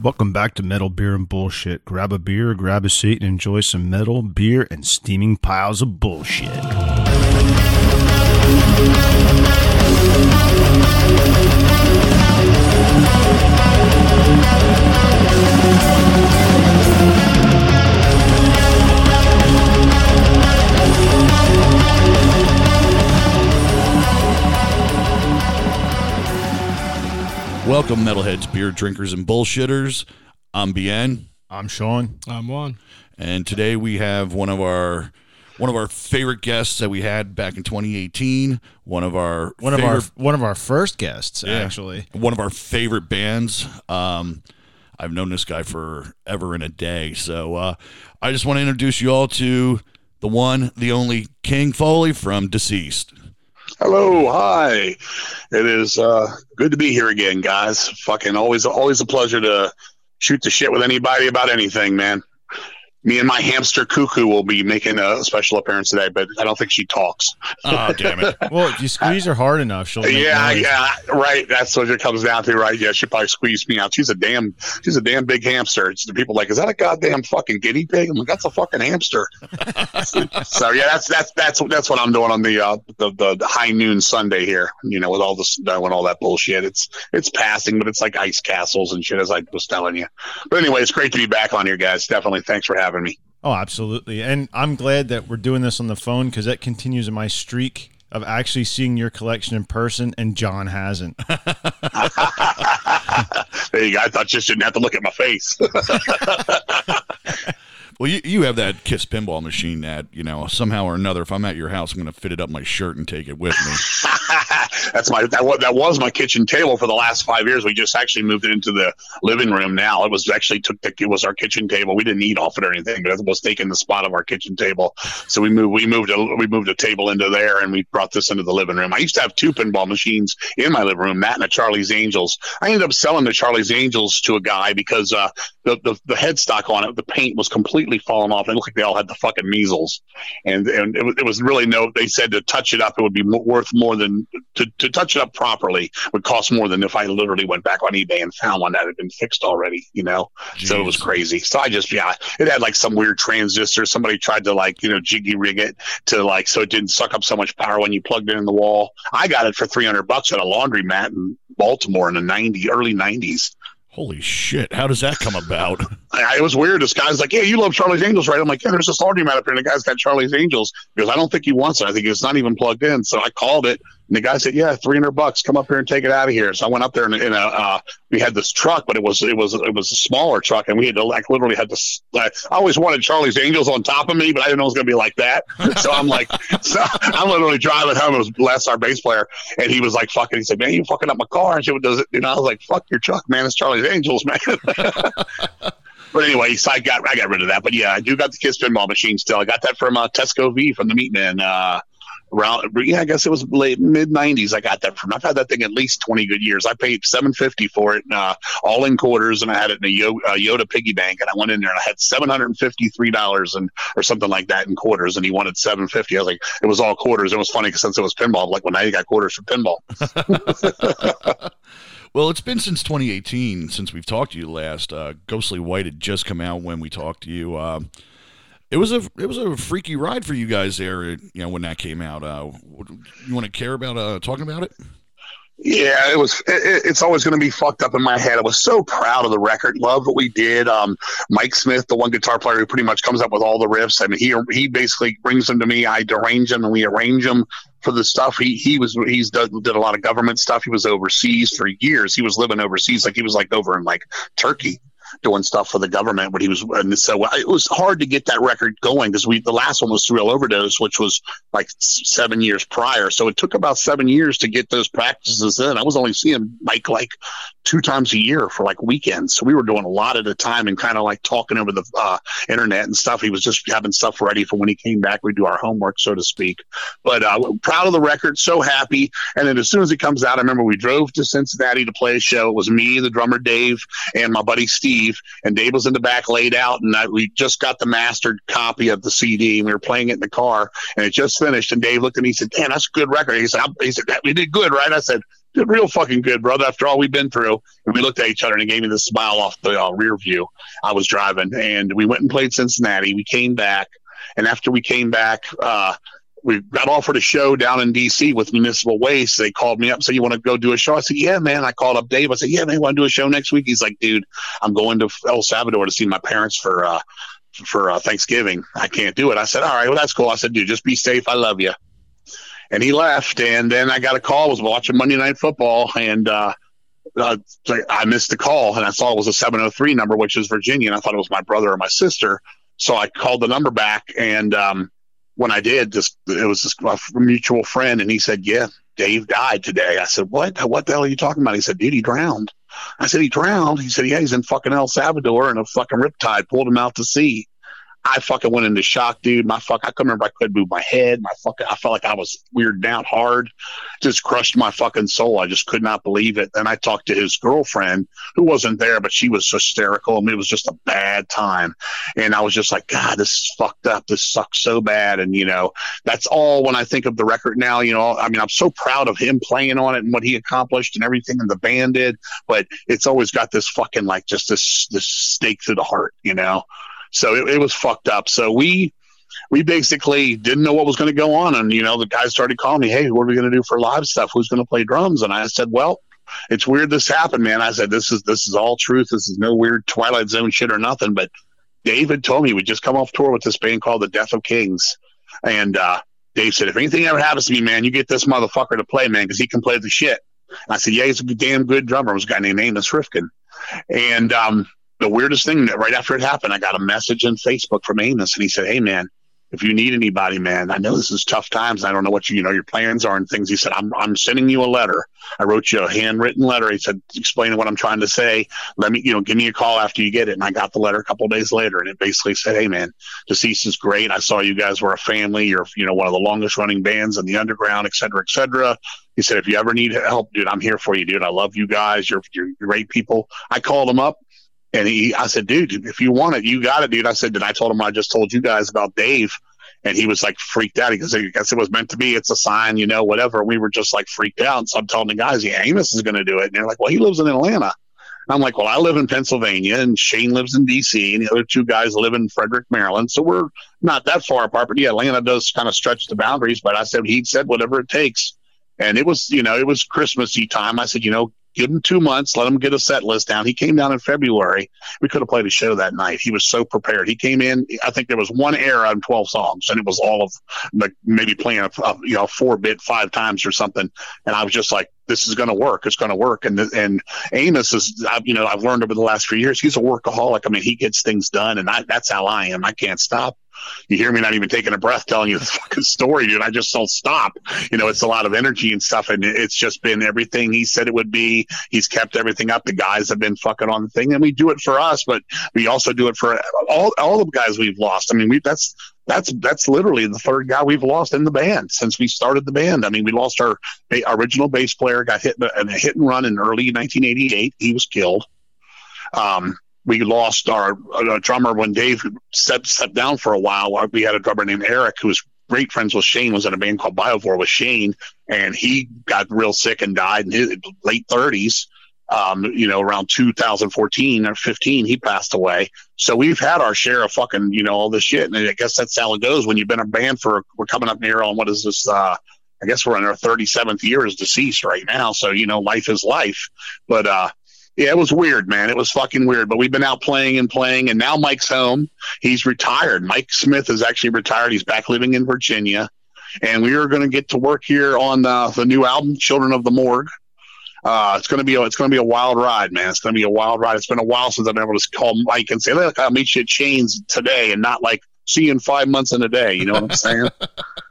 Welcome back to Metal Beer and Bullshit. Grab a beer, grab a seat, and enjoy some metal, beer, and steaming piles of bullshit. Welcome, metalheads, beer drinkers, and bullshitters. I'm Bien, I'm Sean. I'm one. and today we have one of our one of our favorite guests that we had back in 2018. One of our One of our favorite- one of our first guests, Yeah. actually. one of our favorite bands. Um, I've known this guy for ever and a day. So uh, I just want to introduce you all to the one, the only King Fowley from Deceased. Hello, hi. It is uh, good to be here again, guys. Fucking always, always a pleasure to shoot the shit with anybody about anything, man. Me and my hamster Cuckoo will be making a special appearance today, but I don't think she talks. Oh, damn it. Well, if you squeeze her hard enough, she'll yeah, noise. yeah, right. That's what it comes down to, right? Yeah, she probably squeezed me out. She's a damn, she's a damn big hamster. It's the people like, is that a goddamn fucking guinea pig? I'm like, that's a fucking hamster. so yeah, that's that's that's that's what I'm doing on the uh, the, the high noon Sunday here. You know, with all this doing all that bullshit. It's it's passing, but it's like ice castles and shit, as I was telling you. But anyway, it's great to be back on here, guys. Definitely, thanks for having me. Oh, absolutely. And I'm glad that we're doing this on the phone because that continues my streak of actually seeing your collection in person, and John hasn't. there you go. I thought you just didn't have to look at my face. Well, you, you have that Kiss pinball machine that, you know, somehow or another, if I'm at your house, I'm going to fit it up my shirt and take it with me. That's my that that was my kitchen table for the last five years. We just actually moved it into the living room now. It was actually took the it was our kitchen table. We didn't eat off it or anything, but it was taking the spot of our kitchen table. So we moved we moved a we moved a table into there and we brought this into the living room. I used to have two pinball machines in my living room, that and a Charlie's Angels. I ended up selling the Charlie's Angels to a guy because uh, the, the the headstock on it, the paint was completely falling off. It looked like they all had the fucking measles, and and it was, it was really no. They said to touch it up, it would be worth more than to, to touch it up properly would cost more than if I literally went back on eBay and found one that had been fixed already. You know, so it was crazy. So I just yeah, it had like some weird transistor. Somebody tried to like you know jiggy rig it to like so it didn't suck up so much power when you plugged it in the wall. I got it for three hundred bucks at a laundromat in Baltimore in the ninety early nineties. Holy shit. How does that come about? I, it was weird. This guy's like, "Yeah, you love Charlie's Angels, right?" I'm like, "Yeah, there's this laundromat up here, and the guy's got Charlie's Angels." Goes, "I don't think he wants it. I think it's not even plugged in." So I called it, and the guy said, "Yeah, 300 bucks. Come up here and take it out of here." So I went up there, and in a uh, we had this truck, but it was it was it was a smaller truck, and we had to like literally had to. Like, I always wanted Charlie's Angels on top of me, but I didn't know it was gonna be like that. So I'm like, so I'm literally driving home. It was Les, our bass player, and he was like, "Fucking," he said, "Man, you fucking up my car." And shit does it, you know? I was like, "Fuck your truck, man. It's Charlie's Angels, man." But anyway, so I got I got rid of that. But yeah, I do got the Kiss pinball machine still. I got that from uh, Tesco Vee from the Meatmen. Uh, around yeah, I guess it was late mid '90s. I got that from. I've had that thing at least 20 good years. I paid 750 for it, uh, all in quarters, and I had it in a Yo- uh, Yoda piggy bank. And I went in there and I had 753 dollars and or something like that in quarters, and he wanted 750. I was like, it was all quarters. It was funny since it was pinball, like, well, now you got quarters for pinball. Well, it's been since 2018 since we've talked to you last. Uh, Ghostly White had just come out when we talked to you. Um it was a it was a freaky ride for you guys there. You know when that came out. Uh, you want to care about uh, talking about it? Yeah, it was. It, it- it's always going to be fucked up in my head. I was so proud of the record. Love what we did. Um, Mike Smith, the one guitar player who pretty much comes up with all the riffs. I mean, he he basically brings them to me. I arrange them and we arrange them for the stuff. He he was he's done, did a lot of government stuff. He was overseas for years. He was living overseas, like he was like over in like Turkey doing stuff for the government when he was and so it was hard to get that record going because we the last one was Surreal Overdose which was like seven years prior. So it took about seven years to get those practices in. I was only seeing Mike like two times a year for like weekends. So we were doing a lot at a time and kind of like talking over the uh, internet and stuff. He was just having stuff ready for when he came back. We'd do our homework so to speak. But uh, proud of the record so happy. And then as soon as it comes out I remember we drove to Cincinnati to play a show. It was me the drummer Dave and my buddy Steve, and Dave was in the back laid out, and I, we just got the mastered copy of the CD, and we were playing it in the car, and it just finished, and Dave looked at me, he said, "Damn, that's a good record." He said, "I- "He said we did good, right?" I said. did real fucking good, brother. After all we've been through, and we looked at each other and he gave me the smile off the uh, rear view. I was driving, and we went and played Cincinnati. We came back, and after we came back, uh, we got offered a show down in DC with Municipal Waste. They called me up and said, You want to go do a show? I said, Yeah, man. I called up Dave. I said, Yeah, man, want to do a show next week? He's like, Dude, I'm going to El Salvador to see my parents for uh, for uh, Thanksgiving. I can't do it. I said, All right, well, that's cool. I said, Dude, just be safe. I love you. And he left. And then I got a call. I was watching Monday Night Football and uh, uh, I missed the call and I saw it was a 703 number, which is Virginia. And I thought it was my brother or my sister. So I called the number back and um, when I did, just it was just a mutual friend, and he said, "Yeah, Dave died today." I said, "What? What the hell are you talking about?" He said, "Dude, he drowned." I said, "He drowned." He said, "Yeah, he's in fucking El Salvador, and a fucking riptide pulled him out to sea." I fucking went into shock, dude. My fuck, I couldn't remember. I couldn't move my head. My fucking, I felt like I was weirded out hard. Just crushed my fucking soul. I just could not believe it. Then I talked to his girlfriend, who wasn't there, but she was hysterical. I mean, it was just a bad time, and I was just like, God, this is fucked up. This sucks so bad. And you know, that's all when I think of the record now. You know, I mean, I'm so proud of him playing on it and what he accomplished and everything, and the band did. But it's always got this fucking like just this this stake through the heart. You know. So it, it was fucked up. So we we basically didn't know what was going to go on, and you know the guys started calling me, "Hey, what are we going to do for live stuff? Who's going to play drums?" And I said, "Well." It's weird this happened, man. I said this is this is all truth. This is no weird Twilight Zone shit or nothing. But David told me we just come off tour with this band called the Death of Kings, and uh, Dave said, if anything ever happens to me, man, you get this motherfucker to play, man, because he can play the shit. And I said, yeah, he's a damn good drummer. It was a guy named Amos Rifkin. And um, the weirdest thing that right after it happened, I got a message on Facebook from Amos, and he said, "Hey, man." If you need anybody, man, I know this is tough times. I don't know what you, you know your plans are and things. He said, "I'm I'm sending you a letter. I wrote you a handwritten letter." He said, explaining what I'm trying to say. Let me, you know, give me a call after you get it. And I got the letter a couple days later, and it basically said, "Hey, man, deceased is great. I saw you guys were a family. You're, you know, one of the longest running bands in the underground, et cetera, et cetera." He said, if you ever need help, dude, I'm here for you, dude. I love you guys. You're, you're great people. I called him up. And he, I said, dude, if you want it, you got it, dude. I said, and I told him I just told you guys about Dave. And he was like freaked out. He goes, I guess it was meant to be. It's a sign, you know, whatever. We were just like freaked out. So I'm telling the guys, yeah, Amos is going to do it. And they're like, well, he lives in Atlanta. And I'm like, well, I live in Pennsylvania and Shane lives in DC and the other two guys live in Frederick, Maryland. So we're not that far apart. But yeah, Atlanta does kind of stretch the boundaries. But I said, he said, whatever it takes. And it was, you know, it was Christmassy time. I said, you know, give him two months, let him get a set list down. He came down in February. We could have played a show that night. He was so prepared. He came in. I think there was one error on twelve songs, and it was all of like maybe playing a, a you know four bit five times or something. And I was just like, this is going to work. It's going to work. And and Amos is, you know, I've learned over the last few years, he's a workaholic. I mean, he gets things done, and I, that's how I am. I can't stop you hear me not even taking a breath telling you the fucking story, dude. I just don't stop. You know, it's a lot of energy and stuff, and it's just been everything he said it would be. He's kept everything up. The guys have been fucking on the thing, and we do it for us, but we also do it for all all the guys we've lost. I mean, we that's that's that's literally the third guy we've lost in the band since we started the band. I mean, we lost our, our original bass player, got hit in a hit and run in early 1988. He was killed. Um, we lost our, our drummer when Dave stepped, stepped down for a while. We had a drummer named Eric who was great friends with Shane, was in a band called Biovore with Shane, and he got real sick and died in his late 30s. Um, you know, around 2014 or 15, he passed away. So we've had our share of fucking, you know, all this shit. And I guess that's how it goes when you've been a band for, we're coming up near on what is this, uh, I guess we're in our 37th year as deceased right now. So, you know, life is life. But, uh, yeah, it was weird, man. It was fucking weird. But we've been out playing and playing, and now Mike's home. He's retired. Mike Smith is actually retired. He's back living in Virginia, and we are going to get to work here on the, the new album, Children of the Morgue. Uh, it's gonna be a, it's gonna be a wild ride, man. It's gonna be a wild ride. It's been a while since I've been able to call Mike and say, "Look, I'll meet you at Chains today," and not like see you in five months in a day. You know what I'm saying?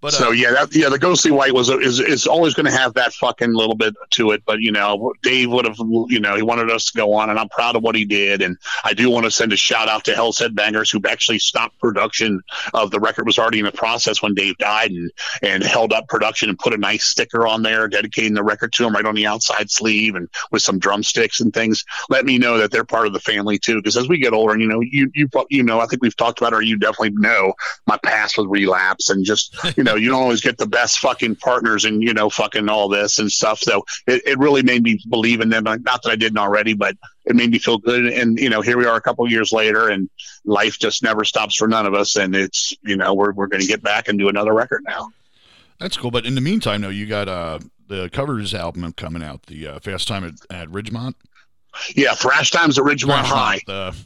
But, so uh, yeah, that, yeah, the ghostly white was is is always going to have that fucking little bit to it. But you know, Dave would have, you know, he wanted us to go on, and I'm proud of what he did. And I do want to send a shout out to Hell's Headbangers, who actually stopped production of the record was already in the process when Dave died, and and held up production and put a nice sticker on there dedicating the record to him right on the outside sleeve and with some drumsticks and things. Let me know that they're part of the family too, because as we get older, and you know, you you you know, I think we've talked about, it, or you definitely know my past with relapse and just you know know, you don't always get the best fucking partners and, you know, fucking all this and stuff. So it, it really made me believe in them. Not that I didn't already, but it made me feel good. And, you know, here we are a couple years later and life just never stops for none of us. And it's, you know, we're, we're going to get back and do another record now. That's cool. But in the meantime, though, you got uh, the covers album coming out, the uh, Fast Time at, at Ridgemont. Yeah, Thrash Times at Ridgemont High. The,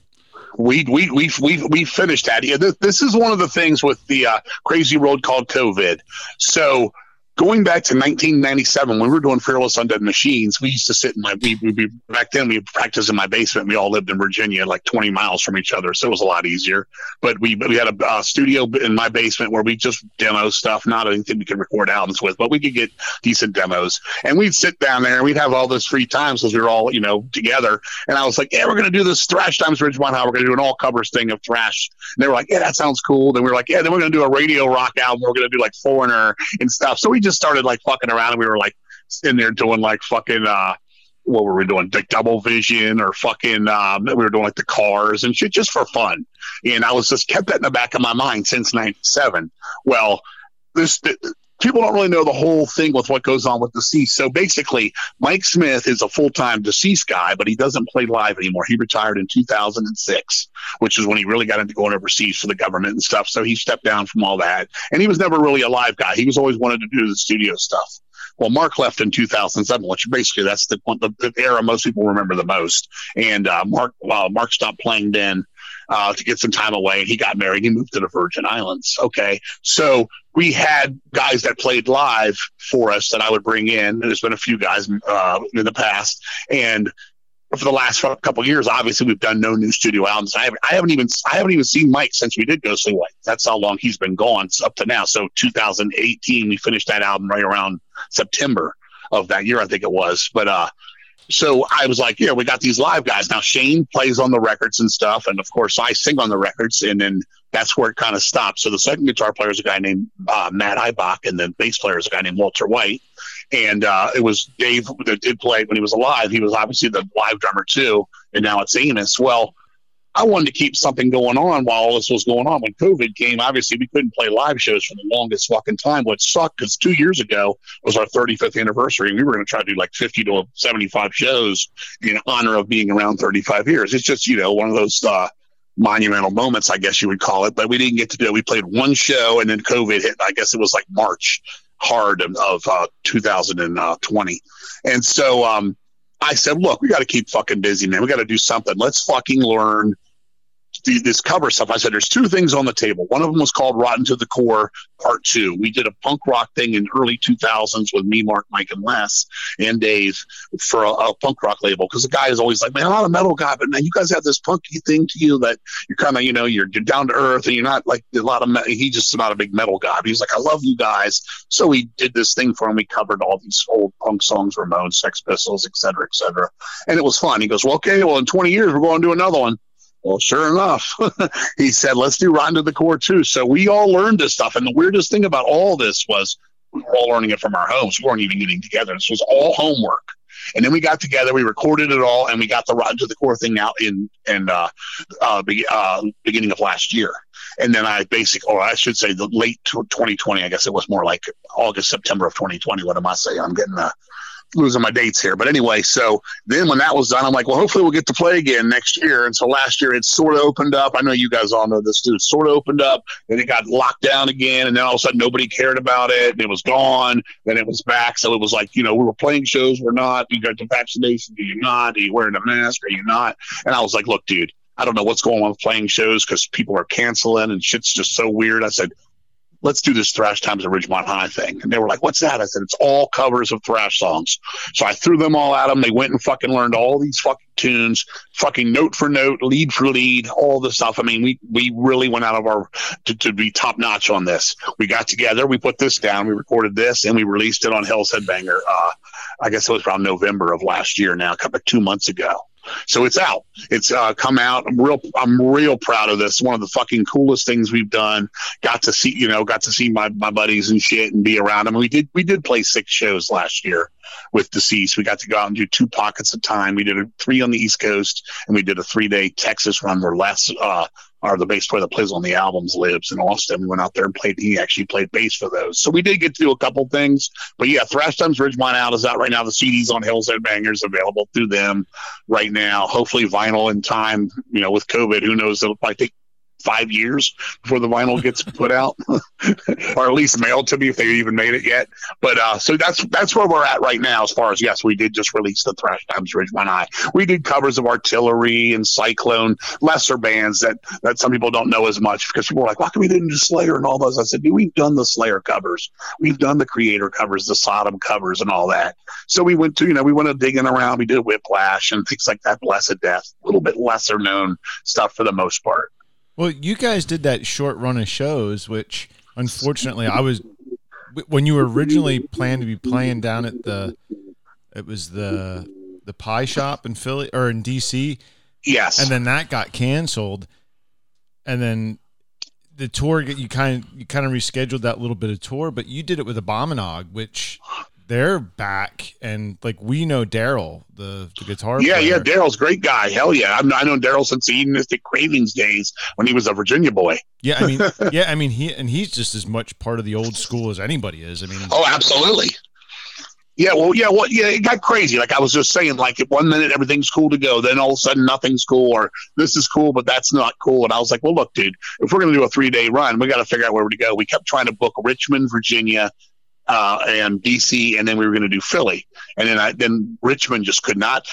we we we we we finished that. This, this is one of the things with the uh, crazy road called COVID. So going back to 1997 when we were doing fearless undead machines we used to sit in my we, we, back then we practiced in my basement. We all lived in virginia like 20 miles from each other so it was a lot easier. But we we had a, a studio in my basement where we just demo stuff not anything we could record albums with but we could get decent demos. And we'd sit down there and we'd have all this free time because we were all you know together. And i was like yeah we're going to do this thrash times ridgemont high we're going to do an all covers thing of thrash. And they were like yeah that sounds cool. Then we were like yeah then we're going to do a radio rock album. We're going to do like foreigner and stuff. So we just started like fucking around and we were like in there doing like fucking uh what were we doing? Like double vision or fucking um we were doing like the cars and shit just for fun. And i was just kept that in the back of my mind since 97 well this people don't really know the whole thing with what goes on with deceased. So basically, Mike Smith is a full time deceased guy, but he doesn't play live anymore. He retired in 2006, which is when he really got into going overseas for the government and stuff. So he stepped down from all that. And he was never really a live guy. He was always wanted to do the studio stuff. Well, Mark left in 2007, which basically that's the, the, the era most people remember the most. And uh, Mark, uh, Mark stopped playing then uh, to get some time away. And He got married. He moved to the Virgin Islands. Okay. So we had guys that played live for us that I would bring in. And There's been a few guys uh, in the past. And for the last couple years, obviously we've done no new studio albums. I haven't, I haven't even I haven't even seen Mike since we did Ghostly White. That's how long he's been gone up to now. So 2018, we finished that album right around September of that year, I think it was. But uh, so I was like, yeah, we got these live guys. Now Shane plays on the records and stuff, and of course I sing on the records, and then that's where it kind of stopped. So the second guitar player is a guy named uh, Matt Ibach, and the bass player is a guy named Walter White. And uh, it was Dave that did play when he was alive. He was obviously the live drummer too, and now it's Amos. Well, I wanted to keep something going on while all this was going on. When COVID came, obviously we couldn't play live shows for the longest fucking time, which sucked because two years ago was our 35th anniversary. We were going to try to do like 50 to 75 shows in honor of being around 35 years. It's just, you know, one of those uh, monumental moments, I guess you would call it. But we didn't get to do it. We played one show and then COVID hit. I guess it was like March hard of, uh, 2020. And so, um, I said, look, we got to keep fucking busy, man. We got to do something. Let's fucking learn the, this cover stuff, I said there's two things on the table. One of them was called Rotten to the Core Part Two. We did a punk rock thing in early 2000s with me, Mark, Mike, and Les, and Dave for a, a punk rock label because the guy is always like, man, I'm not a metal guy, but man, you guys have this punky thing to you that you're kind of, you know, you're, you're down to earth and you're not like a lot of. Me- he's just not a big metal guy. But he's like, I love you guys. So we did this thing for him. We covered all these old punk songs, Ramones, Sex Pistols, et cetera, et cetera, and it was fun. He goes, well, okay, well, in 20 years we're going to do another one. Well, sure enough, he said, let's do Rotten to the Core too. So we all learned this stuff. And the weirdest thing about all this was we were all learning it from our homes. We weren't even getting together. This was all homework. And then we got together, we recorded it all, and we got the Rotten to the Core thing out in in uh, uh, be, uh, beginning of last year. And then I basically, or I should say, the late 2020. I guess it was more like August, September of 2020. What am I saying? I'm getting uh, losing my dates here. But anyway, so then when that was done, I'm like, well, hopefully we'll get to play again next year. And so last year it sort of opened up. I know you guys all know this too. It sort of opened up, then it got locked down again, and then all of a sudden nobody cared about it, and it was gone. Then it was back. So it was like, you know, we were playing shows, we're not. You got the vaccination, do you not? Are you wearing a mask? Are you not? And I was like, look, dude. I don't know what's going on with playing shows because people are canceling and shit's just so weird. I said, let's do this Thrash Times at Ridgemont High thing. And they were like, what's that? I said, it's all covers of thrash songs. So I threw them all at them. They went and fucking learned all these fucking tunes, fucking note for note, lead for lead, all the stuff. I mean, we, we really went out of our, to, to be top notch on this. We got together, we put this down, we recorded this, and we released it on Hell's Headbanger. Uh, I guess it was around November of last year now, a couple of two months ago. So it's out. It's uh, come out. I'm real. I'm real proud of this. One of the fucking coolest things we've done. Got to see, you know, got to see my, my buddies and shit and be around them. We did we did play six shows last year with deceased. We got to go out and do two pockets of time. We did a three on the East Coast and we did a three day Texas run where Les uh, or the bass player that plays on the albums lives in Austin. We went out there and played. He actually played bass for those. So we did get to do a couple things. But yeah, Thrash Times Ridgemont Out is out right now. The CDs on Hills Bangers available through them right now. Hopefully vinyl in time. You know, with COVID, who knows? It'll probably take five years before the vinyl gets put out, or at least mailed to me if they even made it yet. But uh, so that's that's where we're at right now. As far as yes, we did just release the Thrash Times Ridgemont High. We did covers of Artillery and Cyclone, lesser bands that that some people don't know as much because people are like, why can we didn't do Slayer and all those? I said, we've done the Slayer covers, we've done the Kreator covers, the Sodom covers, and all that. So we went to you know we went to digging around. We did Whiplash and things like that. Blessed Death, a little bit lesser known stuff for the most part. Well, you guys did that short run of shows, which unfortunately I was when you were originally planned to be playing down at the it was the the pie shop in Philly or in DC. Yes. And then that got canceled. And then the tour you kind of you kind of rescheduled that little bit of tour, but you did it with Abominog, which they're back, and like we know Daryl, the, the guitar. Yeah, player. yeah, Daryl's great guy. Hell yeah, I've, I know Daryl since the Hedonistic Cravings days when he was a Virginia boy. Yeah, I mean, yeah, I mean, he and he's just as much part of the old school as anybody is. I mean, oh, absolutely. Yeah, well, yeah, well, yeah, it got crazy. Like I was just saying, like one minute everything's cool to go, then all of a sudden nothing's cool, or this is cool, but that's not cool. And I was like, well, look, dude, if we're gonna do a three day run, we got to figure out where to go. We kept trying to book Richmond, Virginia, uh, and DC, and then we were going to do Philly, and then I, then Richmond just could not.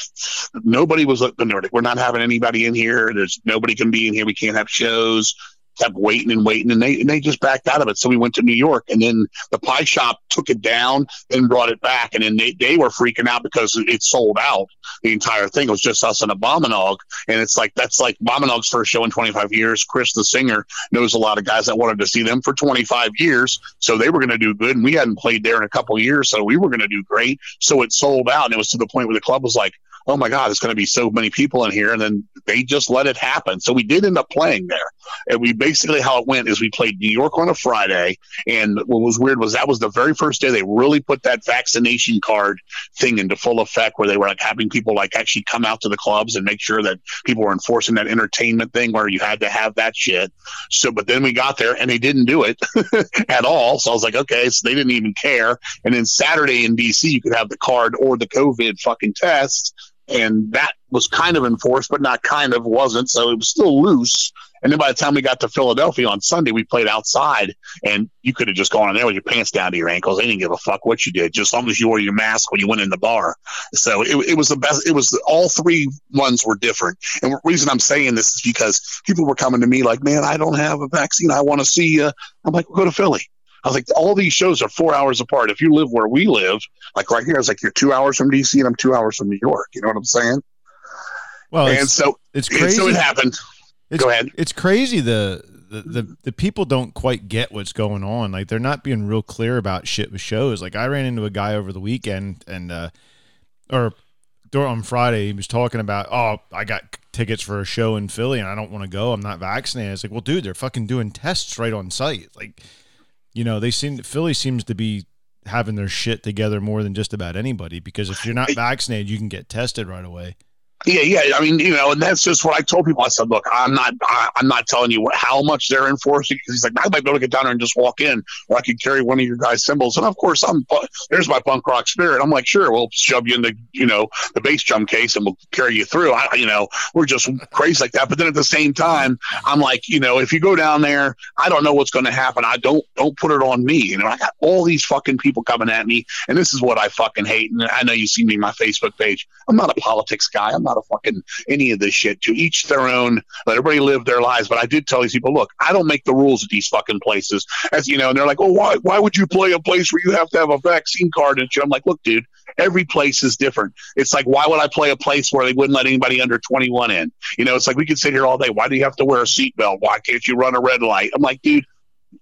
Nobody was looking. We're not having anybody in here. There's nobody can be in here. We can't have shows kept waiting and waiting, and they and they just backed out of it. So we went to New York, and then the pie shop took it down and brought it back, and then they, they were freaking out because it sold out the entire thing. It was just us and Abominog, and it's like that's like Abominog's first show in 25 years. Chris, the singer, knows a lot of guys that wanted to see them for 25 years, so they were going to do good, and we hadn't played there in a couple years, so we were going to do great. So it sold out, and it was to the point where the club was like oh my God, there's going to be so many people in here. And then they just let it happen. So we did end up playing there. And we basically, how it went is we played New York on a Friday. And what was weird was that was the very first day they really put that vaccination card thing into full effect where they were like having people like actually come out to the clubs and make sure that people were enforcing that entertainment thing where you had to have that shit. So, but then we got there and they didn't do it at all. So I was like, okay, so they didn't even care. And then Saturday in DC, you could have the card or the COVID fucking test and that was kind of enforced, but not kind of wasn't. So it was still loose. And then by the time we got to Philadelphia on Sunday, we played outside, and you could have just gone in there with your pants down to your ankles. They didn't give a fuck what you did, just as long as you wore your mask when you went in the bar. So it, it was the best. It was all three ones were different. And the reason I'm saying this is because people were coming to me like, "Man, I don't have a vaccine. I want to see you." I'm like, "Go to Philly." I was like, all these shows are four hours apart. If you live where we live, like right here, I was like, you're two hours from DC and I'm two hours from New York. You know what I'm saying? Well, and so it's crazy. so it happened. It's, Go ahead. It's crazy. The, the the the people don't quite get what's going on. Like they're not being real clear about shit with shows. Like I ran into a guy over the weekend and uh or on Friday he was talking about, oh, I got tickets for a show in Philly and I don't want to go. I'm not vaccinated. It's like, well, dude, they're fucking doing tests right on site. Like you know, they seem Philly seems to be having their shit together more than just about anybody because if you're not vaccinated, you can get tested right away. Yeah, yeah. I mean, you know, and that's just what I told people. I said, look, I'm not, I, am not telling you what, how much they're enforcing because he's like, I might be able to get down there and just walk in, or I could carry one of your guys' cymbals. And of course, I'm there's my punk rock spirit. I'm like, sure, we'll shove you in the, you know, the bass drum case and we'll carry you through. I, you know, we're just crazy like that. But then at the same time, I'm like, you know, if you go down there, I don't know what's going to happen. I don't, don't put it on me. You know, I got all these fucking people coming at me, and this is what I fucking hate. And I know you see me my Facebook page. I'm not a politics guy. I'm not a fucking any of this shit. To each their own. Let everybody live their lives. But I did tell these people, look, I don't make the rules at these fucking places. As you know, and they're like, oh, why? Why would you play a place where you have to have a vaccine card and shit? I'm like, look, dude, every place is different. It's like, why would I play a place where they wouldn't let anybody under 21 in? You know, it's like we could sit here all day. Why do you have to wear a seatbelt? Why can't you run a red light? I'm like, dude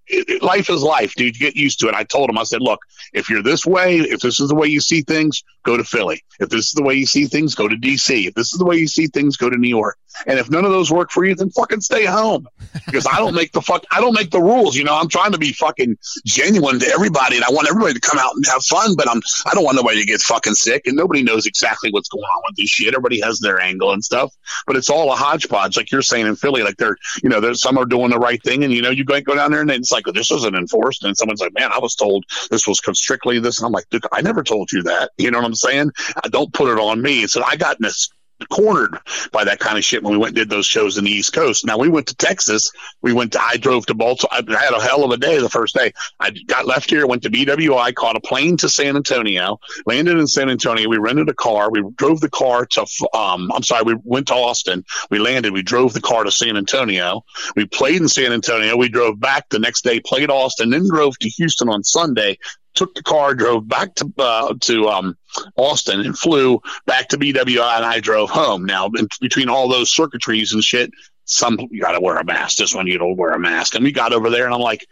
life is life, dude. Get used to it. I told him, I said, look, if you're this way, if this is the way you see things, go to Philly. If this is the way you see things, go to DC. If this is the way you see things, go to New York. And if none of those work for you, then fucking stay home. Because I don't make the fuck I don't make the rules. You know, I'm trying to be fucking genuine to everybody and I want everybody to come out and have fun, but I'm I don't want nobody to get fucking sick and nobody knows exactly what's going on with this shit. Everybody has their angle and stuff. But it's all a hodgepodge, like you're saying in Philly. Like they're you know, there's some are doing the right thing and you know, you go down there and it's like this isn't enforced and someone's like, Man, I was told this was strictly this and I'm like, dude, I never told you that. You know what I'm saying? I don't put it on me. So I got in this cornered by that kind of shit when we went and did those shows in the East Coast. Now we went to Texas. We went to I drove to Baltimore. I had a hell of a day the first day. I got left here, went to BWI, caught a plane to San Antonio, landed in San Antonio. We rented a car. We drove the car to um I'm sorry, we went to Austin. We landed. We drove the car to San Antonio. We played in San Antonio. We drove back the next day, played Austin, then drove to Houston on Sunday took the car, drove back to uh, to um, Austin, and flew back to BWI, and I drove home. Now, between all those circuitries and shit, some you got to wear a mask. This one you don't wear a mask, and we got over there, and I'm like,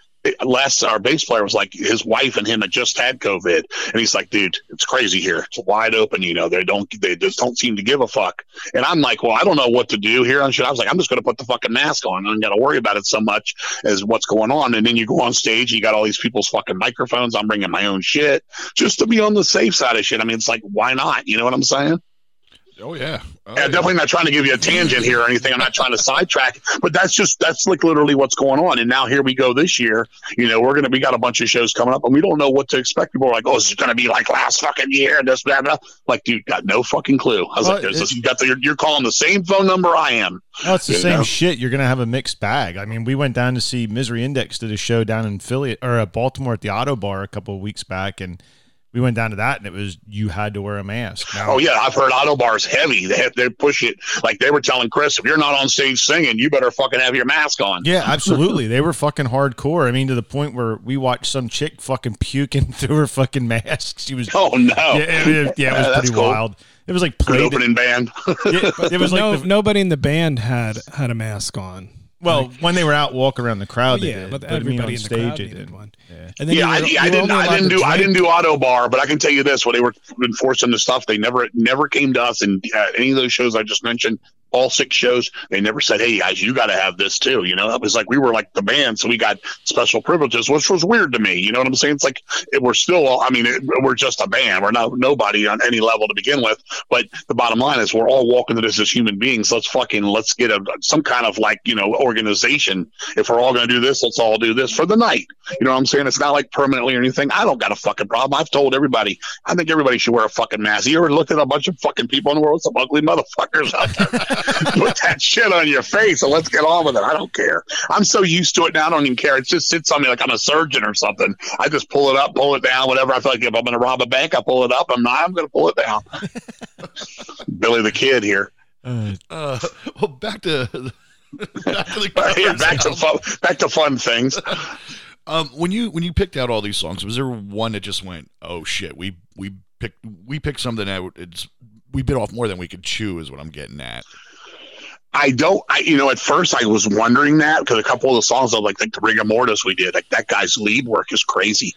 Les, our bass player, was like, his wife and him had just had COVID, and he's like, dude, it's crazy here. It's wide open. You know, they don't, they just don't seem to give a fuck. And I'm like, well, I don't know what to do here on shit. I was like, I'm just going to put the fucking mask on. I don't got to worry about it so much as what's going on. And then you go on stage, you got all these people's fucking microphones. I'm bringing my own shit just to be on the safe side of shit. I mean, it's like, why not? You know what I'm saying? Oh yeah. Oh, yeah, definitely not trying to give you a tangent here or anything. I'm not trying to sidetrack, but that's just that's like literally what's going on. And now here we go this year. You know, we're gonna we got a bunch of shows coming up, and we don't know what to expect. People are like, "Oh, is it gonna be like last fucking year?" And this, blah, blah. Like, dude, got no fucking clue. I was well, like, this, you got the, you're, you're, calling the same phone number I am. No, it's the you same know? shit. You're gonna have a mixed bag. I mean, we went down to see Misery Index did a show down in Philly or at Baltimore at the Ottobar a couple of weeks back, and we went down to that and it was you had to wear a mask. Now, oh yeah, I've heard Ottobar's heavy. They have, they push it like they were telling Chris, if you're not on stage singing, you better fucking have your mask on. Yeah, absolutely. they were fucking hardcore. I mean, to the point where we watched some chick fucking puking through her fucking mask. She was oh no, yeah, it, yeah, it was pretty cool. wild. It was like played opening band. yeah, it was like no, the, nobody in the band had had a mask on. Well, like, when they were out walking around the crowd, well, yeah, did. but, but everybody on stage did one. Yeah, and then yeah, I, I, didn't. I didn't do. I didn't do Ottobar, but I can tell you this: when they were enforcing the stuff, they never never came to us in uh, any of those shows I just mentioned all six shows. They never said, "Hey guys, you got to have this too." You know, it was like we were like the band, so we got special privileges, which was weird to me. You know what I'm saying? It's like it, we're still. I mean, it, we're just a band. We're not nobody on any level to begin with. But the bottom line is, we're all walking this as human beings. Let's fucking let's get a some kind of like you know organization. If we're all going to do this, let's all do this for the night. You know what I'm saying? It's not like permanently or anything. I don't got a fucking problem. I've told everybody. I think everybody should wear a fucking mask. You ever looked at a bunch of fucking people in the world? Some ugly motherfuckers out there. put that shit on your face and let's get on with it. I don't care. I'm so used to it now. I don't even care. It just sits on me like I'm a surgeon or something. I just pull it up, pull it down, whatever. I feel like if I'm going to rob a bank, I pull it up. I'm not. I'm going to pull it down. Billy the Kid here. Uh, uh, well, back to back to yeah, back to fun, back to fun things. Um, when you when you picked out all these songs, was there one that just went, "Oh shit, we we picked we picked something out. It's we bit off more than we could chew," is what I'm getting at. I don't, I, you know, at first I was wondering that because a couple of the songs like, like the rigor mortis we did, like that guy's lead work is crazy.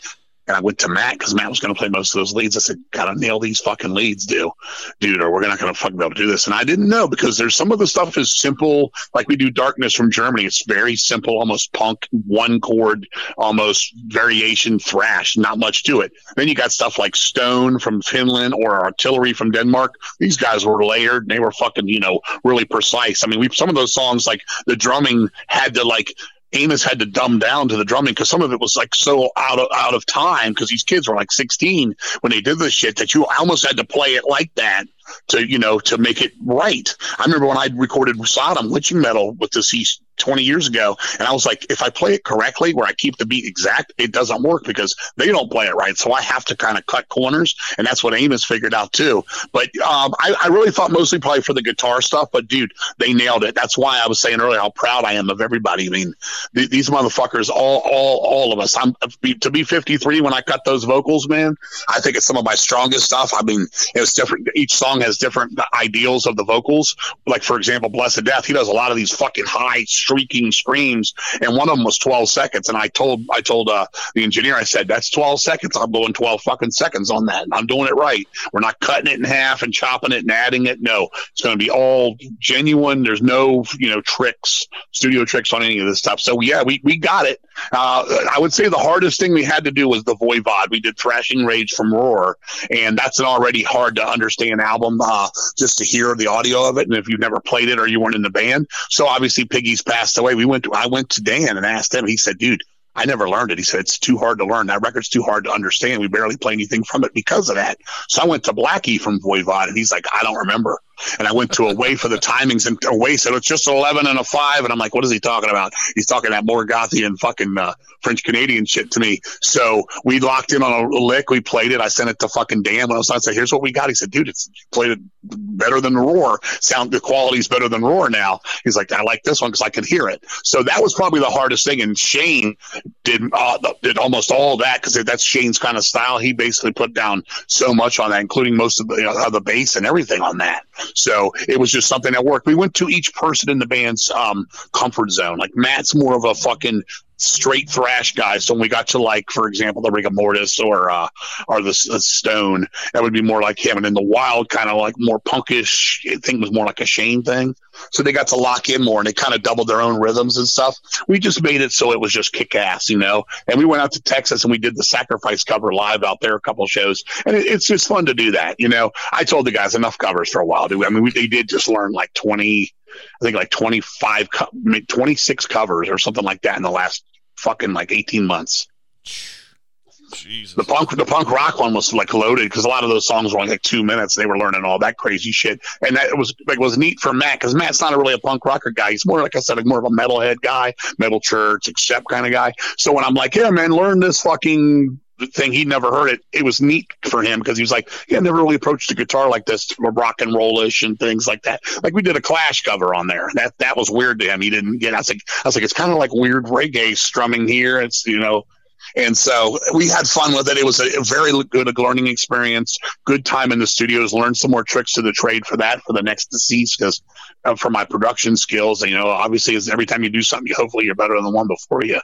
And I went to Matt because Matt was going to play most of those leads. I said, "Gotta nail these fucking leads, dude, dude, or we're not going to fucking be able to do this." And I didn't know because there's some of the stuff is simple, like we do "Darkness" from Germany. It's very simple, almost punk, one chord, almost variation thrash, not much to it. Then you got stuff like Stone from Finland or Artillery from Denmark. These guys were layered and they were fucking, you know, really precise. I mean, we some of those songs like the drumming had to like Amos had to dumb down to the drumming because some of it was like so out of out of time because these kids were like 16 when they did this shit that you almost had to play it like that to you know to make it right. I remember when I recorded Sodom Witching Metal with the C 20 years ago. And I was like, if I play it correctly, where I keep the beat exact, it doesn't work because they don't play it right. So I have to kind of cut corners. And that's what Amos figured out too. But um, I, I, really thought mostly probably for the guitar stuff. But dude, they nailed it. That's why I was saying earlier how proud I am of everybody. I mean, th- these motherfuckers, all, all, all of us. I'm to be 53 when I cut those vocals, man. I think it's some of my strongest stuff. I mean, it's different. Each song has different ideals of the vocals. Like for example, Blessed Death, he does a lot of these fucking high shrieking screams, and one of them was 12 seconds. And I told I told uh, the engineer, I said, "That's 12 seconds. I'm going 12 fucking seconds on that. I'm doing it right. We're not cutting it in half and chopping it and adding it. No, it's going to be all genuine. There's no you know tricks, studio tricks on any of this stuff. So yeah, we we got it. Uh, I would say the hardest thing we had to do was the Voivod. We did Thrashing Rage from Roar, and that's an already hard to understand album uh, just to hear the audio of it. And if you've never played it or you weren't in the band, so obviously Piggy's passed away. We went to I went to Dan and asked him. He said, "Dude." I never learned it. He said it's too hard to learn. That record's too hard to understand. We barely play anything from it because of that. So I went to Blackie from Voivod, and he's like, I don't remember. And I went to Away for the timings, and Away said it's just 11 and a 5. And I'm like, what is he talking about? He's talking that Morgothian fucking uh, French Canadian shit to me. So we locked in on a lick. We played it. I sent it to fucking Dan when I was on. I said, here's what we got. He said, dude, it's played it better than Roar. Sound the quality's better than Roar now. He's like, I like this one because I can hear it. So that was probably the hardest thing. And Shane did uh, did almost all that because that's Shane's kind of style. He basically put down so much on that, including most of the, you know, the bass and everything on that. So it was just something that worked. We went to each person in the band's um, comfort zone. Like Matt's more of a fucking straight thrash guys. So when we got to like, for example, the rigor mortis or uh, or the, the, stone, that would be more like him. And in the wild kind of like more punkish thing was more like a Shane thing. So they got to lock in more and they kind of doubled their own rhythms and stuff. We just made it so it was just kick ass, you know. And we went out to Texas and we did the sacrifice cover live out there a couple shows, and it, it's just fun to do that, you know. I told the guys enough covers for a while. Dude. I mean, we, they did just learn like twenty. I think like 25, 26 covers or something like that in the last fucking like 18 months. Jesus. The punk, the punk rock one was like loaded because a lot of those songs were only like two minutes. They were learning all that crazy shit, and that was like was neat for Matt because Matt's not a really a punk rocker guy. He's more like I said, like more of a metalhead guy, metal church, accept kind of guy. So when I'm like, yeah, man, learn this fucking thing, he never heard it. It was neat for him because he was like, yeah, I never really approached a guitar like this, rock and rollish and things like that. Like we did a Clash cover on there. That that was weird to him. He didn't get. I was like, I was like, it's kind of like weird reggae strumming here. It's you know and so we had fun with it. It was a, very good learning experience. Good time in the studios. Learned some more tricks to the trade for that for the next deceased because uh, for my production skills. You know, obviously, every time you do something, you hopefully you're better than the one before you.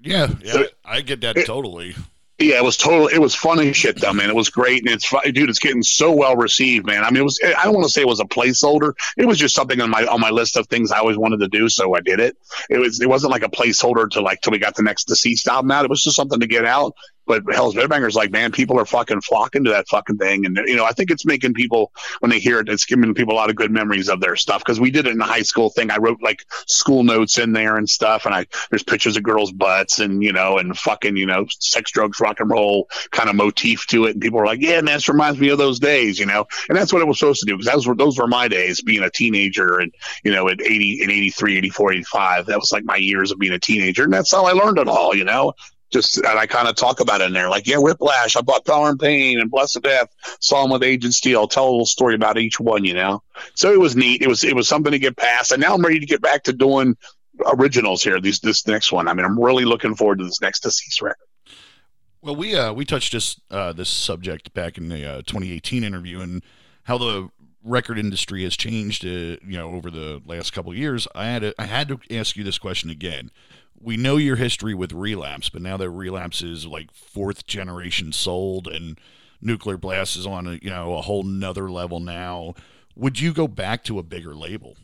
Yeah, yeah, so, I get that it, totally. Yeah, it was totally. It was funny shit though, man. It was great, and it's dude. It's getting so well received, man. I mean, it was. I don't want to say it was a placeholder. It was just something on my on my list of things I always wanted to do, so I did it. It was. It wasn't like a placeholder to like till we got the next deceased album out. It was just something to get out, but Hell's Headbangers, like, man, people are fucking flocking to that fucking thing. And, you know, I think it's making people, when they hear it, it's giving people a lot of good memories of their stuff. Cause we did it in the high school thing. I wrote like school notes in there and stuff. And I, there's pictures of girls' butts and, you know, and fucking, you know, sex, drugs, rock and roll kind of motif to it. And people were like, yeah, man, this reminds me of those days, you know? And that's what it was supposed to do. Cause those were, those were my days being a teenager and, you know, at 80, in 83, 84, 85. That was like my years of being a teenager. And that's how I learned it all, you know? Just and I kind of talk about it in there, like yeah, Whiplash. I bought Power and Pain and Blessed Death. Saw him with Agent Steel. Tell a little story about each one, you know. So it was neat. It was it was something to get past, and now I'm ready to get back to doing originals here. These this next one. I mean, I'm really looking forward to this next deceased record. Well, we uh, we touched this uh, this subject back in the uh, 2018 interview and how the record industry has changed, uh, you know, over the last couple of years. I had to, I had to ask you this question again we know your history with relapse, but now that relapse is like fourth generation sold and nuclear blast is on a you know a whole nother level now. Would you go back to a bigger label?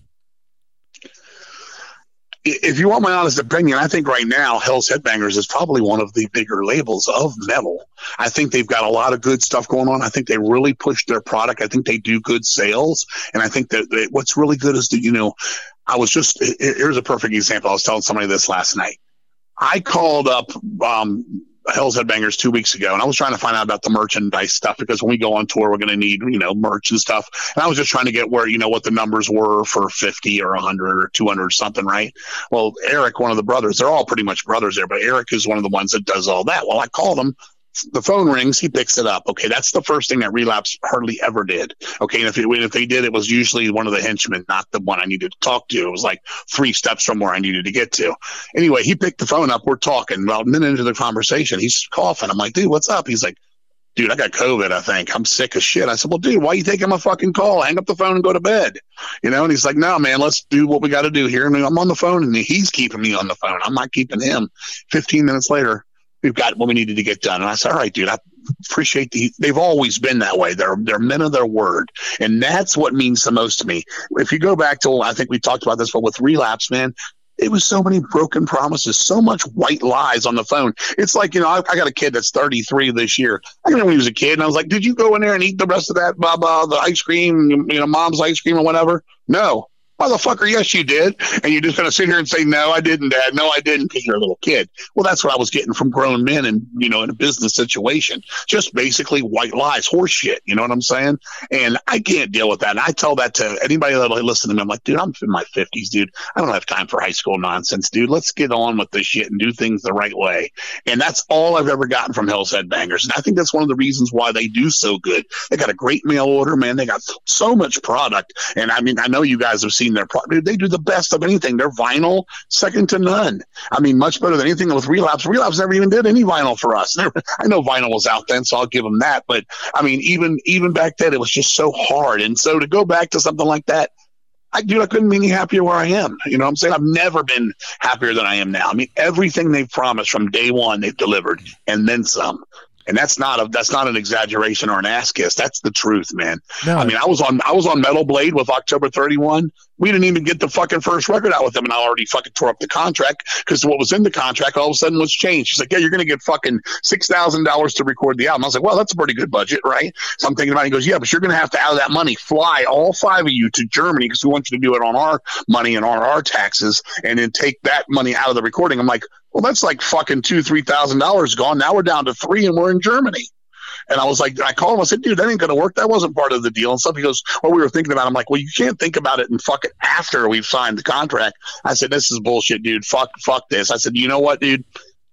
If you want my honest opinion, I think right now Hell's Headbangers is probably one of the bigger labels of metal. I think they've got a lot of good stuff going on. I think they really push their product. I think they do good sales, and I think that what's really good is that you know I was just here's a perfect example. I was telling somebody this last night. I called up um, Hell's Headbangers two weeks ago, and I was trying to find out about the merchandise stuff because when we go on tour, we're going to need you know merch and stuff. And I was just trying to get where you know what the numbers were for fifty or hundred or two hundred or something, right? Well, Eric, one of the brothers, they're all pretty much brothers there, but Eric is one of the ones that does all that. Well, I called him the phone rings, he picks it up. Okay, that's the first thing that relapse hardly ever did. Okay, and if it, if they did, it was usually one of the henchmen, not the one I needed to talk to. It was like three steps from where I needed to get to. Anyway, he picked the phone up. We're talking. About a minute into the conversation, he's coughing. I'm like, dude, what's up? He's like, dude, I got COVID, I think. I'm sick as shit. I said, well, dude, why are you taking my fucking call? Hang up the phone and go to bed. You know, and he's like, no, man, let's do what we got to do here. And I'm on the phone and he's keeping me on the phone. I'm not keeping him. 15 minutes later, we've got what we needed to get done. And I said, all right, dude, I appreciate the, they've always been that way. They're, they're men of their word. And that's what means the most to me. If you go back to, I think we talked about this, but with relapse, man, it was so many broken promises, so much white lies on the phone. It's like, you know, I, I, got a kid that's 33 this year. I remember when he was a kid and I was like, did you go in there and eat the rest of that, blah, blah, the ice cream, you know, mom's ice cream or whatever? No. Motherfucker, yes, you did. And you're just going to sit here and say, no, I didn't, Dad. No, I didn't because you're a little kid. Well, that's what I was getting from grown men and, you know, in a business situation. Just basically white lies, horse shit. You know what I'm saying? And I can't deal with that. And I tell that to anybody that will listen to me. I'm like, dude, I'm in my 50s, dude. I don't have time for high school nonsense, dude. Let's get on with this shit and do things the right way. And that's all I've ever gotten from Hell's Headbangers. And I think that's one of the reasons why they do so good. They got a great mail order, man. They got so much product. And I mean, I know you guys have seen their product. They do the best of anything. Their vinyl, second to none. I mean, much better than anything with Relapse. Relapse never even did any vinyl for us. I know vinyl was out then, so I'll give them that. But I mean, even even back then, it was just so hard. And so to go back to something like that, I dude, I couldn't be any happier where I am. You know what I'm saying? I've never been happier than I am now. I mean, everything they've promised from day one, they've delivered, and then some and that's not a that's not an exaggeration or an ass kiss. That's the truth, man. No. I mean, I was on I was on Metal Blade with October 31. We didn't even get the fucking first record out with them, and I already fucking tore up the contract because what was in the contract all of a sudden was changed. She's like, "Yeah, you're going to get fucking six thousand dollars to record the album." I was like, "Well, that's a pretty good budget, right?" So I'm thinking about. it. He goes, "Yeah, but you're going to have to out of that money fly all five of you to Germany because we want you to do it on our money and on our taxes, and then take that money out of the recording." I'm like, well, that's like fucking two, three thousand dollars gone. Now we're down to three, and we're in Germany. And I was like, I called him. I said, dude, that ain't going to work. That wasn't part of the deal and stuff. He goes, well, we were thinking about. It. I'm like, well, you can't think about it and fuck it after we've signed the contract. I said, this is bullshit, dude. Fuck, fuck this. I said, you know what, dude?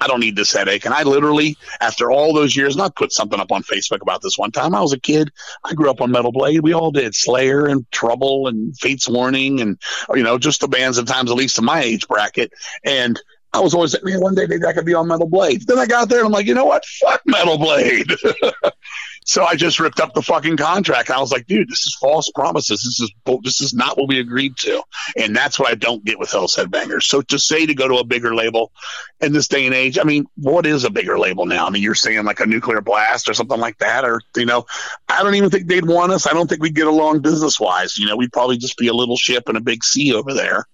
I don't need this headache. And I literally, after all those years, and I put something up on Facebook about this one time. I was a kid. I grew up on Metal Blade. We all did Slayer and Trouble and Fates Warning and, you know, just the bands at times, at least in my age bracket. And I was always man, one day maybe I could be on Metal Blade. Then I got there and I'm like, you know what? Fuck Metal Blade. so I just ripped up the fucking contract. And I was like, dude, this is false promises. This is this is not what we agreed to. And that's what I don't get with Hell's Headbangers. So to say to go to a bigger label in this day and age, I mean, what is a bigger label now? I mean, you're saying like a nuclear blast or something like that, or you know, I don't even think they'd want us. I don't think we'd get along business wise. You know, we'd probably just be a little ship in a big sea over there.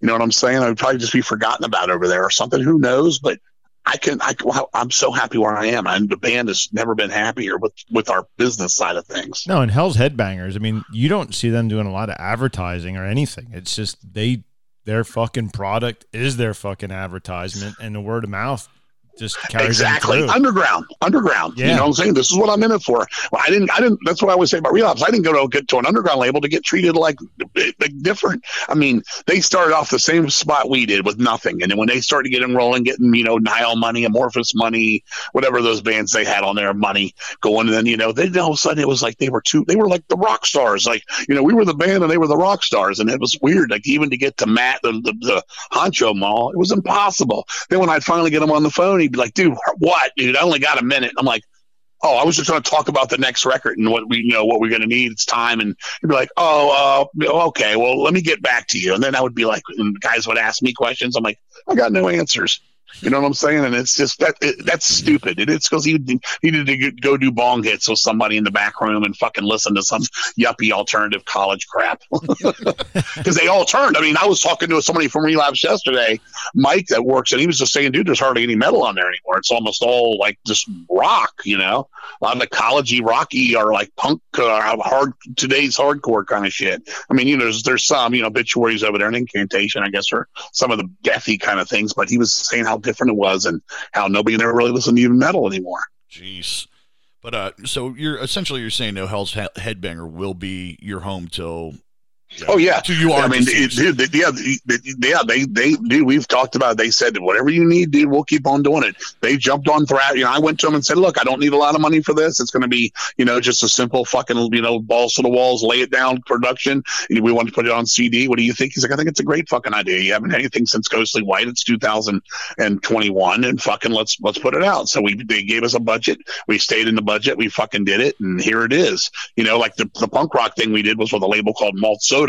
You know what I'm saying? I would probably just be forgotten about over there or something. Who knows? But I can. I, I'm so happy where I am, and the band has never been happier with with our business side of things. No, and Hell's Headbangers. I mean, you don't see them doing a lot of advertising or anything. It's just they their fucking product is their fucking advertisement, and the word of mouth just exactly underground, underground. Yeah. You know what I'm saying? This is what I'm in it for. Well, I didn't, I didn't. That's what I always say about relapse. I didn't go to get to an underground label to get treated like, like different. I mean, they started off the same spot we did with nothing, and then when they started getting rolling, getting you know Nile money, Amorphis money, whatever those bands they had on their money going, and then you know, then all of a sudden it was like they were two, they were like the rock stars. Like you know, we were the band and they were the rock stars, and it was weird. Like even to get to Matt, the the, the Honcho Mall, it was impossible. Then when I'd finally get him on the phone he'd be like, dude, what, dude? I only got a minute. I'm like, oh, I was just going to talk about the next record and what we you know what we're going to need. It's time, and he'd be like, oh, uh, okay, well, let me get back to you. And then I would be like, and guys would ask me questions. I'm like, I got no answers. You know what I'm saying? And it's just that it, that's stupid. It, it's because he needed to go do bong hits with somebody in the back room and fucking listen to some yuppie alternative college crap. Because they all turned. I mean, I was talking to somebody from Relapse yesterday, Mike, that works, and he was just saying, dude, there's hardly any metal on there anymore. It's almost all like just rock, you know? A lot of the collegey rocky or like punk, uh, hard today's hardcore kind of shit. I mean, you know, there's, there's some, you know, obituaries over there and incantation, I guess, or some of the deathy kind of things. But he was saying how different it was and how nobody ever really listened to even metal anymore. Jeez. But uh, so you're essentially you're saying no Hell's Headbanger will be your home till Oh yeah, So you are. I mean, dude, they- yeah, they- they- yeah, they, they, dude, we've talked about. It. They said whatever you need, dude, we'll keep on doing it. They jumped on threat. You know, I went to them and said, look, I don't need a lot of money for this. It's going to be, you know, just a simple fucking, you know, balls to the walls, lay it down production. We want to put it on CD. What do you think? He's like, I think it's a great fucking idea. You haven't had anything since Ghostly White. It's 2021, and fucking let's let's put it out. So we they gave us a budget. We stayed in the budget. We fucking did it, and here it is. You know, like the the punk rock thing we did was with a label called Malt Soda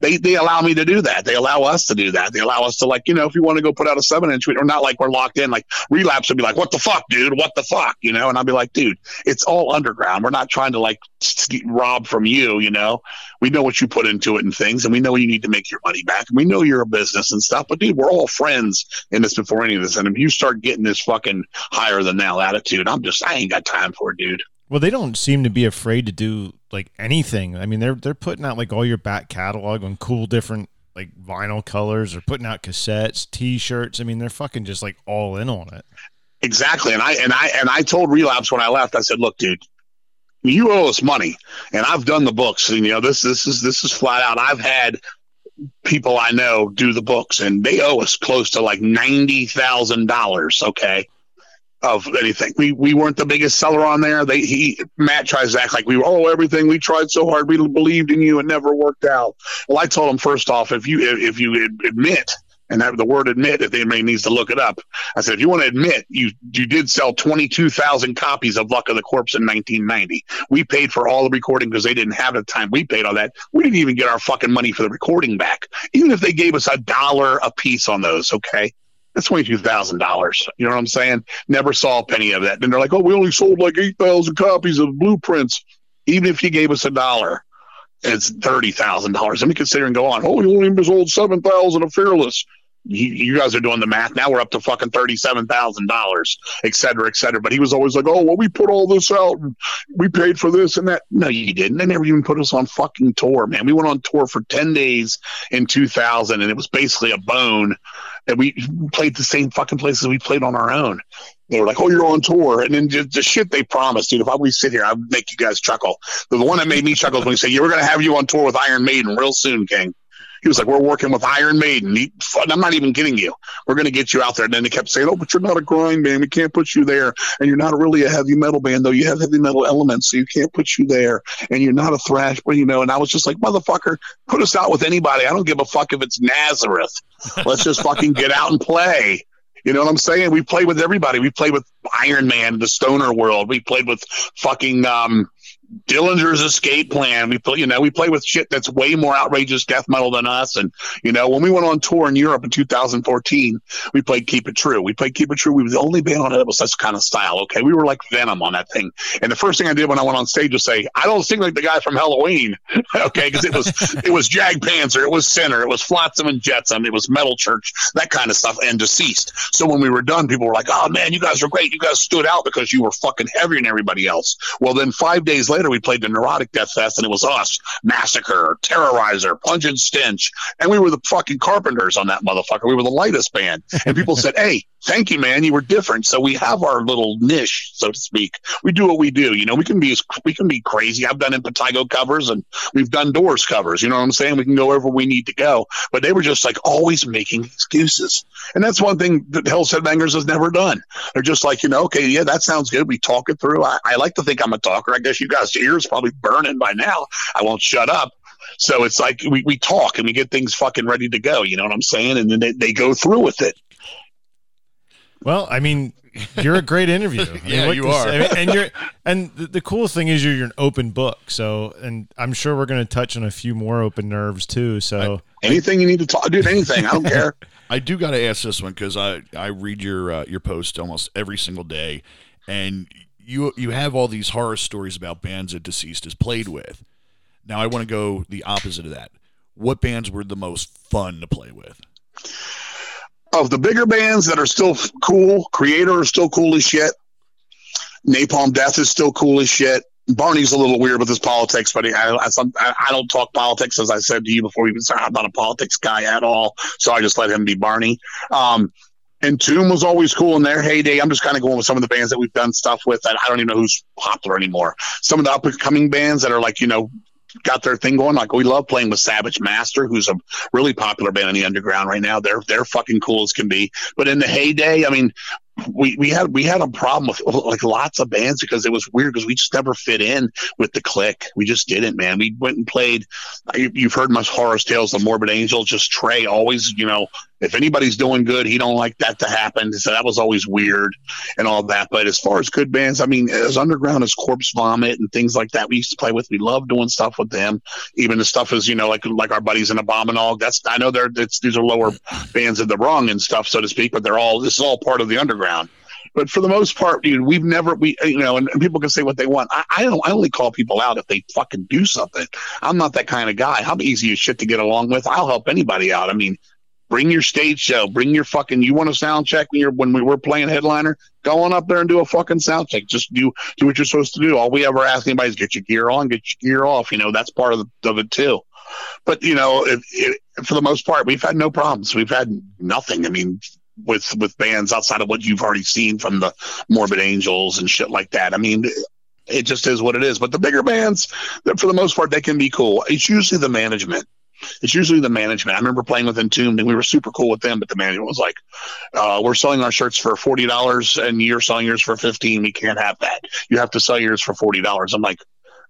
they they allow me to do that. They allow us to do that. They allow us to like, you know, if you want to go put out a seven inch, we're not like we're locked in. Like relapse would be like, what the fuck, dude? What the fuck, you know? And I'd be like, dude, it's all underground. We're not trying to like rob from you, you know. We know what you put into it and things, and we know you need to make your money back. And we know you're a business and stuff. But dude, we're all friends in this before any of this. And if you start getting this fucking higher than now attitude, I'm just I ain't got time for it, dude. Well, they don't seem to be afraid to do like anything. I mean, they're they're putting out like all your back catalog on cool different like vinyl colors or putting out cassettes, t-shirts. I mean, they're fucking just like all in on it. Exactly. And I and I and I told Relapse when I left, I said, look, dude, you owe us money. And I've done the books. And you know, this this is this is flat out. I've had people I know do the books and they owe us close to like ninety thousand dollars, okay. Of anything, we we weren't the biggest seller on there. They he Matt tries to act like we were. Oh, everything we tried so hard, we believed in you, and never worked out. Well, I told him first off, if you if you admit and that the word admit if anybody needs to look it up i said if you want to admit you you did sell 22000 copies of luck of the corpse in 1990 we paid for all the recording because they didn't have the time we paid all that we didn't even get our fucking money for the recording back even if they gave us a dollar a piece on those okay that's twenty two thousand dollars. You know what I'm saying? Never saw a penny of that. And they're like, "Oh, we only sold like eight thousand copies of blueprints." Even if you gave us a dollar, it's thirty thousand dollars. Let me consider and go on. Oh, you only sold seven thousand of Fearless. You, you guys are doing the math now. We're up to fucking thirty-seven thousand dollars, et cetera, et cetera. But he was always like, "Oh, well, we put all this out, and we paid for this and that." No, you didn't. They never even put us on fucking tour, man. We went on tour for ten days in two thousand, and it was basically a bone. And we played the same fucking places we played on our own. They were like, "Oh, you're on tour," and then just the shit they promised, dude. If I would sit here, I'd make you guys chuckle. The one that made me chuckle is when he said, "Yeah, we're gonna have you on tour with Iron Maiden real soon, King." He was like, "We're working with Iron Maiden." He, I'm not even kidding you. We're going to get you out there. And then they kept saying, "Oh, but you're not a grind band. We can't put you there. And you're not really a heavy metal band, though. You have heavy metal elements, so you can't put you there. And you're not a thrash, but you know." And I was just like, "Motherfucker, put us out with anybody. I don't give a fuck if it's Nazareth. Let's just fucking get out and play." You know what I'm saying? We played with everybody. We played with Iron Man, the Stoner World. We played with fucking um, Dillinger's Escape Plan. We play, you know, we play with shit that's way more outrageous death metal than us. And you know, when we went on tour in Europe in 2014, we played Keep It True. We played Keep It True. We were the only band on it that was such kind of style. Okay, we were like Venom on that thing. And the first thing I did when I went on stage was say, "I don't sing like the guy from Halloween." okay, because it was it was Jag Panzer, it was Sinner, it was Flotsam and Jetsam, it was Metal Church, that kind of stuff, and Deceased. So when we were done, people were like, "Oh man, you guys are great. You guys stood out because you were fucking heavier than everybody else." Well, then five days later, we played the Neurotic Death Fest, and it was us, Massacre, Terrorizer, Pungent Stench, and we were the fucking Carpenters on that motherfucker. We were the lightest band, and people said, "Hey, thank you, man. You were different." So we have our little niche, so to speak. We do what we do. You know, we can be we can be crazy. I've done Impetigo covers, and we've done Doors covers. You know what I'm saying? We can go wherever we need to go. But they were just like always making excuses, and that's one thing that Hell's Headbangers has never done. They're just like, you know, okay, yeah, that sounds good. We talk it through. I, I like to think I'm a talker. I guess you guys' ears probably burning by now. I won't shut up. So it's like we, we talk and we get things fucking ready to go. You know what I'm saying? And then they, they go through with it. Well, I mean, you're a great interview. I mean, Yeah, you are. say? I mean, and you're and the, the coolest thing is you're, you're an open book. So, and I'm sure we're going to touch on a few more open nerves too. So, Anything you need to talk, dude, anything. I don't care. I do got to ask this one because I I read your uh, your post almost every single day, and you you have all these horror stories about bands that deceased has played with. Now I want to go the opposite of that. What bands were the most fun to play with? of the bigger bands that are still cool, Kreator is still cool as shit. Napalm Death is still cool as shit. Barney's a little weird with his politics, but he, I, I, I don't talk politics, as I said to you before. Even I'm not a politics guy at all, so I just let him be Barney. Um, and Tomb was always cool in their heyday. I'm just kind of going with some of the bands that we've done stuff with that I don't even know who's popular anymore. Some of the up and coming bands that are like, you know, got their thing going. Like we love playing with Savage Master, who's a really popular band in the underground right now. They're they're fucking cool as can be. But in the heyday, I mean, we, we had we had a problem with like lots of bands because it was weird because we just never fit in with the click. We just didn't, man. We went and played. You've heard my horror tales, the Morbid Angel. Just Trey always, you know, if anybody's doing good, he don't like that to happen. So that was always weird and all that. But as far as good bands, I mean, as underground as Corpse Vomit and things like that, we used to play with. We love doing stuff with them. Even the stuff is, you know, like like our buddies in Abominog. That's I know they're these are lower bands of the rung and stuff, so to speak. But they're all this is all part of the underground. But for the most part, dude, we've never we you know, and, and people can say what they want. I, I don't I only call people out if they fucking do something. I'm not that kind of guy. I'm easy as shit to get along with. I'll help anybody out. I mean, bring your stage show, bring your fucking. You want a sound check when you're when we were playing headliner? Go on up there and do a fucking sound check. Just do do what you're supposed to do. All we ever ask anybody is get your gear on, get your gear off. You know that's part of the, of it too. But you know, it, it, for the most part, we've had no problems. We've had nothing. I mean, with with bands outside of what you've already seen from the Morbid Angels and shit like that. I mean, it just is what it is. But the bigger bands, for the most part, they can be cool. It's usually the management. It's usually the management. I remember playing with Entombed, and we were super cool with them, but the management was like, uh, "We're selling our shirts for forty dollars, and you're selling yours for fifteen. We can't have that. You have to sell yours for forty dollars." I'm like,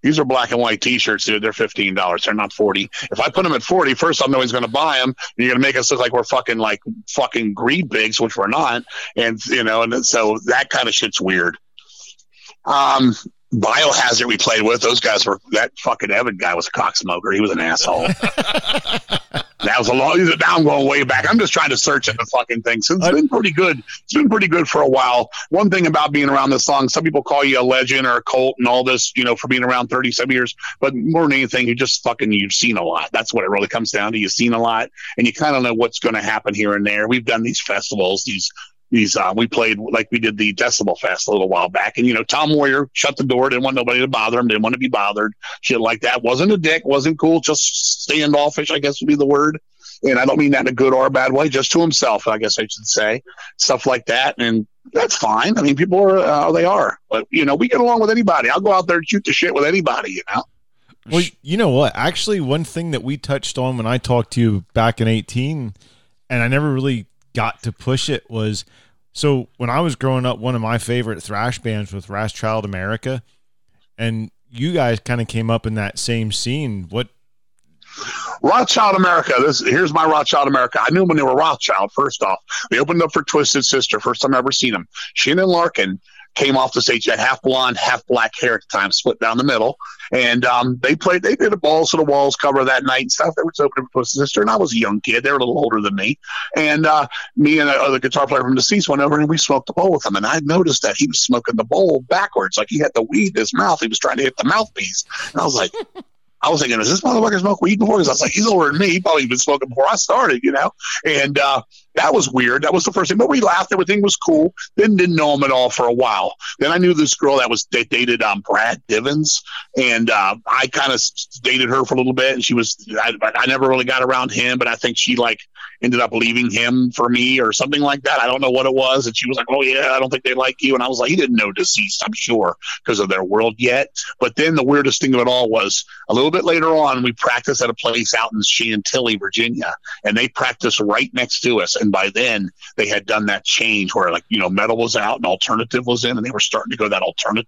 these are black and white T-shirts, dude. They're fifteen dollars. They're not forty. If I put them at forty, first I'll know going to buy them. And you're going to make us look like we're fucking like fucking greed bigs, which we're not. And you know, and so that kind of shit's weird. Um, Biohazard we played with, those guys were that fucking Evan guy was a cocksmoker. He was an asshole. that was a long now I'm going way back. I'm just trying to search at the fucking thing. So it's been pretty good. It's been pretty good for a while. One thing about being around this song, some people call you a legend or a cult and all this, you know, for being around 37 years. But more than anything, you just fucking you've seen a lot. That's what it really comes down to. You've seen a lot and you kind of know what's going to happen here and there. We've done these festivals, these these uh, we played like we did the Decibel Fest a little while back, and you know Tom Warrior shut the door, didn't want nobody to bother him, didn't want to be bothered, shit like that. wasn't a dick, wasn't cool, just standoffish, I guess would be the word. And I don't mean that in a good or a bad way, just to himself, I guess I should say, stuff like that, and that's fine. I mean, people are uh, they are, but you know we get along with anybody. I'll go out there and shoot the shit with anybody, you know. Well, you know what? Actually, one thing that we touched on when I talked to you back in 18, and I never really got to push it was so when I was growing up, one of my favorite thrash bands was Wrathchild America, and you guys kind of came up in that same scene. What? Wrathchild America. This here's my Wrathchild America. I knew when they were Wrathchild. First off, they opened up for Twisted Sister. First time I ever seen them. Shannon Larkin came off the stage. Had half blonde, half black hair at the time, split down the middle. And um, they played, they did a Balls to the Walls cover that night and stuff. They were opening for Twisted Sister, and I was a young kid. They were a little older than me. And uh, me and the other guitar player from the Deceased went over and we smoked the bowl with him. And I noticed that he was smoking the bowl backwards, like he had the weed in his mouth. He was trying to hit the mouthpiece. And I was like, I was thinking, is this motherfucker smoke weed before? Because I was like, he's older than me. He probably been smoking before I started, you know? And uh, that was weird. That was the first thing. But we laughed. Everything was cool. Then didn't know him at all for a while. Then I knew this girl that was that dated um, Brad Divens. And uh, I kind of dated her for a little bit. And she was, I, I never really got around him, but I think she like ended up leaving him for me or something like that. I don't know what it was. And she was like, oh, yeah, I don't think they like you. And I was like, he didn't know deceased, I'm sure, because of their world yet. But then the weirdest thing of it all was a little bit later on, we practiced at a place out in Chantilly, Virginia, and they practiced right next to us. And by then, they had done that change where, like, you know, metal was out and alternative was in, and they were starting to go that alternative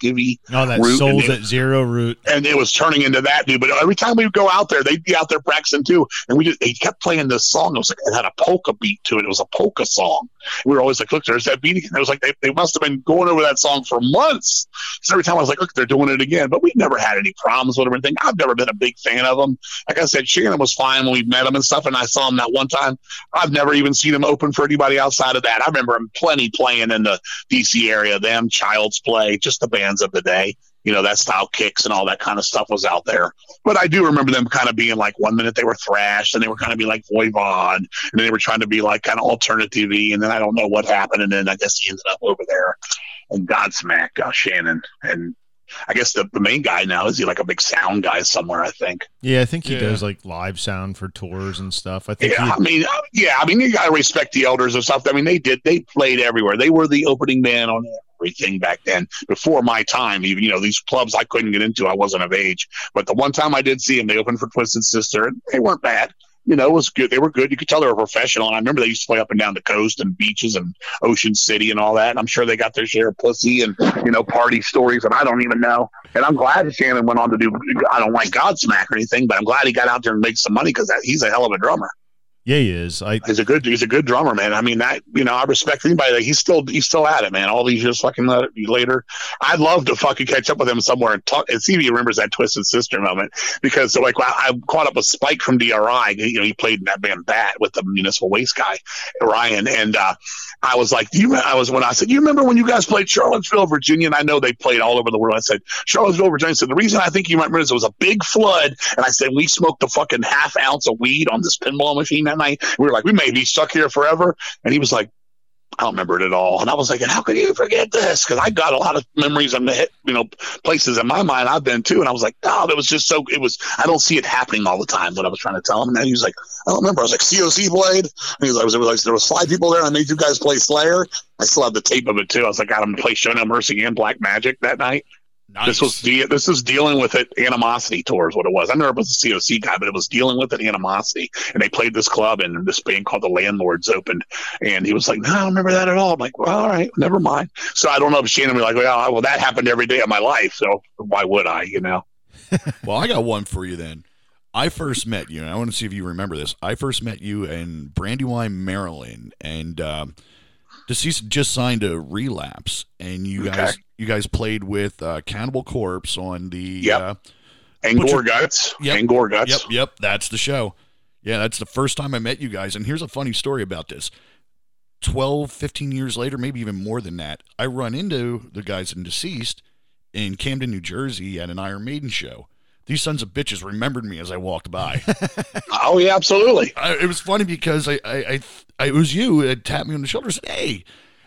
Oh, that route, souls at zero route. And it was turning into that, dude. But every time we would go out there, they'd be out there practicing too. And we just, they kept playing this song. It was like, had a polka beat to it. It was a polka song. We were always like, look, there's that beat again. It was like, they, they must have been going over that song for months. So every time I was like, look, they're doing it again. But we've never had any problems with them. everything. I've never been a big fan of them. Like I said, Shannon was fine when we met him and stuff. And I saw him that one time. I've never even seen him open for anybody outside of that. I remember him plenty playing in the DC area, them, Child's Play, just the bands of the day you know, that style kicks and all that kind of stuff was out there. But I do remember them kind of being like one minute they were thrash and they were kind of be like Voivod and then they were trying to be like kind of alternative and then I don't know what happened and then I guess he ended up over there and Godsmack uh, Shannon and I guess the, the main guy now is he like a big sound guy somewhere. I think. Yeah, I think he yeah. does like live sound for tours and stuff. I think. Yeah, I mean, yeah, I mean, you gotta respect the elders and stuff. I mean, they did. They played everywhere. They were the opening band on thing back then before my time. Even you know these clubs I couldn't get into, I wasn't of age. But the one time I did see them, they opened for Twisted Sister, and they weren't bad you know, it was good. They were good. You could tell they were professional. And I remember they used to play up and down the coast and beaches and Ocean City and all that. And I'm sure they got their share of pussy and, you know, party stories that I don't even know. And I'm glad Shannon went on to do, I don't like Godsmack or anything, but I'm glad he got out there and made some money because he's a hell of a drummer. Yeah, he is. I, he's a good he's a good drummer, man. I mean that you know I respect anybody that he's still he's still at it, man. All these years fucking later, I'd love to fucking catch up with him somewhere and talk and see if he remembers that Twisted Sister moment because like I, I caught up with Spike from DRI. You know he played in that band Bat with the Municipal Waste guy Ryan, and uh, I was like, you? I was when I said, you remember when you guys played Charlottesville, Virginia? And I know they played all over the world. I said Charlottesville, Virginia. I said the reason I think you might remember is it was a big flood, and I said we smoked a fucking half ounce of weed on this pinball machine that night. We were like, we may be stuck here forever. And he was like, I don't remember it at all. And I was like, how could you forget this? Because I got a lot of memories and the you know places in my mind I've been to, and I was like, oh, that was just so. It was. I don't see it happening all the time. What I was trying to tell him, and he was like, I don't remember. I was like, COC played. And he was like, was, was like, there was five people there. and I made you guys play Slayer. I still have the tape of it too. I was like, I got him to play Show No Mercy and Black Magic that night. Nice. This was de- this was dealing with it. Animosity tour is what it was. I never was a COC guy, but it was dealing with it. Animosity, and they played this club, and this band called the Landlords opened, and he was like, "No, I don't remember that at all." I'm like, "Well, all right, never mind." So I don't know if Shannon be like, "Well, well, that happened every day of my life, so why would I?" You know. well, I got one for you then. I first met you, and I want to see if you remember this. I first met you in Brandywine, Maryland, and. Um, Deceased just signed a relapse, and you okay. guys you guys played with uh, Cannibal Corpse on the yep. uh, and Gorguts. Yep. And Gorguts. Yep, yep, that's the show. Yeah, that's the first time I met you guys. And here's a funny story about this. 12, 15 years later, maybe even more than that, I run into the guys in Deceased in Camden, New Jersey at an Iron Maiden show. These sons of bitches remembered me as I walked by. oh yeah, absolutely. I, it was funny because I, I, I, I, it was you that tapped me on the shoulder and said, "Hey,"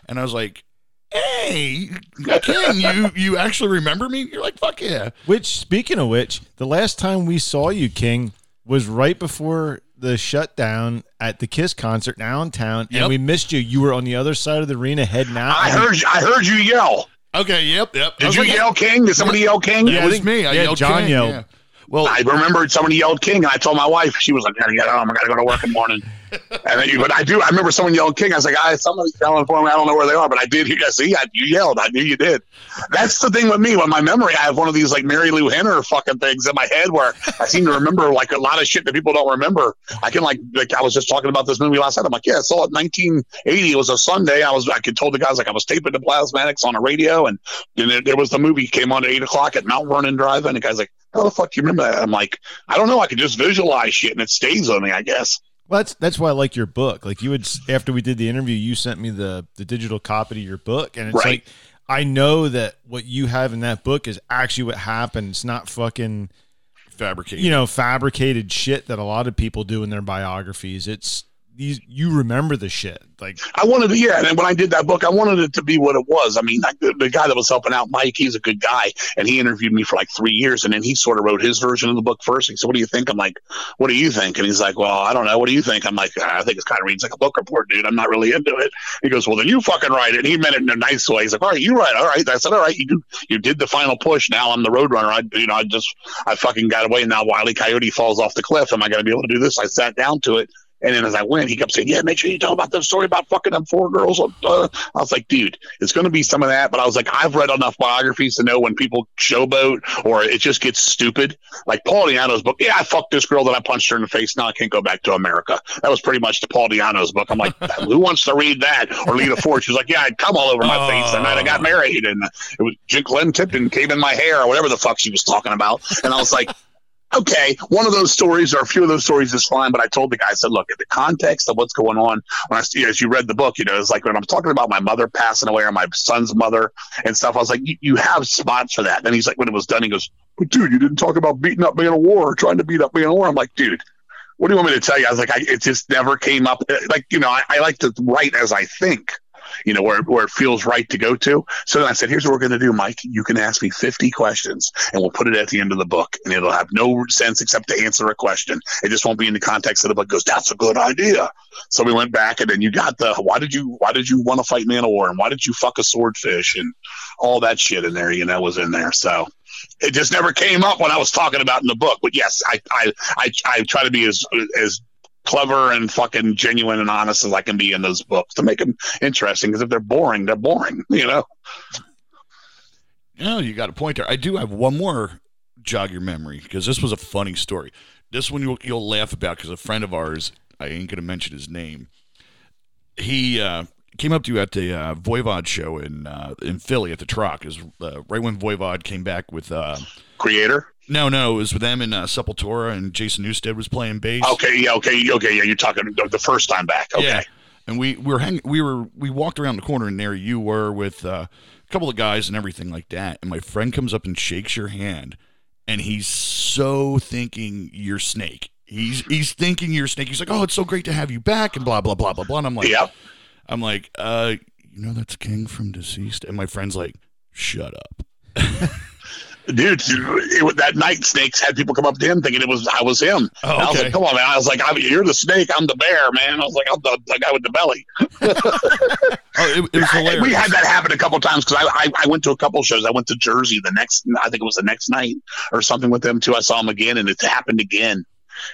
and I was like, hey, King, you you actually remember me? You're like, fuck yeah. Which, speaking of which, the last time we saw you, King, was right before the shutdown at the Kiss concert downtown, yep. and we missed you. You were on the other side of the arena heading out. I heard I heard you yell. Okay, yep, yep. Did you like, yell King? Did somebody yell King? Yeah, it was me. I yeah, yelled John King. yelled. Yeah. Well, I remembered somebody yelled King, and I told my wife. She was like, "I gotta get home. I gotta go to work in the morning." and then, but I do. I remember someone yelled King. I was like, "I somebody's yelling for me. I don't know where they are, but I did hear. See, I, you yelled. I knew you did." That's the thing with me. With my memory, I have one of these like Marilu Henner fucking things in my head where I seem to remember like a lot of shit that people don't remember. I can like like I was just talking about this movie last night. I'm like, yeah, I saw it 1980. It was a Sunday. I was I could told the guys like I was taping the plasmatics on a radio, and, and there, there was the movie came on at eight o'clock at Mount Vernon Drive, and the guy's like, how the fuck do you remember that? I'm like, I don't know. I can just visualize shit and it stays on me, I guess. Well, that's that's why I like your book. Like you would after we did the interview, you sent me the the digital copy of your book, and it's right. like I know that what you have in that book is actually what happened. It's not fucking fabricated, you know, fabricated shit that a lot of people do in their biographies. It's these you remember the shit like i wanted to yeah and when i did that book i wanted it to be what it was. I mean I, the, guy that was helping out mike he's a good guy and he interviewed me for like three years and then he sort of wrote his version of the book first. He said what do you think? I'm like what do you think? And he's like well i don't know. What do you think? I'm like i think it's kind of reads like a book report dude. I'm not really into it. He goes well then you fucking write it. And he meant it in a nice way. He's like all right you write all right. I said all right you do you did the final push. Now i'm the roadrunner i you know i just i fucking got away. And now wiley coyote falls off the cliff. Am i going to be able to do this? I sat down to it and then as I went, he kept saying, "Yeah, make sure you tell about the story about fucking them four girls." Uh, I was like, "Dude, it's going to be some of that." But I was like, "I've read enough biographies to know when people showboat or it just gets stupid." Like Paul Di'Anno's book, "Yeah, I fucked this girl, that I punched her in the face. Now I can't go back to America." That was pretty much the Paul Di'Anno's book. I'm like, "Who wants to read that?" Or Lita Ford, she was like, "Yeah, I'd come all over my oh. face the night I got married, and it was Glenn Tipton came in my hair or whatever the fuck she was talking about." And I was like okay, one of those stories or a few of those stories is fine. But I told the guy, I said, look, at the context of what's going on, when I, as you read the book, you know, it's like when I'm talking about my mother passing away or my son's mother and stuff, I was like, you have spots for that. And he's like, when it was done, he goes, but dude, you didn't talk about beating up Manowar or trying to beat up Manowar. I'm like, dude, what do you want me to tell you? I was like, I, it just never came up. Eh, like, you know, I, I like to write as I think. You know, where, where it feels right to go to. So then I said, here's what we're going to do, Mike. You can ask me 50 questions and we'll put it at the end of the book and it'll have no sense except to answer a question. It just won't be in the context of the book. Goes, that's a good idea. So we went back and then you got the, why did you, why did you want to fight Manowar and why did you fuck a swordfish and all that shit in there, you know, was in there. So it just never came up when I was talking about in the book. But yes, I, I, I, I try to be as, as clever and fucking genuine and honest as I can be in those books to make them interesting. Because if they're boring, they're boring. You know. No, you got a point there. I do have one more jog your memory because this was a funny story. This one you'll, you'll laugh about because a friend of ours, I ain't gonna mention his name. He uh, came up to you at the uh, Voivod show in uh, in Philly at the Troc. Is uh, right when Voivod came back with uh, Kreator. No, no, it was with them in uh, Sepultura, and Jason Newsted was playing bass. Okay, yeah, okay, okay, yeah. You're talking the first time back. Okay. Yeah. And we, we were hanging, we were we walked around the corner, and there you were with uh, a couple of guys and everything like that. And my friend comes up and shakes your hand, and he's so thinking you're Snake. He's he's thinking you're Snake. He's like, "Oh, it's so great to have you back," and blah blah blah blah blah. And I'm like, yeah. I'm like, uh, you know, that's King from Deceased, and my friend's like, "Shut up." dude, it, that night snakes had people come up to him thinking it was I was him. Oh, okay. I was like, come on, man. I was like, you're the snake, I'm the bear, man. I was like, I'm the, the guy with the belly. oh, it, it, was hilarious. We had that happen a couple times because I, I, I went to a couple shows. I went to Jersey the next, I think it was the next night or something with them too. I saw him again, and it happened again.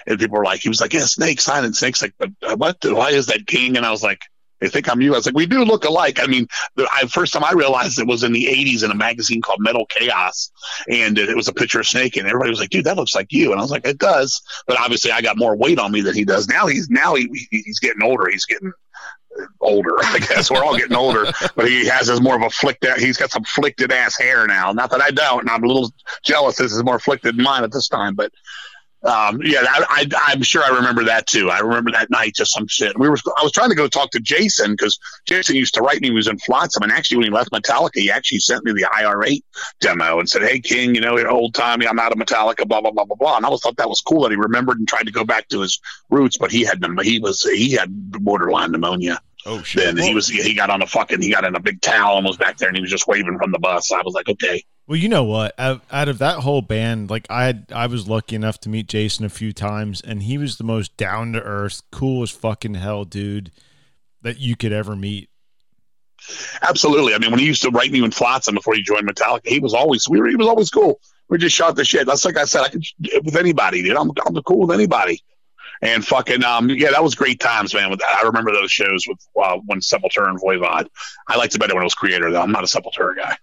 And people were like, he was like, yeah, snake, silent snake's like, but uh, what? Why is that king? And I was like, they think I'm you. I was like, we do look alike. I mean, the I, first time I realized it was in the 80s in a magazine called Metal Chaos. And it, was a picture of Snake. And everybody was like, dude, that looks like you. And I was like, it does. But obviously, I got more weight on me than he does. Now he's now he, he's getting older. He's getting older. I guess we're all getting older, but he has his more of a flicked. out. He's got some flicked ass hair now. Not that I don't, and I'm a little jealous. This is more flicked than mine at this time, but um, yeah, I, I, am sure I remember that too. I remember that night, just some shit. We were, I was trying to go talk to Jason because Jason used to write me. He was in Flotsam, and actually, when he left Metallica, he actually sent me the IR8 demo and said, "Hey, King, you know, old timey, I'm out of Metallica, blah blah blah blah blah." And I always thought that was cool that he remembered and tried to go back to his roots, but he had he was he had borderline pneumonia. Oh shit! Then he was he got on a fucking he got in a big towel and was back there and he was just waving from the bus. I was like, okay. Well, you know what? Out of that whole band, like I had, I was lucky enough to meet Jason a few times, and he was the most down to earth, cool as fucking hell dude that you could ever meet. Absolutely. I mean, when he used to write me in Flotsam before he joined Metallica, he was always we were, he was always cool. We just shot the shit. That's like I said, I could with anybody, dude. I'm I'm cool with anybody and fucking um yeah that was great times man With i remember those shows with uh, when sepultura and voivod. I liked it better when it was Kreator though. I'm not a sepultura guy.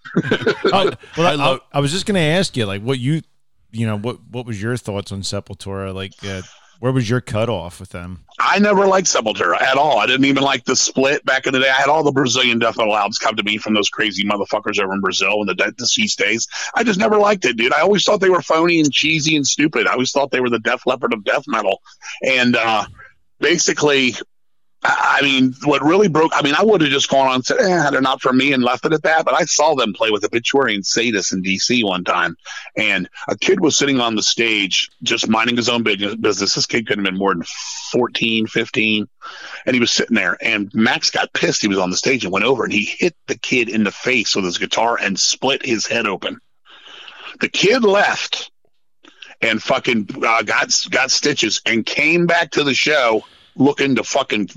Oh, well I, love- I, I, was just gonna ask you like what you you know what what was your thoughts on sepultura? Like uh, where was your cutoff with them? I never liked Sepultura at all. I didn't even like the split back in the day. I had all the Brazilian death metal albums come to me from those crazy motherfuckers over in Brazil in the de- deceased days. I just never liked it, dude. I always thought they were phony and cheesy and stupid. I always thought they were the Def Leppard of death metal. And uh, basically, I mean, what really broke, I mean, I would have just gone on and said, eh, they're not for me and left it at that. But I saw them play with Obituary Sadus in DC one time. And a kid was sitting on the stage just minding his own business. This kid couldn't have been more than 14, 15. And he was sitting there. And Max got pissed. He was on the stage and went over and he hit the kid in the face with his guitar and split his head open. The kid left and fucking uh, got, got stitches and came back to the show looking to fucking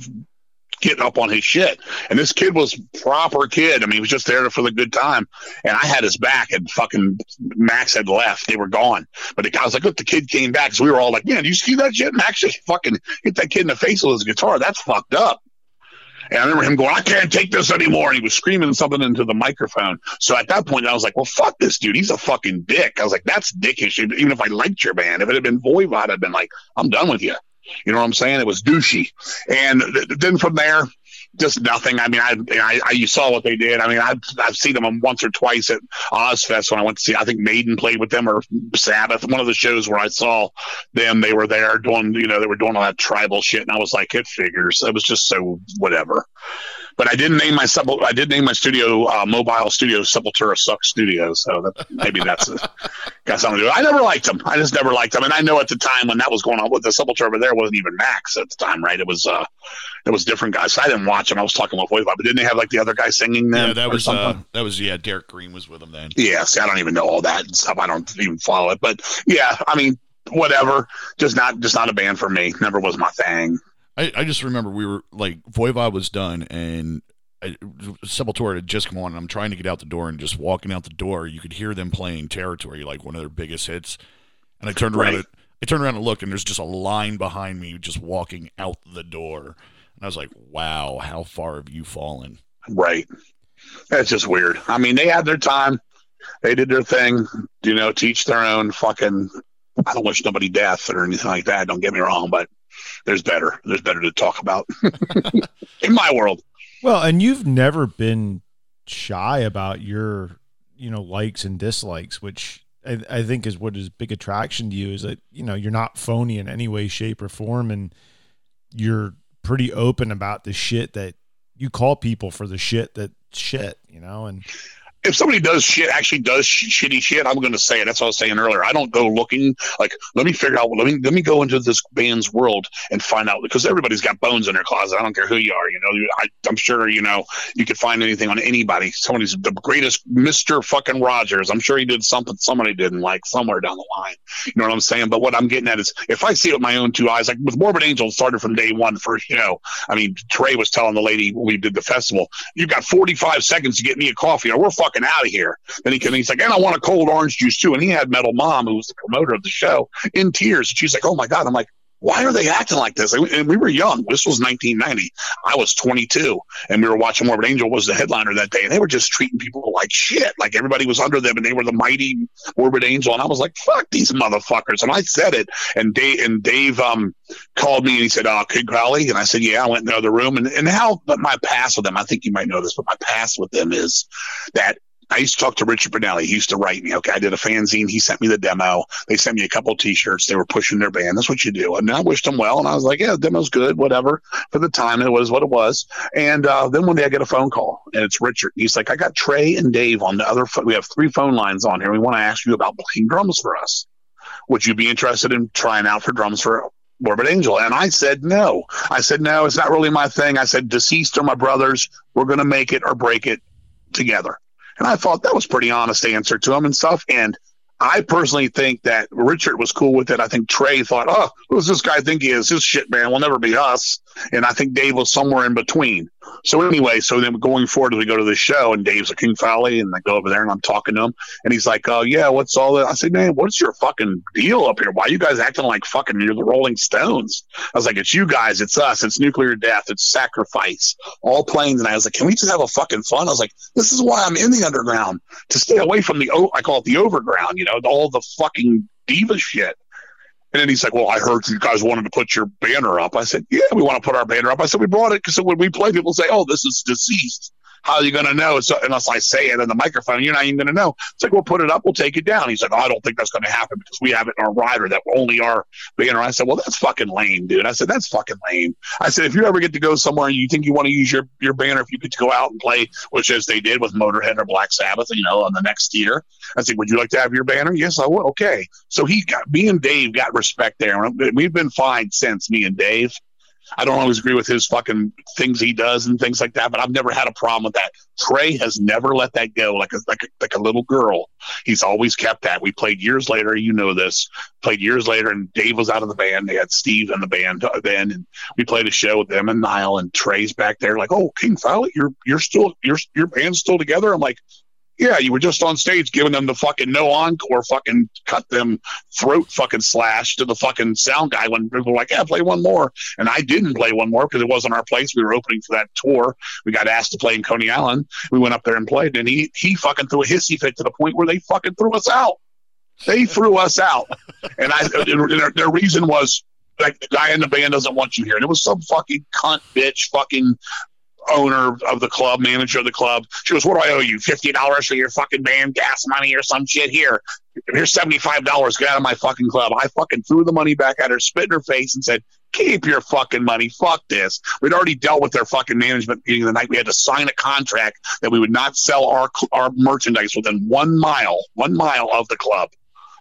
get up on his shit. And this kid was proper kid. I mean, he was just there for the good time. And I had his back, and fucking Max had left. They were gone. But the, I was like, look, the kid came back. So we were all like, man, do you see that shit? Max just fucking hit that kid in the face with his guitar. That's fucked up. And I remember him going, I can't take this anymore. And he was screaming something into the microphone. So at that point, I was like, well, fuck this dude. He's a fucking dick. I was like, that's dickish. Even if I liked your band, if it had been Voivod, I'd been like, I'm done with you. You know what I'm saying? It was douchey. And th- then from there, just nothing. I mean, I, I, I, you saw what they did. I mean, I've, I've seen them once or twice at Ozzfest when I went to see. I think Maiden played with them or Sabbath. One of the shows where I saw them, they were there doing, you know, they were doing all that tribal shit, and I was like, it figures. It was just so whatever. but I didn't name my sub. I did name my studio uh, mobile studio Sepultura Suck Studio. So that, maybe that's got something to do. I never liked them. I just never liked them. And I know at the time when that was going on with the Sepultura over there wasn't even Max at the time, right? It was uh, it was different guys. So I didn't watch them. I was talking about Voivod, but didn't they have like the other guy singing them? Yeah, that was uh, that was yeah. Derrick Green was with them then. Yeah, see, I don't even know all that stuff. I don't even follow it, but yeah, I mean, whatever. Just not just not a band for me. Never was my thing. I, I just remember we were like Voivod was done and I, Sepultura had just come on and I'm trying to get out the door and just walking out the door you could hear them playing Territory like one of their biggest hits and I turned around right. I turned around and looked and there's just a line behind me just walking out the door and I was like wow how far have you fallen right that's just weird I mean they had their time they did their thing you know teach their own fucking I don't wish nobody death or anything like that don't get me wrong but there's better. There's better to talk about in my world. Well, and you've never been shy about your, you know, likes and dislikes, which I, I think is what is big attraction to you is that you know you're not phony in any way, shape, or form, and you're pretty open about the shit that you call people for the shit that shit, you know, and if somebody does shit, actually does sh- shitty shit, I'm going to say it. That's what I was saying earlier. I don't go looking like, let me figure out, let me, let me go into this band's world and find out because everybody's got bones in their closet. I don't care who you are. You know, I, am sure, you know, you could find anything on anybody. Somebody's the greatest Mr. fucking Rogers. I'm sure he did something somebody didn't like somewhere down the line. You know what I'm saying? But what I'm getting at is if I see it with my own two eyes, like with Morbid Angel started from day one first, you know, I mean, Trey was telling the lady we did the festival, You've got 45 seconds to get me a coffee or we're fucking out of here. Then he came he's like, and I want a cold orange juice too. And he had Metal Mom, who was the promoter of the show, in tears. And she's like, oh my God. I'm like, why are they acting like this? And we were young. This was 1990. I was 22, and we were watching Morbid Angel was the headliner that day, and they were just treating people like shit. Like everybody was under them, and they were the mighty Morbid Angel. And I was like, "Fuck these motherfuckers!" And I said it, and Dave and Dave um called me and he said, "Oh, King Fowley," and I said, "Yeah." I went in the other room, and and how but my past with them, I think you might know this, but my past with them is that I used to talk to Richard Brunelli. He used to write me. Okay, I did a fanzine. He sent me the demo. They sent me a couple T-shirts. They were pushing their band. That's what you do. And I wished them well. And I was like, yeah, the demo's good. Whatever. For the time, it was what it was. And uh, then one day I get a phone call, and it's Richard. He's like, I got Trey and Dave on the other. Phone. We have three phone lines on here. We want to ask you about playing drums for us. Would you be interested in trying out for drums for Morbid Angel? And I said no. I said no. It's not really my thing. I said deceased are my brothers. We're going to make it or break it together. And I thought that was pretty honest answer to him and stuff. And I personally think that Richard was cool with it. I think Trey thought, oh, who does this guy think he is? This shit man will never be us. And I think Dave was somewhere in between. So anyway, so then going forward, we go to the show, and Dave's a King Fowley, and I go over there and I'm talking to him, and he's like, "Oh yeah, what's all that?" I said, "Man, what's your fucking deal up here? Why you guys acting like fucking you're the Rolling Stones?" I was like, "It's you guys, it's us, it's nuclear death, it's sacrifice, all planes." And I was like, "Can we just have a fucking fun?" I was like, "This is why I'm in the underground to stay away from the I call it the overground, you know, all the fucking diva shit." And then he's like, "Well, I heard you guys wanted to put your banner up." I said, "Yeah, we want to put our banner up." I said, "We brought it because when we play, people say, oh, this is deceased.' How are you going to know? So, unless I say it in the microphone, you're not even going to know. It's like, we'll put it up, we'll take it down. He's like, oh, I don't think that's going to happen because we have it in our rider that only our banner. I said, well, that's fucking lame, dude. I said, that's fucking lame. I said, if you ever get to go somewhere and you think you want to use your, your banner, if you get to go out and play, which as they did with Motorhead or Black Sabbath, you know, on the next year, I said, would you like to have your banner? Yes, I would. Okay. So he got, me and Dave got respect there. We've been fine since me and Dave. I don't always agree with his fucking things he does and things like that, but I've never had a problem with that. Trey has never let that go like a, like a, like a little girl. He's always kept that. We played years later, you know this. Played years later, and Dave was out of the band. They had Steve in the band uh, then, and we played a show with them and Nile and Trey's back there, like, "Oh, King Fowley, you're you're still your your band's still together." I'm like, yeah, you were just on stage giving them the fucking no encore fucking cut them throat fucking slash to the fucking sound guy when people were like, yeah, play one more. And I didn't play one more because it wasn't our place. We were opening for that tour. We got asked to play in Coney Island. We went up there and played, and he he fucking threw a hissy fit to the point where they fucking threw us out. They threw us out, and I their, their reason was like the guy in the band doesn't want you here, and it was some fucking cunt bitch fucking owner of the club, manager of the club. She goes, "What do I owe you? Fifty dollars for your fucking band gas money or some shit? Here, here's seventy five dollars. Get out of my fucking club." I fucking threw the money back at her, spit in her face, and said, "Keep your fucking money. Fuck this." We'd already dealt with their fucking management meeting the night. We had to sign a contract that we would not sell our our merchandise within one mile, one mile of the club.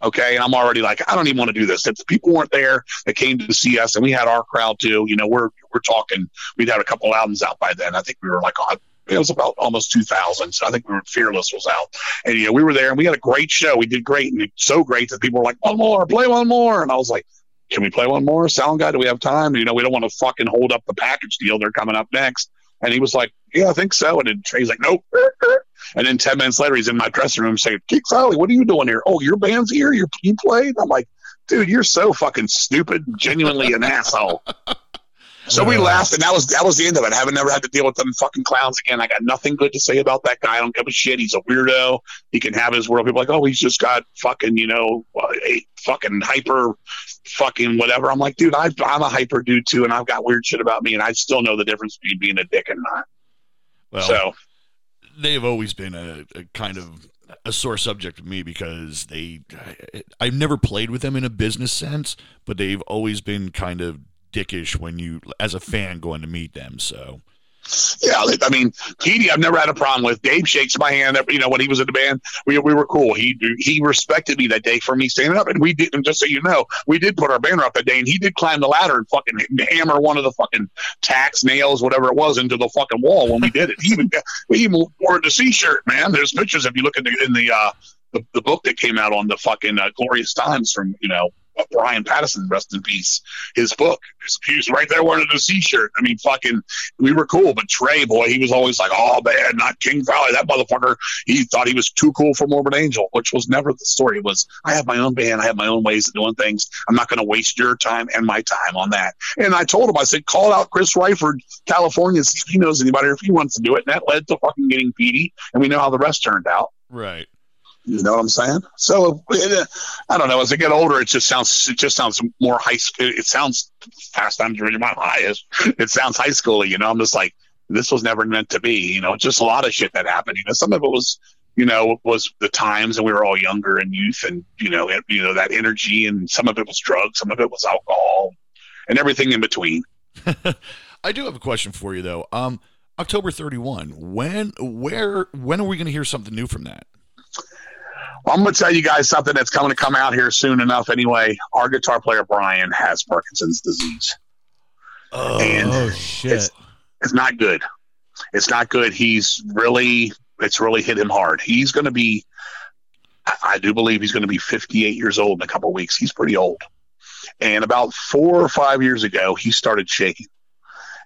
Okay. And I'm already like, I don't even want to do this. If people weren't there that came to see us and we had our crowd too, you know, we're, we're talking, we'd had a couple albums out by then. I think we were like, oh, it was about almost 2000. So I think we were Fearless was out. And, you know, we were there and we had a great show. We did great and so great that people were like, one more, play one more. And I was like, can we play one more? Sound guy, do we have time? You know, we don't want to fucking hold up the package deal. They're coming up next. And he was like, Yeah, I think so. And then Trey's like, Nope. And then 10 minutes later, he's in my dressing room saying, Keith Sally, what are you doing here? Oh, your band's here? You're, you played? I'm like, Dude, you're so fucking stupid, genuinely an asshole. So we laughed, and that was that was the end of it. I haven't never had to deal with them fucking clowns again. I got nothing good to say about that guy. I don't give a shit. He's a weirdo. He can have his world. People are like, oh, he's just got fucking, you know, uh, a fucking hyper, fucking whatever. I'm like, dude, I, I'm a hyper dude too, and I've got weird shit about me, and I still know the difference between being a dick and not. Well, so they've always been a, a kind of a sore subject with me because they I've never played with them in a business sense, but they've always been kind of dickish when you, as a fan, going to meet them. So. Yeah, I mean, Petey, I've never had a problem with. Dave shakes my hand. You know, when he was in the band, we, we were cool. He he respected me that day for me standing up, and we did. And just so you know, we did put our banner up that day, and he did climb the ladder and fucking hammer one of the fucking tacks, nails, whatever it was, into the fucking wall when we did it. He even we even wore the C-shirt, man. There's pictures if you look in the in the uh, the, the book that came out on the fucking uh, glorious times from you know Brian Patterson, rest in peace, his book. He was right there wearing a C-shirt. I mean, fucking, we were cool. But Trey, boy, he was always like, "Oh man, not King Fowley." That motherfucker. He thought he was too cool for Morbid Angel, which was never the story. It was I have my own band, I have my own ways of doing things. I'm not going to waste your time and my time on that. And I told him, I said, call out Chris Ryford, California, see if he knows anybody or if he wants to do it. And that led to fucking getting Petey, and we know how the rest turned out. Right. You know what I'm saying? So it, I don't know. As I get older, it just sounds it just sounds more high school. It sounds Fast Times at My highest. It sounds high schooly. You know, I'm just like this was never meant to be. You know, just a lot of shit that happened. You know, some of it was you know was the times and we were all younger and youth and you know it, you know that energy and some of it was drugs, some of it was alcohol, and everything in between. I do have a question for you though. Um, October 31. When, where, when are we going to hear something new from that? Well, I'm going to tell you guys something that's coming to come out here soon enough. Anyway, our guitar player Brian has Parkinson's disease. Oh, and oh shit! It's, it's not good. It's not good. He's really, it's really hit him hard. He's going to be, I do believe he's going to be 58 years old in a couple weeks. He's pretty old. And about four or five years ago, he started shaking.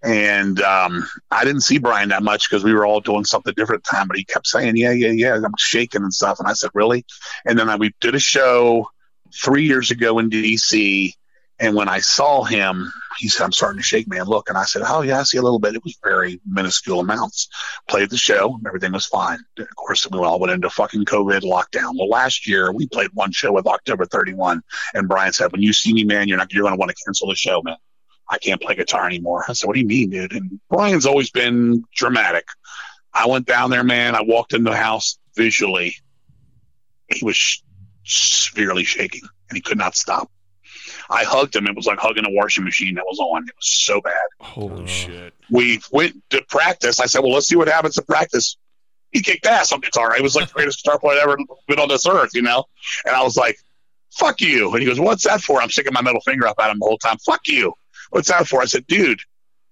And um, I didn't see Brian that much because we were all doing something different at the time. But he kept saying, "Yeah, yeah, yeah." I'm shaking and stuff. And I said, "Really?" And then I, we did a show three years ago in DC. And when I saw him, he said, I'm starting to shake, man. Look. And I said, Oh, yeah, I see a little bit. It was very minuscule amounts. Played the show. Everything was fine. Of course, we all went into fucking COVID lockdown. Well, last year we played one show with October 31. And Brian said, When you see me, man, you're not, you're going to want to cancel the show, man. I can't play guitar anymore. I said, What do you mean, dude? And Brian's always been dramatic. I went down there, man. I walked in the house visually. He was severely shaking and he could not stop. I hugged him. It was like hugging a washing machine that was on. It was so bad. Holy oh. shit. We went to practice. I said, Well, let's see what happens to practice. He kicked ass on guitar. He was like the greatest guitar player ever been on this earth, you know? And I was like, Fuck you. And he goes, What's that for? I'm sticking my middle finger up at him the whole time. Fuck you. What's that for? I said, dude,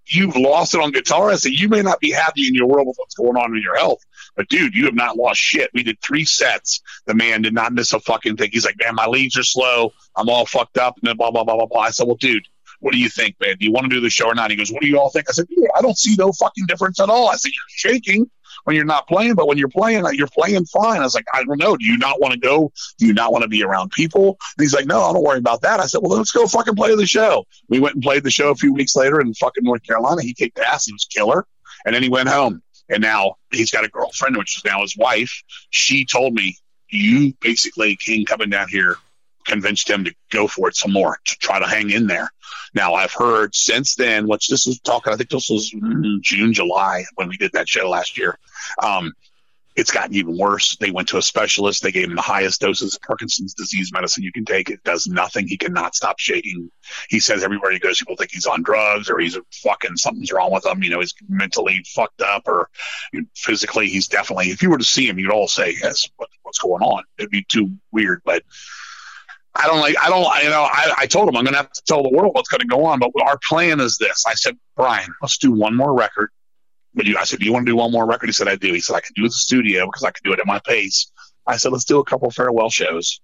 you've lost it on guitar. I said, you may not be happy in your world with what's going on in your health, but dude, you have not lost shit. We did three sets. The man did not miss a fucking thing. He's like, man, my leads are slow. I'm all fucked up. And then blah, blah, blah, blah, blah. I said, well, dude, what do you think, man? Do you want to do the show or not? He goes, what do you all think? I said, yeah, I don't see no fucking difference at all. I said, you're shaking when you're not playing, but when you're playing, you're playing fine. I was like, I don't know. Do you not want to go? Do you not want to be around people? And he's like, No, I don't worry about that. I said, Well, let's go fucking play the show. We went and played the show a few weeks later in fucking North Carolina. He kicked ass. He was killer. And then he went home. And now he's got a girlfriend, which is now his wife. She told me, You basically came coming down here convinced him to go for it some more to try to hang in there. Now I've heard since then, which this is talking, I think this was June, July when we did that show last year. Um, it's gotten even worse. They went to a specialist. They gave him the highest doses of Parkinson's disease medicine you can take. It does nothing. He cannot stop shaking. He says everywhere he goes, people think he's on drugs or he's fucking something's wrong with him. You know, he's mentally fucked up or physically. He's definitely. If you were to see him, you'd all say, "Yes, what, what's going on?" It'd be too weird, but. I don't like. I don't. You know. I, I told him I'm going to have to tell the world what's going to go on. But our plan is this. I said, Brian, let's do one more record but you, I said, do you want to do one more record? He said, I do. He said, I can do it at the studio because I can do it at my pace. I said, let's do a couple farewell shows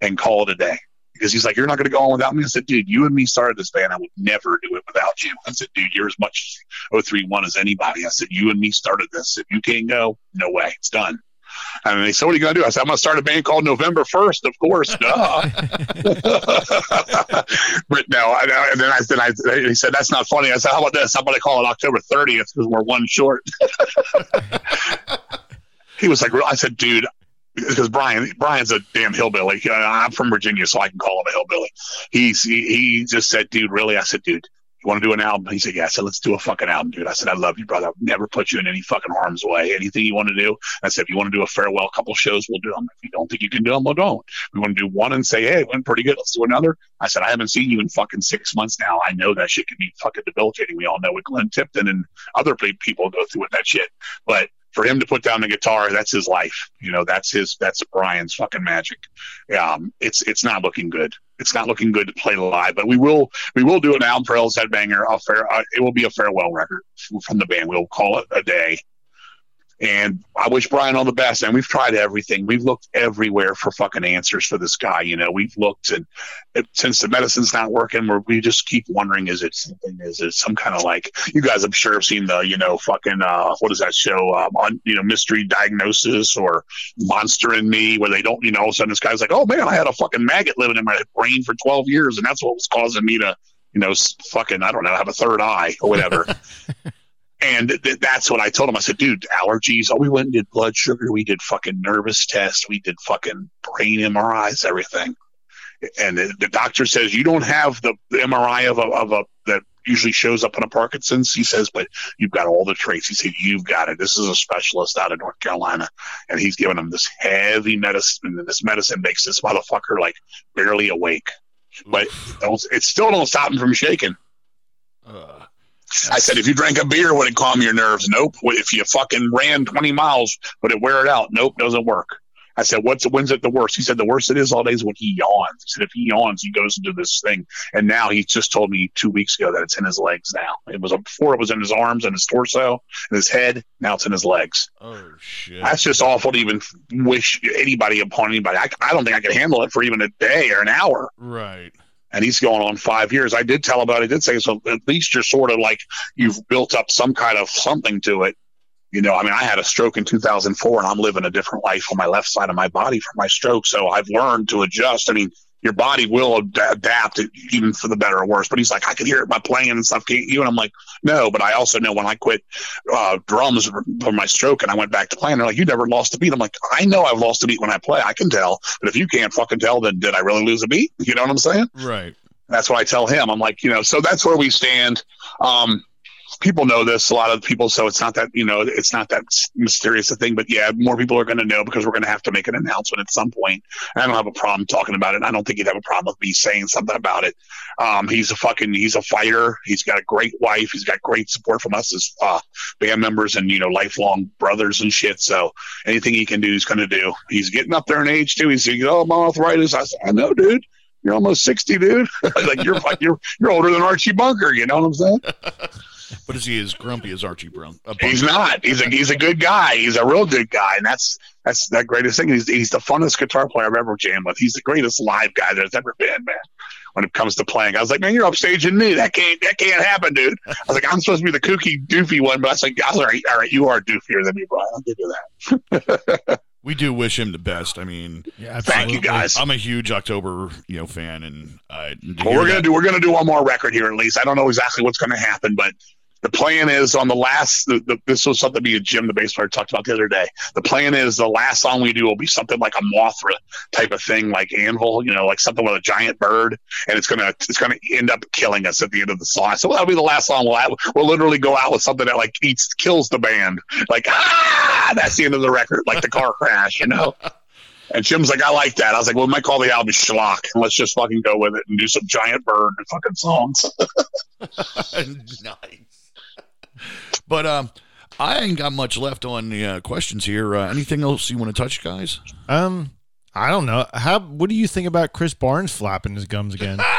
and call it a day. Because he's like, you're not going to go on without me. I said, dude, you and me started this band. I would never do it without you. I said, dude, you're as much 031 as anybody. I said, you and me started this. If you can't go, no way. It's done. And they said, What are you going to do? I said, I'm going to start a band called November 1st, of course. But no, and then I said, I, he said, That's not funny. I said, How about this? I'm going to call it October 30th because we're one short. he was like, I said, Dude, because Brian Brian's a damn hillbilly. I'm from Virginia, so I can call him a hillbilly. He's he, he just said, dude, really? I said, dude, you want to do an album? He said, yeah. I said, let's do a fucking album, dude. I said, I love you, brother. I've never put you in any fucking harm's way. Anything you want to do? I said, if you want to do a farewell couple shows, we'll do them. If you don't think you can do them, we'll don't. We want to do one and say, hey, it went pretty good. Let's do another. I said, I haven't seen you in fucking six months now. I know that shit can be fucking debilitating. We all know what Glenn Tipton and other people go through with that shit. But for him to put down the guitar, that's his life. You know, that's his, that's Brian's fucking magic. Um, it's, it's not looking good. It's not looking good to play live, but we will, we will do an album for Headbanger. A fair, uh, it will be a farewell record from the band. We'll call it a day and I wish Brian all the best. And we've tried everything. We've looked everywhere for fucking answers for this guy. You know, we've looked and it, since the medicine's not working, we just keep wondering, is it something? Is it some kind of like, you guys, I'm sure have seen the, you know, fucking, uh, what is that show? Um, on, you know, mystery diagnosis or monster in me where they don't, you know, all of a sudden this guy's like, oh man, I had a fucking maggot living in my brain for 12 years. And that's what was causing me to, you know, fucking, I don't know, have a third eye or whatever. And th- that's what I told him. I said, dude, allergies. Oh, we went and did blood sugar. We did fucking nervous tests. We did fucking brain MRIs, everything. And the, the doctor says, you don't have the, the MRI of a, of a, that usually shows up on a Parkinson's. He says, but you've got all the traits. He said, you've got it. This is a specialist out of North Carolina. And he's giving him this heavy medicine. And this medicine makes this motherfucker like barely awake. But it still don't stop him from shaking. Uh. I said, if you drank a beer, would it calm your nerves? Nope. If you fucking ran 20 miles, would it wear it out? Nope, doesn't work. I said, what's when's it the worst? He said, the worst it is all day is when he yawns. He said, if he yawns, he goes into this thing. And now he just told me two weeks ago that it's in his legs now. It was before it was in his arms and his torso and his head. Now it's in his legs. Oh, shit. That's just awful to even wish anybody upon anybody. I, I don't think I could handle it for even a day or an hour. Right and he's going on five years. I did tell him about it. I did say, so at least you're sort of like you've built up some kind of something to it. You know, I mean, I had a stroke in 2004 and I'm living a different life on my left side of my body from my stroke. So I've learned to adjust. I mean, your body will ad- adapt even for the better or worse. But he's like, I can hear it by playing and stuff. Can't you? And I'm like, no, but I also know when I quit uh, drums for my stroke and I went back to playing, they're like, you never lost a beat. I'm like, I know I've lost a beat when I play. I can tell. But if you can't fucking tell, then did I really lose a beat? You know what I'm saying? Right. That's what I tell him. I'm like, you know, so that's where we stand. Um, people know this a lot of people so it's not that you know it's not that mysterious a thing but yeah more people are going to know because we're going to have to make an announcement at some point. I don't have a problem talking about it i don't think he'd have a problem with me saying something about it. Um, he's a fucking he's a fighter. He's got a great wife. He's got great support from us as uh, band members and you know lifelong brothers and shit. So anything he can do he's going to do. He's getting up there in age too. He's saying oh my arthritis. I said i know dude. You're almost 60 dude. Like you're you're you're older than archie bunker you know what i'm saying But is he as grumpy as Archie Brown? He's not. He's a he's a good guy. He's a real good guy, and that's that's the greatest thing. He's he's the funnest guitar player I've ever jammed with. He's the greatest live guy there's ever been, man. When it comes to playing, I was like, man, you're upstaging me. That can't that can't happen, dude. I was like, I'm supposed to be the kooky, doofy one, but I was like, all right, all right, you are doofier than me, Brian. I'll give you that. we do wish him the best. I mean, yeah, thank you guys. I'm a huge October, you know, fan, and uh, well, we're gonna that. do we're gonna do one more record here at least. I don't know exactly what's gonna happen, but the plan is on the last. The, the, this was something me and Jim, the bass player, talked about the other day. The plan is the last song we do will be something like a Mothra type of thing, like Anvil, you know, like something with a giant bird, and it's gonna it's gonna end up killing us at the end of the song. So that'll be the last song. We'll have, we'll literally go out with something that like eats kills the band, like ah, that's the end of the record, like the car crash, you know. And Jim's like, I like that. I was like, well, we might call the album Schlock. And let's just fucking go with it and do some giant bird and fucking songs. nice. But um, I ain't got much left on the uh, questions here. Uh, anything else you want to touch, guys? Um, I don't know. How? What do you think about Chris Barnes flapping his gums again?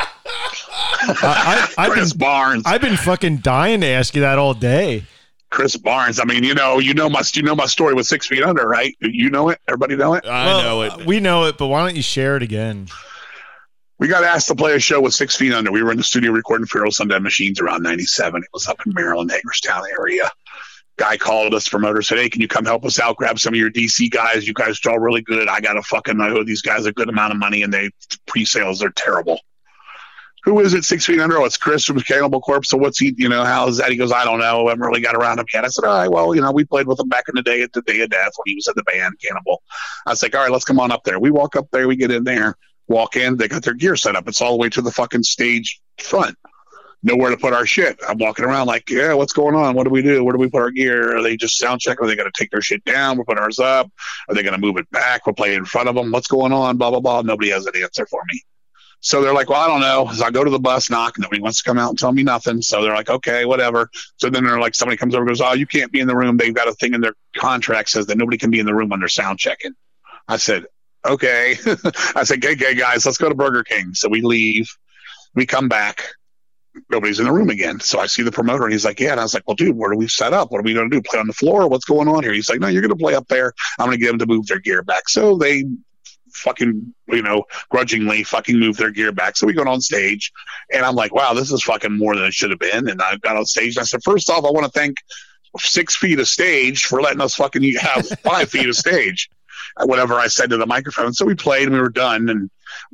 I, I, have Chris been, Barnes. I've been fucking dying to ask you that all day. Chris Barnes. I mean, you know, you know my you know my story with Six Feet Under, right? You know it. Everybody know it. I Well, know it. We know it, but why don't you share it again? We got asked to play a show with Six Feet Under. We were in the studio recording Fearless Undead Machines around '97. It was up in Maryland, Hagerstown area. Guy called us, promoter said, "Hey, can you come help us out? Grab some of your DC guys. You guys draw really good. I got a fucking I owe these guys a good amount of money, and they pre-sales are terrible." Who is it? Six feet under? Oh, it's Chris from Cannibal Corpse. So what's he? You know, how is that? He goes, I don't know. I haven't really got around him yet. I said, all right, well, you know, we played with him back in the day at the Day of Death when he was in the band Cannibal. I was like, all right, let's come on up there. We walk up there, we get in there, walk in. They got their gear set up. It's all the way to the fucking stage front. Nowhere to put our shit. I'm walking around like, yeah, what's going on? What do we do? Where do we put our gear? Are they just sound check? Are they going to take their shit down? We're putting ours up. Are they going to move it back? We're playing in front of them. What's going on? Blah blah blah. Nobody has an answer for me. So they're like, well, I don't know. So I go to the bus, knock, nobody wants to come out and tell me nothing. So they're like, okay, whatever. So then they're like, somebody comes over and goes, oh, you can't be in the room. They've got a thing in their contract says that nobody can be in the room when they're sound checking. I said, okay. I said, okay, okay, guys, let's go to Burger King. So we leave. We come back. Nobody's in the room again. So I see the promoter and he's like, yeah. And I was like, well, dude, where do we set up? What are we going to do? Play on the floor? What's going on here? He's like, no, you're going to play up there. I'm going to get them to move their gear back. So they fucking, you know, grudgingly fucking move their gear back. So we go on stage and I'm like, wow, this is fucking more than it should have been. And I got on stage and I said, first off, I want to thank six feet of stage for letting us fucking have five feet of stage. Whatever I said to the microphone. So we played and we were done. And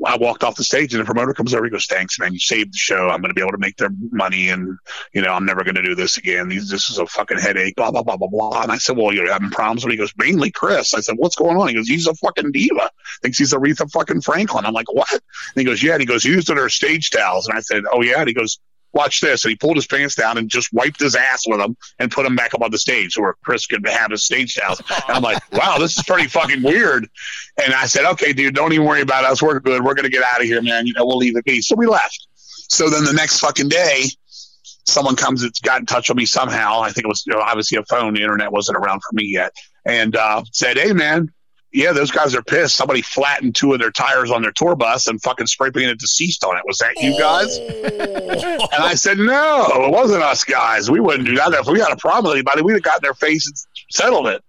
I walked off the stage and the promoter comes over. He goes, "Thanks, man. You saved the show. I'm going to be able to make their money, and you know, I'm never going to do this again. These, this is a fucking headache." Blah blah blah blah blah. And I said, "Well, you're having problems." And he goes, "Mainly Chris." I said, "What's going on?" He goes, "He's a fucking diva. Thinks he's Aretha fucking Franklin." I'm like, "What?" And he goes, "Yeah." And he goes, "He used her stage towels." And I said, "Oh yeah." And he goes, watch this. And he pulled his pants down and just wiped his ass with them and put them back up on the stage where Chris could have his stage towels. And I'm like, wow, this is pretty fucking weird. And I said, okay, dude, don't even worry about us. We're good. We're going to get out of here, man. You know, we'll leave it be. So we left. So then the next fucking day, someone comes that's got in touch with me somehow. I think it was you know, obviously a phone. The internet wasn't around for me yet. And uh, said, hey, man, yeah, those guys are pissed. Somebody flattened two of their tires on their tour bus and fucking spray painted deceased on it. Was that you guys? and I said, no, it wasn't us guys. We wouldn't do that. If we had a problem with anybody, we'd have gotten their face and settled it.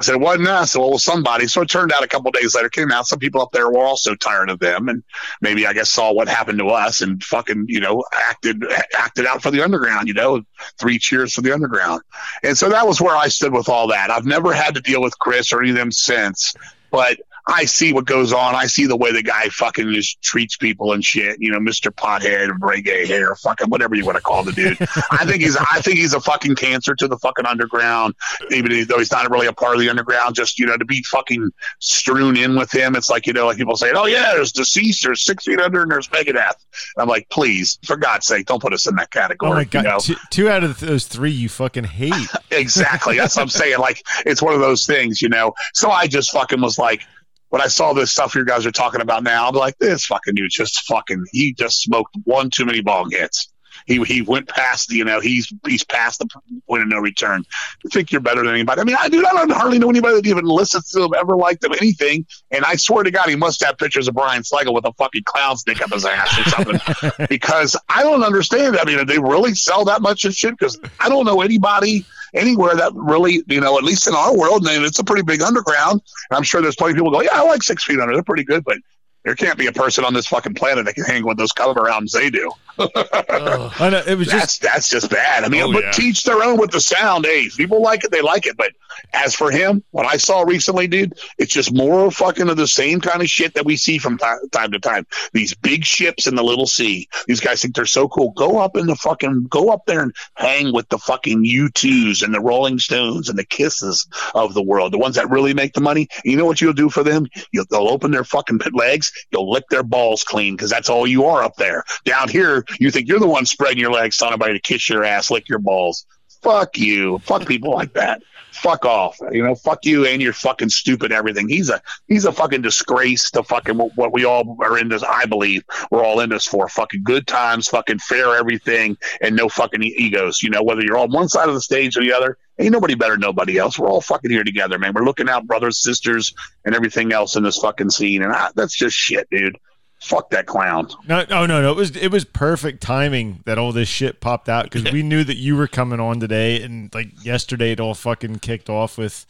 I said, it wasn't us. Well, it was somebody. So it turned out a couple days later, came out. Some people up there were also tired of them and maybe, I guess, saw what happened to us and fucking, you know, acted acted out for the underground, you know, three cheers for the underground. And so that was where I stood with all that. I've never had to deal with Chris or any of them since, but I see what goes on. I see the way the guy fucking just treats people and shit. You know, Mr. Pothead, reggae hair, fucking whatever you want to call the dude. I think he's I think he's a fucking cancer to the fucking underground. Even though he's not really a part of the underground, just you know, to be fucking strewn in with him, it's like you know, like people saying, "Oh yeah, there's deceased, there's six feet under, and there's Megadeth." I'm like, please, for God's sake, don't put us in that category. Oh my god, you know? two, two out of those three you fucking hate. exactly. That's what I'm saying. Like it's one of those things, you know. So I just fucking was like, when I saw this stuff you guys are talking about now, I'm like, this fucking dude just fucking he just smoked one too many bong hits. He he went past, you know, he's he's past the point of no return. You think you're better than anybody? I mean, I dude, I don't hardly know anybody that even listens to him, ever liked him, anything. And I swear to God, he must have pictures of Brian Slagel with a fucking clown stick up his ass or something. because I don't understand. I mean, do they really sell that much of shit? Because I don't know anybody anywhere that really, you know, at least in our world, and it's a pretty big underground. I'm sure there's plenty of people go, yeah, I like Six Feet Under. They're pretty good, but There can't be a person on this fucking planet that can hang with those cover albums they do. I know, it was that's just that's just bad. I mean, Oh, but yeah. teach their own with the sound. Hey, if people like it, they like it. But as for him, what I saw recently, dude, it's just more fucking of the same kind of shit that we see from ti- time to time. These big ships in the little sea. These guys think they're so cool. Go up in the fucking, go up there and hang with the fucking U2s and the Rolling Stones and the Kisses of the world, the ones that really make the money. You know what you'll do for them? You'll, they'll open their fucking legs. You'll lick their balls clean because that's all you are up there. Down here, you think you're the one spreading your legs, telling everybody to kiss your ass, lick your balls. Fuck you. Fuck people like that. Fuck off. You know, fuck you and your fucking stupid everything. He's a he's a fucking disgrace to fucking what we all are in this. I believe we're all in this for fucking good times, fucking fair everything, and no fucking egos. You know, whether you're on one side of the stage or the other, ain't nobody better than nobody else. We're all fucking here together, man. We're looking out brothers, sisters, and everything else in this fucking scene, and I, that's just shit, dude. Fuck that clown. no, no, no, no. It was it was perfect timing that all this shit popped out because we knew that you were coming on today, and like yesterday, it all fucking kicked off with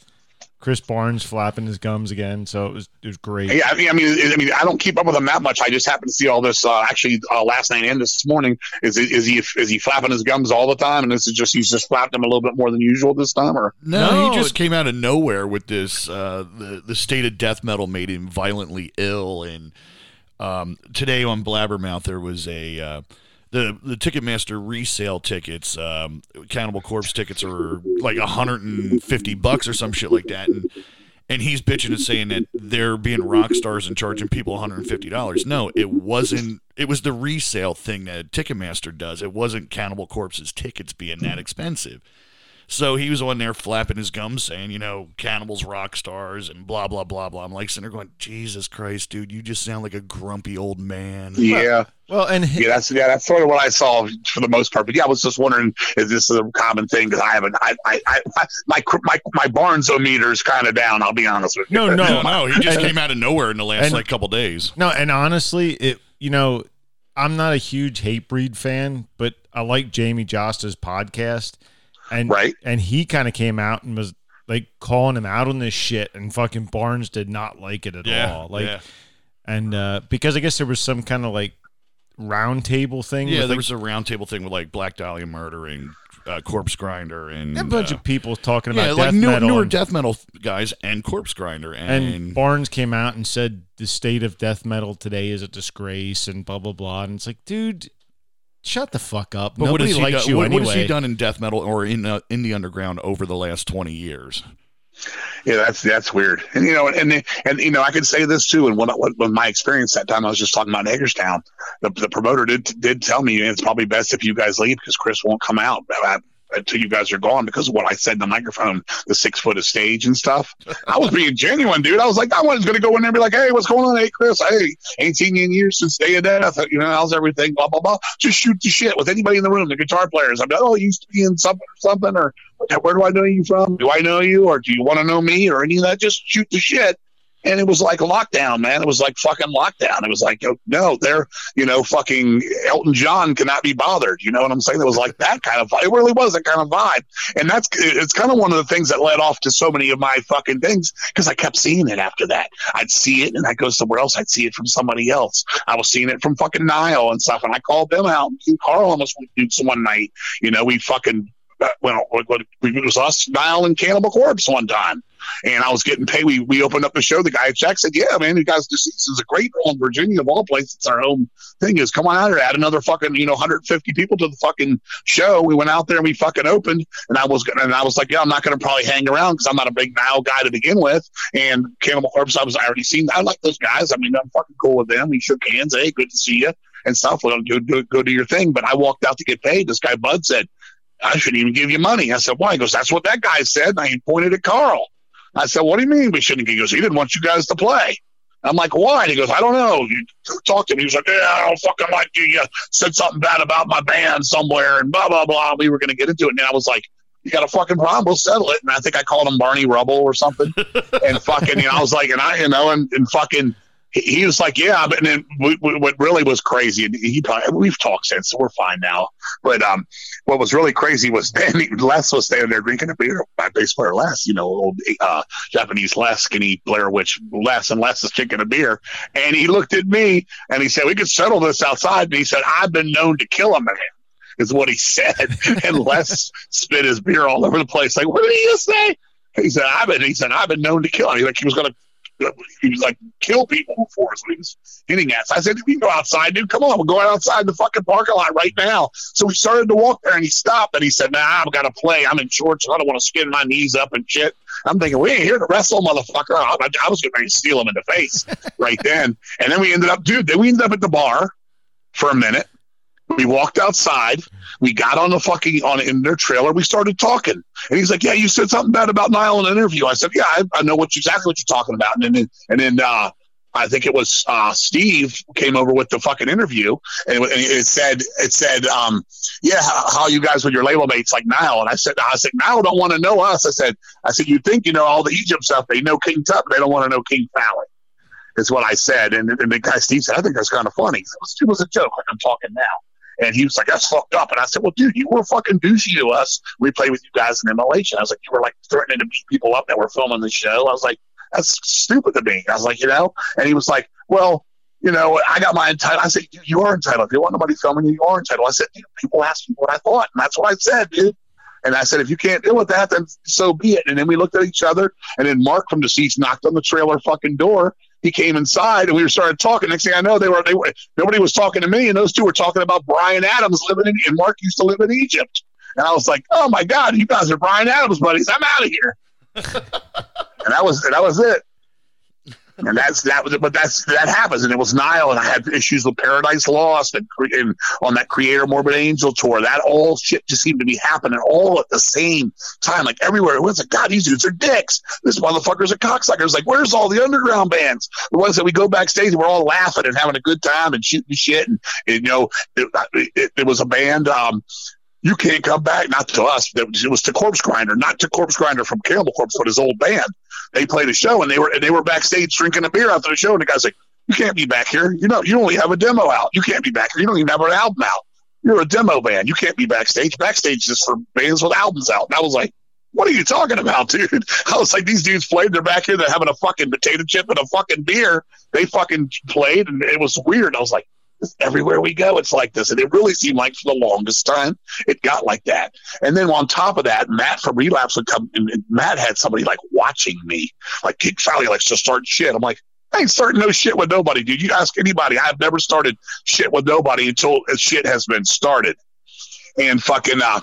Chris Barnes flapping his gums again. So it was it was great. Yeah, I mean, I mean, I mean, I don't keep up with him that much. I just happened to see all this uh, actually uh, last night and this morning. Is he- is he is he flapping his gums all the time, and this is just he's just flapped them a little bit more than usual this time, or No, No, he just it- came out of nowhere with this. Uh, the the state of death metal made him violently ill, and um, today on Blabbermouth there was a uh, the the Ticketmaster resale tickets. Um, Cannibal Corpse tickets are like hundred and fifty bucks or some shit like that, and and he's bitching and saying that they're being rock stars and charging people one hundred and fifty dollars. No, it wasn't. It was the resale thing that Ticketmaster does. It wasn't Cannibal Corpse's tickets being that expensive. So he was on there flapping his gums, saying, you know, cannibals, rock stars, and blah blah blah blah. I'm like sitting there going, Jesus Christ, dude, you just sound like a grumpy old man. yeah, Well, and yeah, that's yeah, that's sort of what I saw for the most part. But yeah, I was just wondering, is this a common thing? Because I haven't, I, I, I, my cr- my my Barnes meter is kind of down. I'll be honest with you. no, no, No, no, he just came out of nowhere in the last and- like couple days. No, and honestly, it you know, I'm not a huge Hatebreed fan, but I like Jamey Jasta's podcast, and Right. and he kind of came out and was like calling him out on this shit, and fucking Barnes did not like it at Yeah, all, like, yeah. and uh, because I guess there was some kind of like round table thing, Yeah, there like, was a roundtable thing with like Black Dahlia Murder and uh, Corpse Grinder and a bunch uh, of people talking about yeah, death like new, metal, newer and, death metal guys and Corpse Grinder and, and Barnes came out and said the state of death metal today is a disgrace and blah blah blah, and it's like, dude. Shut the fuck up! but what Nobody has likes done? you What, anyway. what has he done in death metal or in uh, in the underground over the last twenty years? Yeah, that's that's weird. And you know, and and you know, I could say this too. And when when, when my experience that time, I was just talking about Hagerstown. The, the promoter did did tell me it's probably best if you guys leave because Chris won't come out until you guys are gone because of what I said in the microphone, the six foot of stage and stuff. I was being genuine, dude. I was like, I was going to go in there and be like, hey, what's going on? Hey, Chris. Hey, ain't seen you in years since day of death. You know, how's everything? Blah blah blah. Just shoot the shit with anybody in the room. The guitar players. I'm like, oh, you used to be in something or something or where do I know you from? Do I know you or do you want to know me or any of that? Just shoot the shit. And it was like lockdown, man. It was like fucking lockdown. It was like, oh, no, they're, you know, fucking Elton John cannot be bothered. You know what I'm saying? It was like that kind of, it really was that kind of vibe. And that's, it's kind of one of the things that led off to so many of my fucking things because I kept seeing it after that. I'd see it and I'd go somewhere else. I'd see it from somebody else. I was seeing it from fucking Nile and stuff. And I called them out. And Karl almost went dudes one night. You know, we fucking, uh, well, it was us, Nile, and Cannibal Corpse one time. And I was getting paid. We, we opened up the show. The guy Jack said, Yeah, man, you guys, this is a great one. Virginia, of all places, it's our home thing is come on out here, add another fucking, you know, 150 people to the fucking show. We went out there and we fucking opened. And I was gonna, and I was like, Yeah, I'm not going to probably hang around because I'm not a big Nile guy to begin with. And Cannibal Corpse, I was I already seen. I like those guys. I mean, I'm fucking cool with them. We shook hands. Hey, good to see you and stuff. Well, go, go do your thing. But I walked out to get paid. This guy, Bud, said, I shouldn't even give you money. I said, why? He goes, that's what that guy said. And I pointed at Karl. I said, what do you mean we shouldn't? He goes, he didn't want you guys to play. I'm like, why? And he goes, I don't know. You talk to him. He was like, yeah, I don't fucking like you. You said something bad about my band somewhere and blah, blah, blah. We were going to get into it. And I was like, you got a fucking problem. We'll settle it. And I think I called him Barney Rubble or something. and fucking, you know, I was like, and I, you know, and, and fucking, he, was like, yeah, but then we, we, what really was crazy, and he probably, we've talked since, so we're fine now. But um, what was really crazy was Danny Les was standing there drinking a beer. My bass player Les, you know, old uh, Japanese Les, skinny Blair Witch Les, and Les is drinking a beer, and he looked at me and he said, "We could settle this outside." And he said, "I've been known to kill a man." Is what he said, and Les spit his beer all over the place. Like, what did he just say? He said, "I've been." He said, "I've been known to kill." Him. He, like he was going to he was like kill people before what he was hitting. So I said, we can go outside, dude. Come on, we're going outside the fucking parking lot right now. So we started to walk there and he stopped and he said, Nah, I've got to play. I'm in shorts. I don't want to skin my knees up and shit. I'm thinking, we ain't here to wrestle, motherfucker. I, I was getting ready to steal him in the face right then. And then we ended up, dude, then we ended up at the bar for a minute. We walked outside. We got on the fucking on in their trailer. We started talking, and he's like, "Yeah, you said something bad about Nile in an interview." I said, "Yeah, I, I know what exactly what you're talking about." And then and then uh, I think it was uh, Steve came over with the fucking interview, and it, and it said it said, um, "Yeah, how, how, you guys with your label mates like Nile?" And I said, "I said Nile don't want to know us." I said, "I said you think you know all the Egypt stuff? They know King Tut, but they don't want to know King Fowley." Is what I said, and, and the guy Steve said, "I think that's kind of funny." It was a joke, like I'm talking now. And he was like, that's fucked up. And I said, well, dude, you were fucking douchey to us. We played with you guys in MLH. And I was like, you were like threatening to beat people up that were filming the show. I was like, that's stupid to me. I was like, you know? And he was like, well, you know, I got my entitled. I said, you are entitled. If you want nobody filming you, you are entitled. I said, people asked me what I thought. And that's what I said, dude. And I said, if you can't deal with that, then so be it. And then we looked at each other. And then Mark from the seats knocked on the trailer fucking door he came inside and we started talking. Next thing I know, they were they were nobody was talking to me, and those two were talking about Brian Adams living in and Mark used to live in Egypt. And I was like, "Oh my God, you guys are Brian Adams buddies! I'm out of here." and that was and that was it and that's that was but that's that happens and it was Nile and I had issues with Paradise Lost and, and on that Kreator Morbid Angel tour that all shit just seemed to be happening all at the same time like everywhere it was like God these dudes are dicks this motherfucker's a cocksucker It's like where's all the underground bands the ones that we go backstage and we're all laughing and having a good time and shooting shit and, and you know it, it, it was a band um you can't come back. Not to us. It was to Corpse Grinder, not to Corpse Grinder from Cannibal Corpse, but his old band. They played a show and they were and they were backstage drinking a beer after the show. And the guy's like, "You can't be back here. You know, you only have a demo out. You can't be back here. You don't even have an album out. You're a demo band. You can't be backstage. Backstage is for bands with albums out." And I was like, "What are you talking about, dude?" I was like, "These dudes played. They're back here. They're having a fucking potato chip and a fucking beer. They fucking played, and it was weird." I was like everywhere we go, it's like this. And it really seemed like for the longest time, it got like that. And then on top of that, Matt from Relapse would come, and Matt had somebody like watching me, like King Fowley likes to start shit. I'm like, I ain't starting no shit with nobody, dude. You ask anybody, I've never started shit with nobody until shit has been started. And fucking, uh,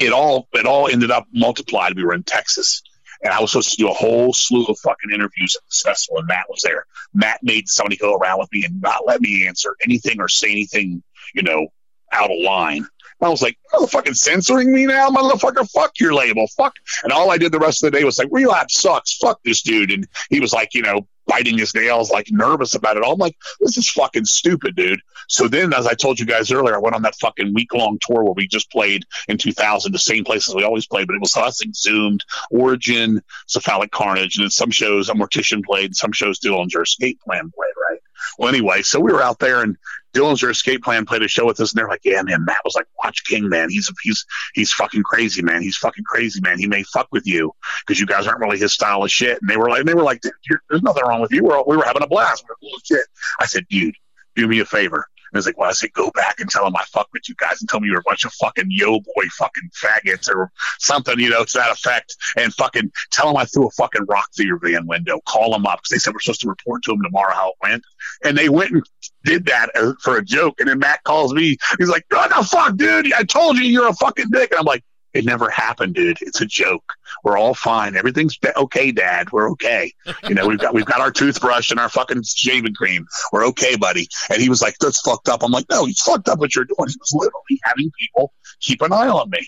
it all, it all ended up multiplied. We were in Texas and I was supposed to do a whole slew of fucking interviews at this festival, and Matt was there. Matt made somebody go around with me and not let me answer anything or say anything, you know, out of line. I was like, motherfucking censoring me now, motherfucker. Fuck your label. Fuck. And all I did the rest of the day was like, relapse sucks. Fuck this dude. And he was like, you know, biting his nails, like nervous about it all. I'm like, this is fucking stupid, dude. So then, as I told you guys earlier, I went on that fucking week long tour where we just played in 2000, the same places we always played, but it was us exhumed, Origin, Cephalic Carnage, and then some shows a Mortician played, some shows Dillinger Escape Plan played, right? Well, anyway, so we were out there and Dillinger Escape Plan played a show with us, and they're like, "Yeah, man." Matt was like, "Watch King, man. He's he's he's fucking crazy, man. He's fucking crazy, man. He may fuck with you because you guys aren't really his style of shit." And they were like, "They were like, there's nothing wrong with you. We're we were having a blast. We were shit." I said, "Dude, do me a favor." And it's like, well, I said, go back and tell him I fuck with you guys and tell me you're a bunch of fucking yo boy fucking faggots or something, you know, to that effect. And fucking tell him I threw a fucking rock through your van window. Call him up because they said we're supposed to report to him tomorrow how it went. And they went and did that uh, for a joke. And then Matt calls me. He's like, what the fuck, dude? I told you you're a fucking dick. And I'm like, it never happened, dude. It's a joke. We're all fine. Everything's okay, Dad. We're okay. You know, we've got we've got our toothbrush and our fucking shaving cream. We're okay, buddy. And he was like, "That's fucked up." I'm like, "No, he's fucked up what you're doing." He was literally having people keep an eye on me.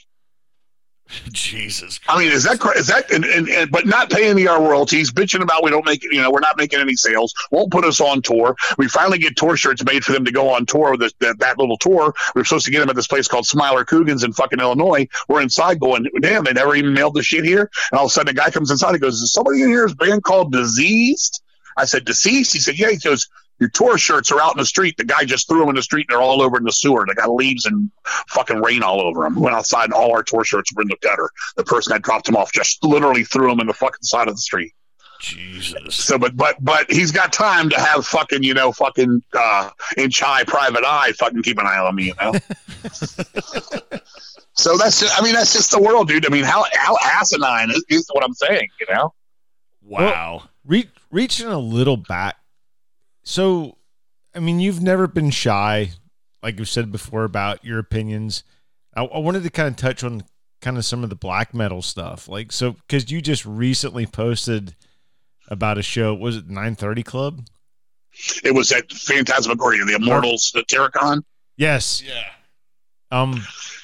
Jesus. I mean, is that is that and, and, and, but not paying any our royalties, bitching about we don't make you know we're not making any sales, won't put us on tour. We finally get tour shirts made for them to go on tour with this, that, that little tour. We are supposed to get them at this place called Smiler Grogan's in fucking Illinois. We're inside going, damn, they never even mailed the shit here. And all of a sudden, a guy comes inside. He goes, "Is somebody in here is band called Diseased?" I said, deceased? He said, yeah. He goes, your tour shirts are out in the street. The guy just threw them in the street. And they're all over in the sewer. They got leaves and fucking rain all over them. Went outside and all our tour shirts were in the gutter. The person that dropped them off just literally threw them in the fucking side of the street. Jesus. So, but but but he's got time to have fucking you know fucking uh, in chai private eye fucking keep an eye on me, you know. so that's just, I mean that's just the world, dude. I mean how how asinine is, is what I'm saying, you know. Wow. Well, re- reaching a little back. So, I mean, you've never been shy, like you've said before about your opinions. I, I wanted to kind of touch on kind of some of the black metal stuff, like so because you just recently posted about a show. Was it Nine Thirty Club? It was at Phantasmagoria, the Immortals, the Satyricon. Yes. Yeah. Um,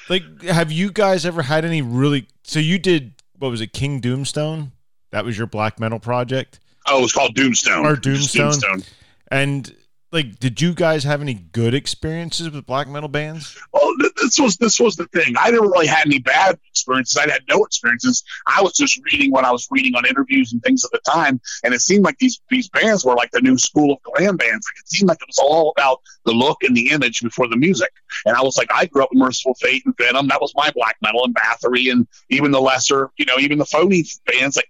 like, have you guys ever had any really? So you did what was it, King Doomstone? That was your black metal project. Oh, it was called Doomstone. Or Doomstone. Doomstone. And like did you guys have any good experiences with black metal bands? Oh, well this was this was the thing. I never really had any bad experiences. I had no experiences. I was just reading what i was reading on interviews and things at the time and it seemed like these these bands were like the new school of glam bands. Like it seemed like it was all about the look and the image before the music. And i was like i grew up with Mercyful Fate and venom. That was my black metal and bathory and even the lesser you know even the phony bands like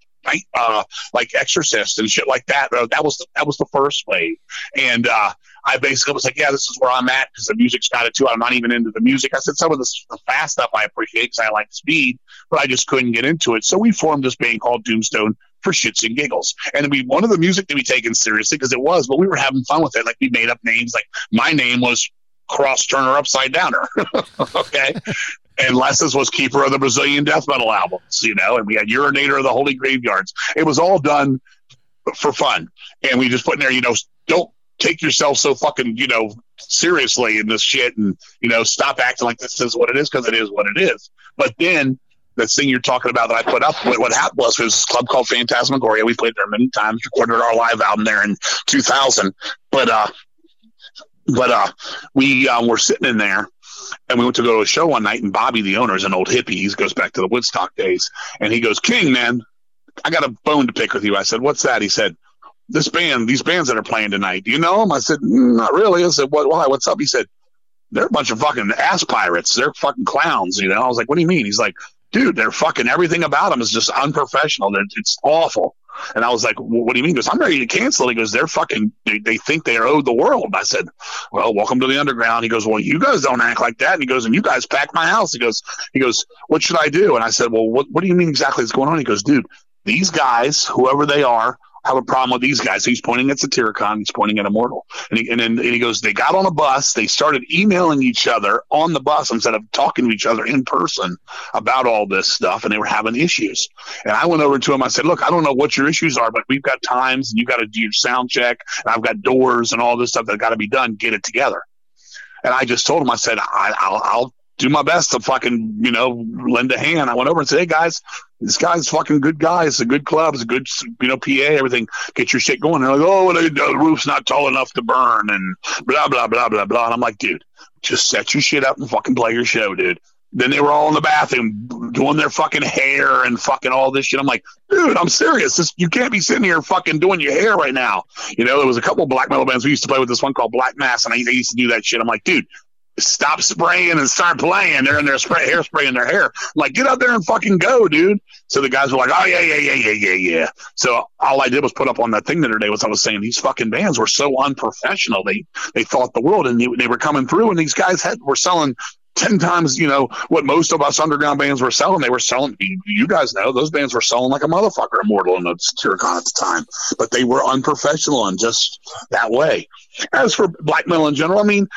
uh, like Exorcist and shit like that. Uh, that was the, that was the first wave, and uh, I basically was like, yeah, this is where I'm at because the music's got it too. I'm not even into the music. I said some of the fast stuff I appreciate because I like speed, but I just couldn't get into it. So we formed this band called Doomstone for shits and giggles. And we wanted the music to be taken seriously because it was, but we were having fun with it. Like we made up names. Like my name was Cross Turner Upside Downer. okay and Les's was keeper of the Brazilian death metal albums, you know, and we had Urinator of the Holy Graveyards. It was all done for fun. And we just put in there, you know, don't take yourself so fucking, you know, seriously in this shit and, you know, stop acting like this is what it is because it is what it is. But then the thing you're talking about that I put up, what, what happened was, was a club called Phantasmagoria. We played there many times, recorded our live album there in 2000. But, uh, but uh, we um, were sitting in there and we went to go to a show one night, and Bobby, the owner, is an old hippie. He goes back to the Woodstock days, and he goes, "King, man, I got a bone to pick with you." I said, "What's that?" He said, "This band, these bands that are playing tonight. Do you know them?" I said, mm, "Not really." I said, "What? Why? What's up?" He said, "They're a bunch of fucking ass pirates. They're fucking clowns." You know. I was like, "What do you mean?" He's like, "Dude, they're fucking everything about them is just unprofessional. It's awful." And I was like, well, what do you mean? He goes, I'm ready to cancel. He goes, they're fucking, they, they think they are owed the world. I said, well, welcome to the underground. He goes, well, you guys don't act like that. And he goes, and you guys packed my house. He goes, he goes, what should I do? And I said, well, what, what do you mean exactly is going on? He goes, dude, these guys, whoever they are, have a problem with these guys. He's pointing at Satyricon. He's pointing at Immortal. And, he, and then and he goes, they got on a bus. They started emailing each other on the bus instead of talking to each other in person about all this stuff. And they were having issues. And I went over to him. I said, look, I don't know what your issues are, but we've got times and you've got to do your sound check. And I've got doors and all this stuff that got to be done. Get it together. And I just told him, I said, I, will I'll do my best to fucking, you know, lend a hand. I went over and said, hey, guys, this guy's fucking good guy. It's a good club. It's a good, you know, PA, everything. Get your shit going. They're like, oh, the roof's not tall enough to burn and blah, blah, blah, blah, blah. And I'm like, dude, just set your shit up and fucking play your show, dude. Then they were all in the bathroom doing their fucking hair and fucking all this shit. I'm like, dude, I'm serious. This, you can't be sitting here fucking doing your hair right now. You know, there was a couple black metal bands we used to play with this one called Black Mass, and I, used to do that shit. I'm like, dude, stop spraying and start playing. They're in their spray hairspray in their hair. Like, get out there and fucking go, dude. So the guys were like, oh yeah, yeah, yeah, yeah, yeah, yeah. So all I did was put up on that thing the other day was I was saying these fucking bands were so unprofessional. They they thought the world and they, they were coming through and these guys had were selling 10 times, you know, what most of us underground bands were selling. They were selling, you guys know, those bands were selling like a motherfucker, Immortal and Satyricon at the time. But they were unprofessional and just that way. As for black metal in general, I mean,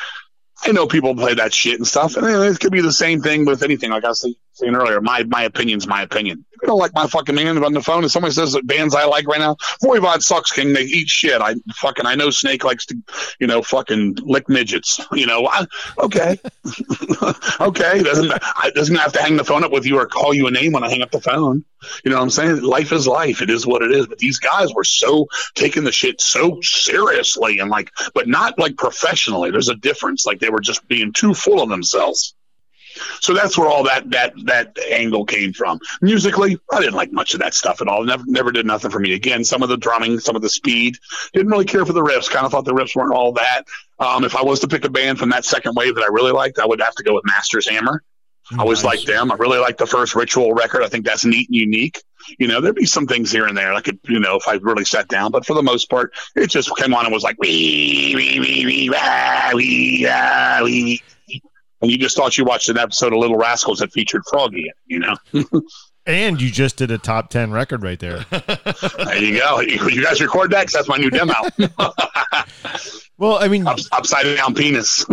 I know people play that shit and stuff, and it could be the same thing with anything. Like I was saying earlier, my my opinion's my opinion. You don't like my fucking man on the phone, if somebody says that bands I like right now, Voivod sucks, King. They eat shit. I fucking I know Snake likes to, you know, fucking lick midgets. You know, I, okay, okay. Doesn't I doesn't have to hang the phone up with you or call you a name when I hang up the phone. You know what I'm saying? Life is life. It is what it is. But these guys were so taking the shit so seriously and like, but not like professionally. There's a difference. Like they were just being too full of themselves. So that's where all that that that angle came from. Musically, I didn't like much of that stuff at all. Never never did nothing for me. Again, some of the drumming, some of the speed, didn't really care for the riffs. Kind of thought the riffs weren't all that. Um, if I was to pick a band from that second wave that I really liked, I would have to go with Masters Hammer. I always liked them. I really like the first Ritual record. I think that's neat and unique. You know, there'd be some things here and there I could, you know, if I really sat down. But for the most part, it just came on and was like wee wee wee wee wah, wee ah, wee. And you just thought you watched an episode of Little Rascals that featured Froggy, you know. and you just did a top ten record right there. there you go. You guys record that? Cause that's my new demo. well, I mean, Up, upside down penis.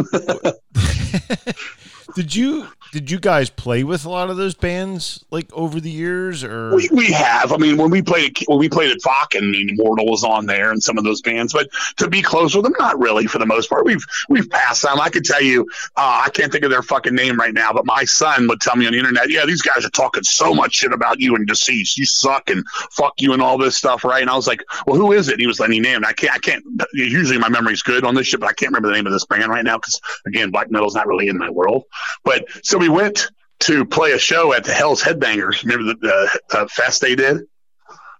did you did you guys play with a lot of those bands like over the years or? We, we have. I mean when we played when we played at Fock and immortal was on there and some of those bands but to be close with them not really for the most part. We've we've passed them. I could tell you uh, i can't think of their fucking name right now but my son would tell me on the internet yeah these guys are talking so much shit about you and deceased. You suck and fuck you and all this stuff right? And i was like well who is it? He was letting me name i can't i can't usually my memory's good on this shit but i can't remember the name of this band right now because again black metal's not really in my world. But so we went to play a show at the Hell's Headbangers. Remember the, the uh, fest they did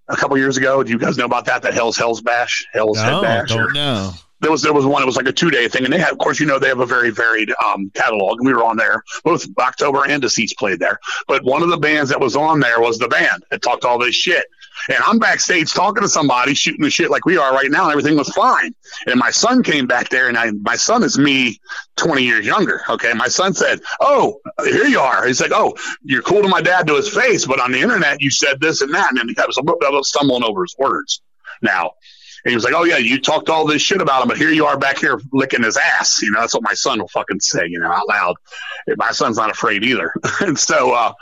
a couple years ago? Do you guys know about that? That Hell's Hell's Bash, Hell's no, Head Bash. Don't know. There was there was one. It was like a two day thing, and they have, of course, you know, they have a very varied um, catalog. And we were on there. Both October and Deceased played there. But one of the bands that was on there was the band that talked all this shit. And I'm backstage talking to somebody, shooting the shit like we are right now, and everything was fine. And my son came back there, and I, my son is me 20 years younger. Okay. My son said, Oh, here you are. He's like, Oh, you're cool to my dad to his face, but on the internet, you said this and that. And then he was, stumbling over his words now. And he was like, "Oh yeah, you talked all this shit about him, but here you are back here licking his ass." You know, that's what my son will fucking say, you know, out loud. My son's not afraid either. and so, uh,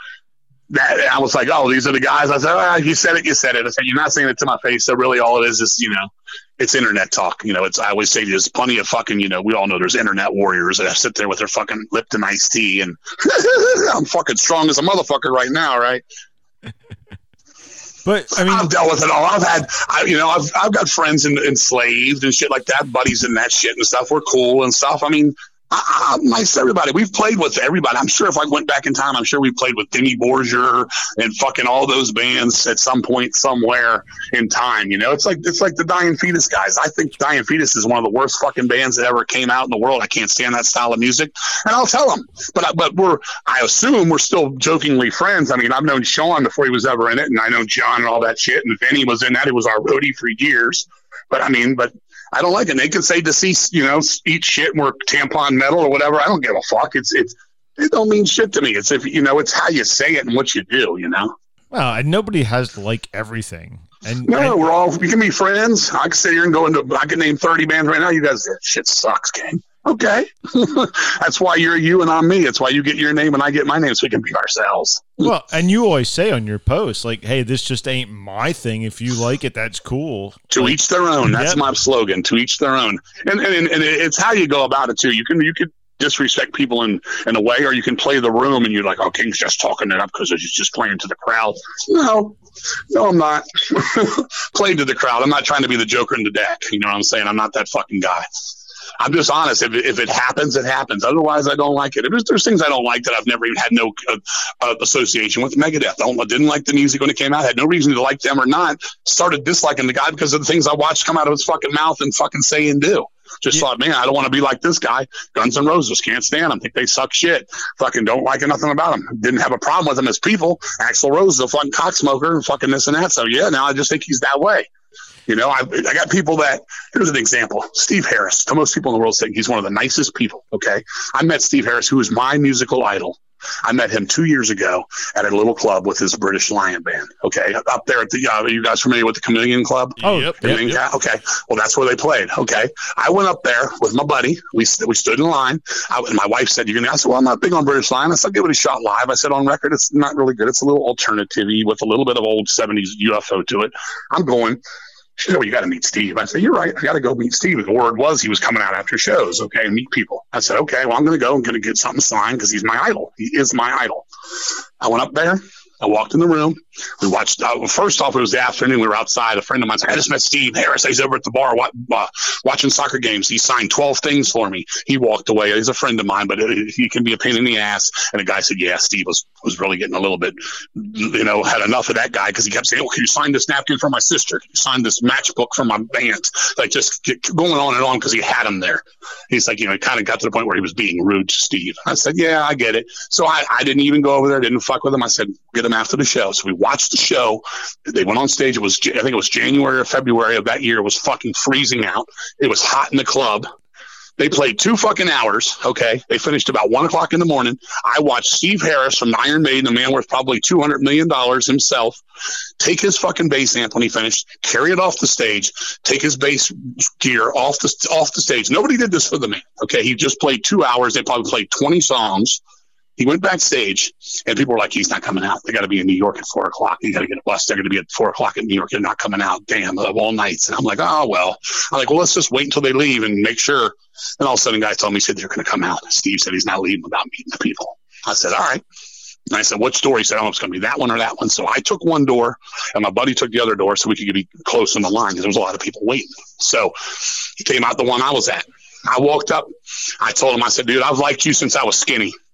that, I was like, oh, these are the guys. I said, oh, you said it, you said it. I said, you're not saying it to my face. So really, all it is is, you know, it's internet talk. You know, it's I always say there's plenty of fucking, you know, we all know there's internet warriors that sit there with their fucking Lipton iced tea, and I'm fucking strong as a motherfucker right now, right? But I mean, I've dealt with it all. I've had, I, you know, I've I've got friends in, enslaved and shit like that, buddies and that shit and stuff. We're cool and stuff. I mean, I, nice everybody. We've played with everybody. I'm sure if I went back in time, I'm sure we played with Dimmu Borgir and fucking all those bands at some point somewhere in time. You know, it's like it's like the Dying Fetus guys. I think Dying Fetus is one of the worst fucking bands that ever came out in the world. I can't stand that style of music, and I'll tell them. But but we're I assume we're still jokingly friends. I mean, I've known Sean before he was ever in it, and I know John and all that shit. And Vinny was in that. He was our roadie for years. But I mean, but I don't like it. They can say deceased, you know, eat shit and we're tampon metal or whatever. I don't give a fuck. It's it's it don't mean shit to me. It's if you know, it's how you say it and what you do. You know. Well, and nobody has to like everything. And no, we're all we can be friends. I can sit here and go into I can name thirty bands right now. You guys, shit sucks, gang. Okay. That's why you're you and I'm me. It's why you get your name and I get my name so we can be ourselves. well, and you always say on your post, like, hey, this just ain't my thing. If you like it, that's cool. To like, each their own. That's yep. my slogan. To each their own. And, and and it's how you go about it too. You can you can disrespect people in in a way, or you can play the room and you're like, oh, King's just talking it up because he's just playing to the crowd. No, no, I'm not. playing to the crowd. I'm not trying to be the joker in the deck. You know what I'm saying? I'm not that fucking guy. I'm just honest. If, if it happens, it happens. Otherwise, I don't like it. There's, there's things I don't like that I've never even had no uh, uh, association with. Megadeth. I, I didn't like the music when it came out. Had no reason to like them or not. Started disliking the guy because of the things I watched come out of his fucking mouth and fucking say and do. Just yeah. thought, man, I don't want to be like this guy. Guns N' Roses can't stand them. Think they suck shit. Fucking don't like nothing about them. Didn't have a problem with them as people. Axl Rose is a fucking cocksmoker and fucking this and that. So yeah, now I just think he's that way. You know, I, I got people that, here's an example Steve Harris. To most people in the world, think he's one of the nicest people. Okay. I met Steve Harris, who is my musical idol. I met him two years ago at a little club with his British Lion band. Okay, up there at the. Uh, are you guys familiar with the Chameleon Club? Oh, yep, yep, yep. Okay, well that's where they played. Okay, I went up there with my buddy. We we stood in line. I, and my wife said, "You're gonna." I said, "Well, I'm not big on British Lion." I said, give it a shot live." I said, "On record, it's not really good. It's a little alternative with a little bit of old '70s UFO to it." I'm going. She said, Well, you got to meet Steve. I said, You're right. I got to go meet Steve. The word was he was coming out after shows, okay, and meet people. I said, Okay, well, I'm going to go. I'm going to get something signed because he's my idol. He is my idol. I went up there. I walked in the room. We watched. Uh, first off, it was the afternoon. We were outside. A friend of mine's like, I just met Steve Harris. He's over at the bar uh, watching soccer games. He signed 12 things for me. He walked away. He's a friend of mine, but he can be a pain in the ass. And the guy said, Yeah, Steve was, was really getting a little bit, you know, had enough of that guy because he kept saying, Oh, can you sign this napkin for my sister? Can you sign this matchbook for my band? Like just going on and on because he had him there. He's like, you know, he kind of got to the point where he was being rude to Steve. I said, Yeah, I get it. So I, I didn't even go over there, didn't fuck with him. I said, Get him after the show. So we watched the show. They went on stage. It was, I think it was January or February of that year. It was fucking freezing out. It was hot in the club. They played two fucking hours. Okay. They finished about one o'clock in the morning. I watched Steve Harris from Iron Maiden, a man worth probably $200 million himself, take his fucking bass amp when he finished, carry it off the stage, take his bass gear off the, off the stage. Nobody did this for the man. Okay. He just played two hours. They probably played 20 songs. He went backstage, and people were like, "He's not coming out. They got to be in New York at four o'clock. You got to get a bus. They're going to be at four o'clock in New York. They're not coming out. Damn, of all nights." And I'm like, "Oh well." I'm like, "Well, let's just wait until they leave and make sure." And all of a sudden, guy told me he said they're going to come out. Steve said he's not leaving without meeting the people. I said, "All right." And I said, "What store?" He said, "Oh, it's going to be that one or that one." So I took one door, and my buddy took the other door, so we could be close in the line because there was a lot of people waiting. So he came out the one I was at. I walked up. I told him, I said, "Dude, I've liked you since I was skinny."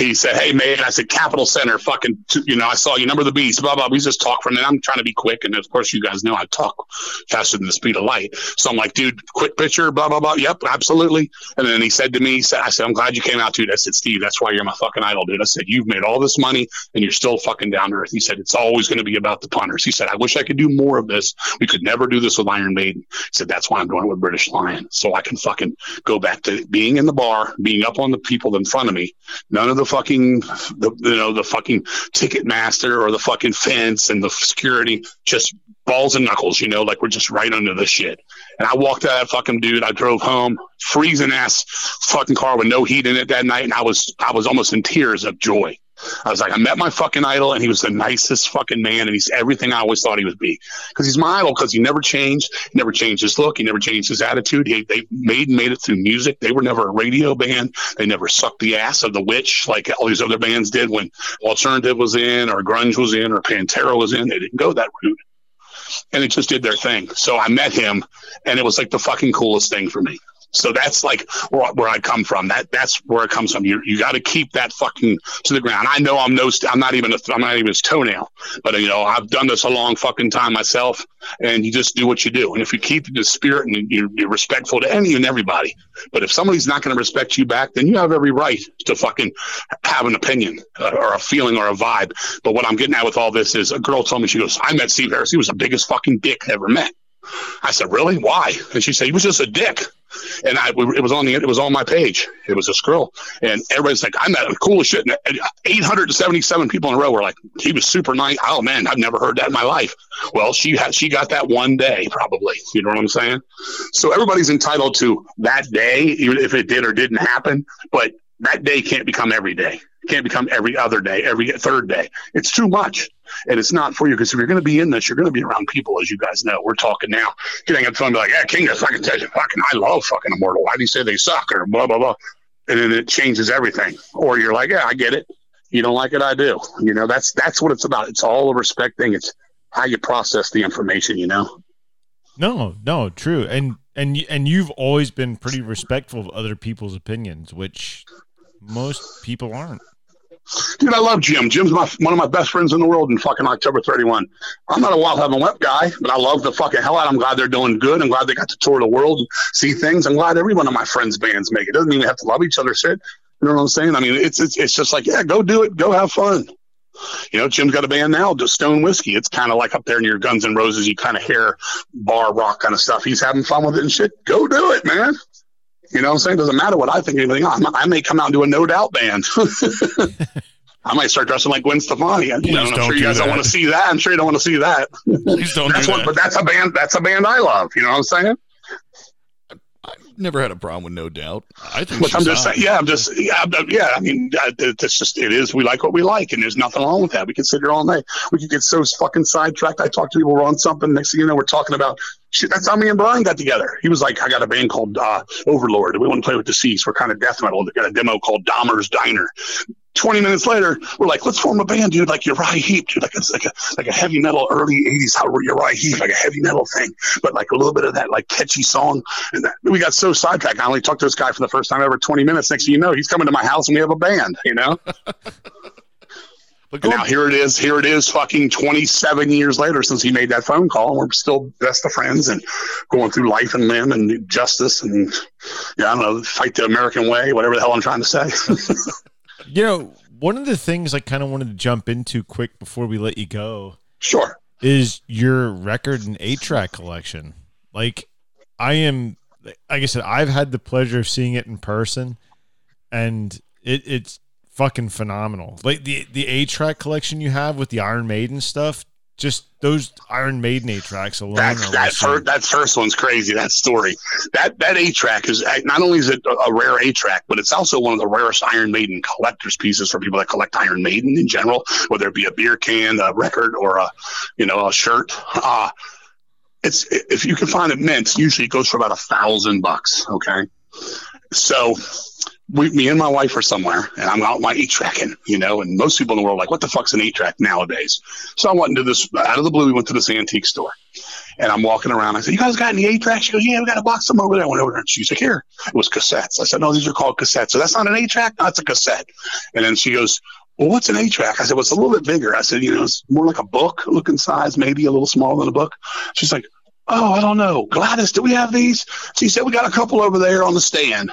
he said, "Hey man," I said, "Capital Center, fucking, you know, I saw you, number the beast, blah blah." We just talk for a minute. I'm trying to be quick, and of course, you guys know I talk faster than the speed of light. So I'm like, "Dude, quick picture, blah blah blah." Yep, absolutely. And then he said to me, said, "I said, I'm glad you came out, dude." I said, "Steve, that's why you're my fucking idol, dude." I said, "You've made all this money, and you're still fucking down to earth." He said, "It's always going to be about the punters." He said, "I wish I could do more of this. We could never do this with Iron Maiden." He said, "That's why I'm doing it with British Lion, so I can fucking go back to being in the bar, being up on the people in front of me, none of the fucking the you know the fucking ticket master or the fucking fence and the security just balls and knuckles, you know, like we're just right under the shit. And I walked out of that fucking dude. I drove home, freezing ass fucking car with no heat in it that night, and I was I was almost in tears of joy. I was like, I met my fucking idol, and he was the nicest fucking man, and he's everything I always thought he would be. Because he's my idol, because he never changed. Never changed his look. He never changed his attitude. He, they made made it through music. They were never a radio band. They never sucked the ass of the witch like all these other bands did when alternative was in, or grunge was in, or Pantera was in. They didn't go that route. And they just did their thing. So I met him, and it was like the fucking coolest thing for me. So that's like where, where I come from. That that's where it comes from. You you got to keep that fucking to the ground. I know I'm no, I'm not even a, I'm not even his toenail, but you know I've done this a long fucking time myself. And you just do what you do. And if you keep the spirit and you're, you're respectful to any and everybody, but if somebody's not going to respect you back, then you have every right to fucking have an opinion uh, or a feeling or a vibe. But what I'm getting at with all this is a girl told me she goes, I met Steve Harris. He was the biggest fucking dick I ever met. I said, really? Why? And she said, he was just a dick. And I, it was on the, it was on my page. It was a scroll, and everybody's like, "I'm the coolest shit." And 877 people in a row were like, "He was super nice." Oh man, I've never heard that in my life. Well, she had, she got that one day, probably. You know what I'm saying? So everybody's entitled to that day, even if it did or didn't happen. But that day can't become every day. Can't become every other day, every third day. It's too much and it's not for you because if you're going to be in this, you're going to be around people, as you guys know. We're talking now, getting up to be like, "Yeah, King I can tell you, fucking, I love fucking Immortal. Why do you say they suck or blah blah blah?" And then it changes everything. Or you're like, "Yeah, I get it. You don't like it, I do." You know, that's that's what it's about. It's all a respect thing. It's how you process the information. You know. No, no, true, and and and you've always been pretty respectful of other people's opinions, which most people aren't. Dude, I love Jim. Jim's my one of my best friends in the world. In fucking October 31, I'm not a wild heaven wet guy, but I love the fucking hell out. I'm glad they're doing good. I'm glad they got to tour the world, see things. I'm glad every one of my friends' bands make it. Doesn't mean we have to love each other. Shit, you know what I'm saying? I mean, it's it's it's just like yeah, go do it, go have fun. You know, Jim's got a band now, just Stone Whiskey. It's kind of like up there near Guns and Roses, you kind of hear bar rock kind of stuff. He's having fun with it and shit. Go do it, man. You know what I'm saying? Doesn't matter what I think anything. I may come out and do a no doubt band. I might start dressing like Gwen Stefani. You know, I'm sure you guys that. don't want to see that. I'm sure you don't want to see that. Please don't that's do what, that. But that's a band. That's a band I love. You know what I'm saying? I've never had a problem with no doubt. I think. But I'm just saying. Yeah, I'm just. Yeah, yeah. I mean, it's just. It is. We like what we like, and there's nothing wrong with that. We can sit here all night. We could get so fucking sidetracked. I talk to people. We're on something. Next thing you know, we're talking about shit. That's how me and Brian got together. He was like, I got a band called uh, Overlord. We want to play with Deceased. We're kind of death metal. They got a demo called Dahmer's Diner 20 minutes later, we're like, let's form a band, dude, like Uriah Heep, dude, like it's like a like a heavy metal early 80s how Uriah Heep, like a heavy metal thing, but like a little bit of that like catchy song. And that, we got so sidetracked. I only talked to this guy for the first time ever 20 minutes. Next thing you know, he's coming to my house and we have a band, you know? But now here it is. Here it is. Fucking twenty seven years later since he made that phone call, and we're still best of friends and going through life and limb and justice and yeah, I don't know, fight the American way, whatever the hell I'm trying to say. you know, one of the things I kind of wanted to jump into quick before we let you go. Sure. Is your record and eight track collection? Like, I am, like I said, I've had the pleasure of seeing it in person, and it, it's fucking phenomenal. Like the the eight track collection you have with the Iron Maiden stuff, just those Iron Maiden A tracks alone. That that, fir- that first one's crazy. That story. That that eight track is not only is it a rare A track, but it's also one of the rarest Iron Maiden collector's pieces for people that collect Iron Maiden in general, whether it be a beer can, a record, or a you know a shirt. Uh, it's if you can find it mint, usually it goes for about a thousand bucks. Okay, so we, me and my wife are somewhere, and I'm out my eight tracking, you know, and most people in the world are like, what the fuck's an eight track nowadays? So I went into this out of the blue. We went to this antique store, and I'm walking around. I said, "You guys got any eight tracks?" She goes, "Yeah, we got a box of them over there." I went over there, and she's like, "Here." It was cassettes. I said, "No, these are called cassettes." So that's not an eight track. No, a cassette. And then she goes, "Well, what's an eight track?" I said, "Well, it's a little bit bigger." I said, "You know, it's more like a book looking size, maybe a little smaller than a book." She's like, "Oh, I don't know, Gladys. Do we have these?" She said, "We got a couple over there on the stand."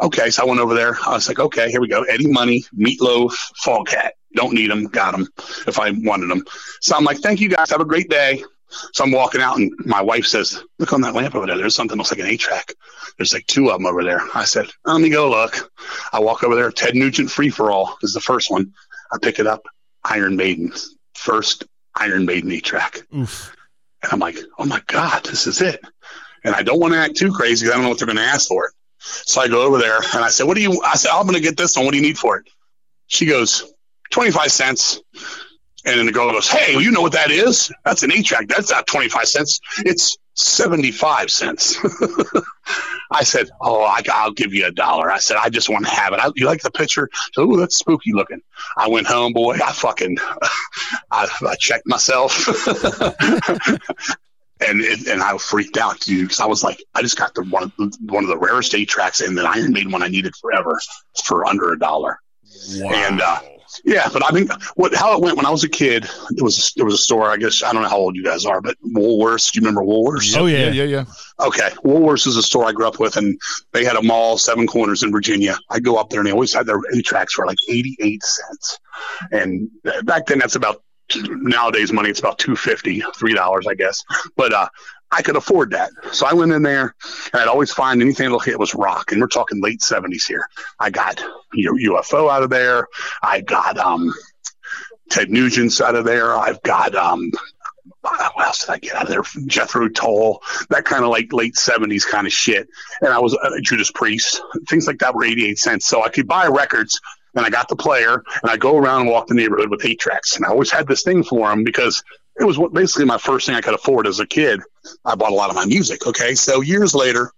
Okay, so I went over there. I was like, okay, here we go. Eddie Money, Meatloaf, Foghat. Don't need them. Got them if I wanted them. So I'm like, thank you guys. Have a great day. So I'm walking out, and my wife says, "Look on that lamp over there. There's something looks like an eight track. There's like two of them over there." I said, "Let me go look." I walk over there. Ted Nugent Free for All is the first one. I pick it up. Iron Maiden, first Iron Maiden eight track. And I'm like, "Oh my god, this is it." And I don't want to act too crazy. I don't know what they're going to ask for it. So I go over there and I said, What do you I said, I'm gonna get this one. What do you need for it? She goes, 25 cents. And then the girl goes, Hey, you know what that is? That's an eight track. That's not 25 cents. It's 75 cents. I said, Oh, I, will give you a dollar. I said, I just want to have it. I, you like the picture? Oh, that's spooky looking. I went home, boy. I fucking, I, I checked myself. and it, and I freaked out, dude, because I was like, I just got the one one of the rarest eight tracks and the Iron Maiden one I needed forever for under a dollar. Wow. And uh, yeah, but I mean, what how it went when I was a kid? It was there was a store. I guess I don't know how old you guys are, but Woolworths. Do you remember Woolworths? Oh yeah, yeah, yeah. Okay, Woolworths is a store I grew up with, and they had a mall, Seven Corners in Virginia. I go up there, and they always had their eight tracks for like eighty eight cents. And back then, that's about nowadays money it's about 250 three dollars i guess but uh i could afford that so i went in there and i'd always find anything that hit was rock and we're talking late 70s here i got ufo out of there i got um ted nugent's out of there i've got um what else did I get out of there? Jethro Tull, that kind of like late seventies kind of shit. And I was uh, Judas Priest, things like that were eighty eight cents. So I could buy records and I got the player, and I go around and walk the neighborhood with eight tracks. And I always had this thing for them because it was basically my first thing I could afford as a kid. I bought a lot of my music. Okay, so years later,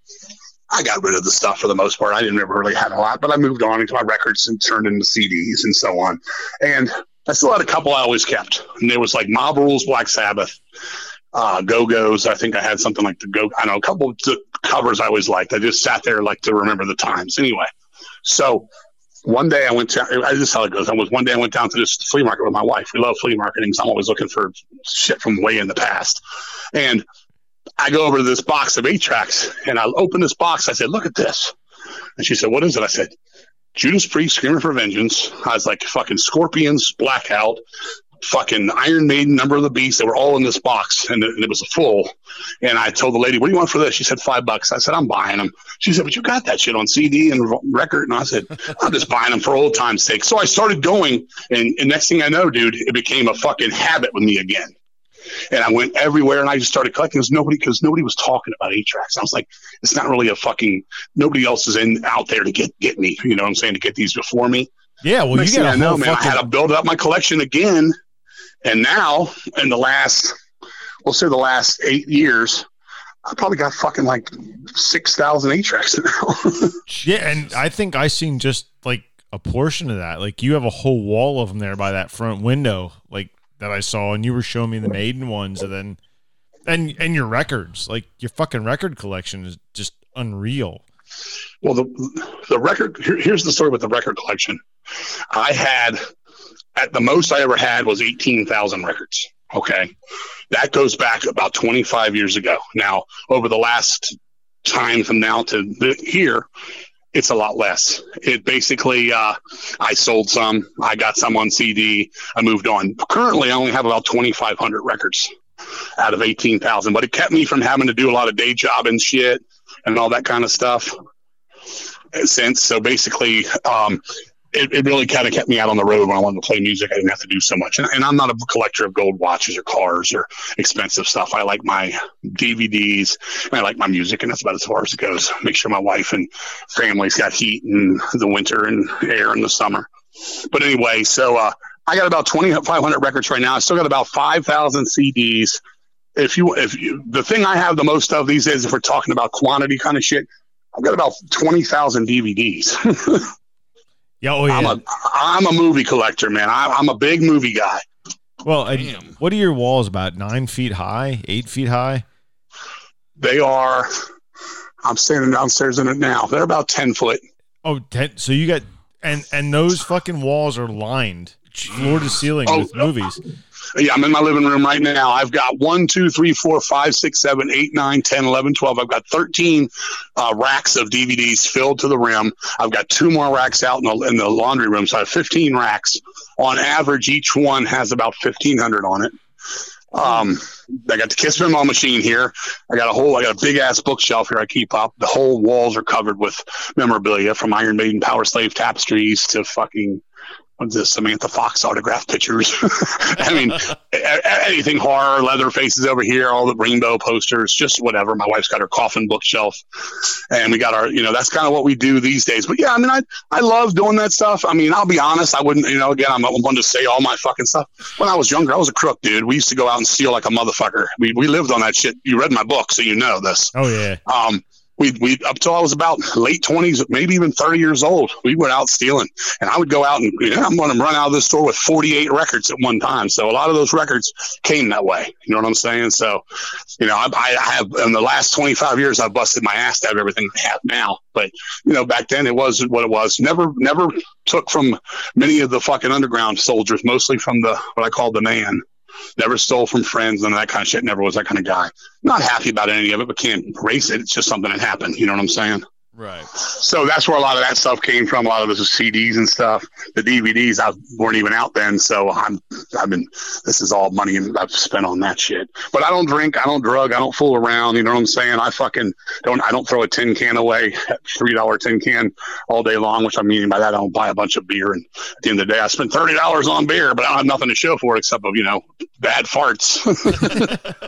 I got rid of the stuff for the most part. I didn't ever really have a lot, but I moved on into my records and turned into CDs and so on. And I still had a couple I always kept, and there was like Mob Rules, Black Sabbath, uh, Go Go's. I think I had something like the Go. I know a couple of the covers I always liked. I just sat there like to remember the times. Anyway, so one day I went to, I just how it goes. I was one day I went down to this flea market with my wife. We love flea marketing, so I'm always looking for shit from way in the past. And I go over to this box of eight tracks and I open this box. I said, look at this. And she said, what is it? I said, Judas Priest, Screaming for Vengeance. I was like, fucking Scorpions, Blackout, fucking Iron Maiden, Number of the Beast. They were all in this box, and it, and it, was full. And I told the lady, "What do you want for this?" She said, five bucks." I said, "I'm buying them." She said, "But you got that shit on CD and record?" And I said, "I'm just buying them for old time's sake." So I started going, and, and next thing I know, dude, it became a fucking habit with me again. And I went everywhere, and I just started collecting. Because nobody, because nobody was talking about eight tracks. I was like, it's not really a fucking. Nobody else is in out there to get get me. You know what I'm saying? To get these before me. Yeah, well, Next you got to know, man. Fucking... I had to build up my collection again and now, in the last, we'll say the last eight years, I probably got fucking like six thousand eight tracks now. yeah, and I think I seen just like a portion of that. Like you have a whole wall of them there by that front window, like that I saw, and you were showing me the Maiden ones, and then and and your records, like your fucking record collection is just unreal. Well, the the record here, here's the story with the record collection. I had at the most I ever had was eighteen thousand records. Okay, that goes back about twenty five years ago. Now, over the last time from now to here, it's a lot less. It basically, uh, I sold some, I got some on CD, I moved on. Currently, I only have about 2,500 records out of 18,000, but it kept me from having to do a lot of day job and shit and all that kind of stuff since. So basically, um, it, it really kind of kept me out on the road when I wanted to play music. I didn't have to do so much. And, and, I'm not a collector of gold watches or cars or expensive stuff. I like my DVDs I like my music, and that's about as far as it goes. Make sure my wife and family's got heat in the winter and air in the summer. But anyway, so uh, I got about 2,500 records right now. I still got about 5,000 CDs. If you, if you, the thing I have the most of these days, if we're talking about quantity kind of shit, I've got about 20,000 DVDs. Yeah, oh yeah. I'm a I'm a movie collector, man. I, I'm a big movie guy. Well, I, what are your walls about? Nine feet high, eight feet high? They are. I'm standing downstairs in it now. They're about ten foot. Oh, 10, so you got and and those fucking walls are lined floor to ceiling oh, with movies. Yeah, I'm in my living room right now. I've got one, two, three, four, five, six, seven, eight, nine, 10, 11, 12. I've got 13 uh, racks of DVDs filled to the rim. I've got two more racks out in the, in the laundry room. So I have 15 racks. On average, each one has about 1,500 on it. Um, I got the Kiss Pinball machine here. I got a whole, I got a big ass bookshelf here I keep up. The whole walls are covered with memorabilia from Iron Maiden Power Slave tapestries to fucking what's this Samantha Fox autograph pictures. I mean, anything horror, leather faces over here, all the rainbow posters, just whatever. My wife's got her coffin bookshelf, and we got our, you know, that's kind of what we do these days. But yeah, I mean, I I love doing that stuff. I mean, I'll be honest, I wouldn't, you know, again, I'm one to say all my fucking stuff. When I was younger, I was a crook, dude. We used to go out and steal like a motherfucker. We we lived on that shit. You read my book, so you know this. Oh yeah. Um, we we up till I was about late twenties, maybe even thirty years old. We went out stealing, and I would go out and you know, I'm going to run out of the store with forty eight records at one time. So a lot of those records came that way. You know what I'm saying? So, you know, I, I have in the last twenty five years, I've busted my ass to have everything I have now. But you know, back then it was what it was. Never never took from many of the fucking underground soldiers, mostly from the what I call the man. Never stole from friends, none of that kind of shit. Never was that kind of guy. Not happy about any of it, but can't erase it. It's just something that happened. You know what I'm saying? Right. So that's where a lot of that stuff came from. A lot of those CDs and stuff. The DVDs I weren't even out then, so I'm I've been this is all money I've spent on that shit. But I don't drink, I don't drug, I don't fool around. You know what I'm saying? I fucking don't. I don't throw a tin can away, three dollar tin can all day long. Which I'm meaning by that, I don't buy a bunch of beer. And at the end of the day, I spend thirty dollars on beer, but I don't have nothing to show for it except of you know bad farts.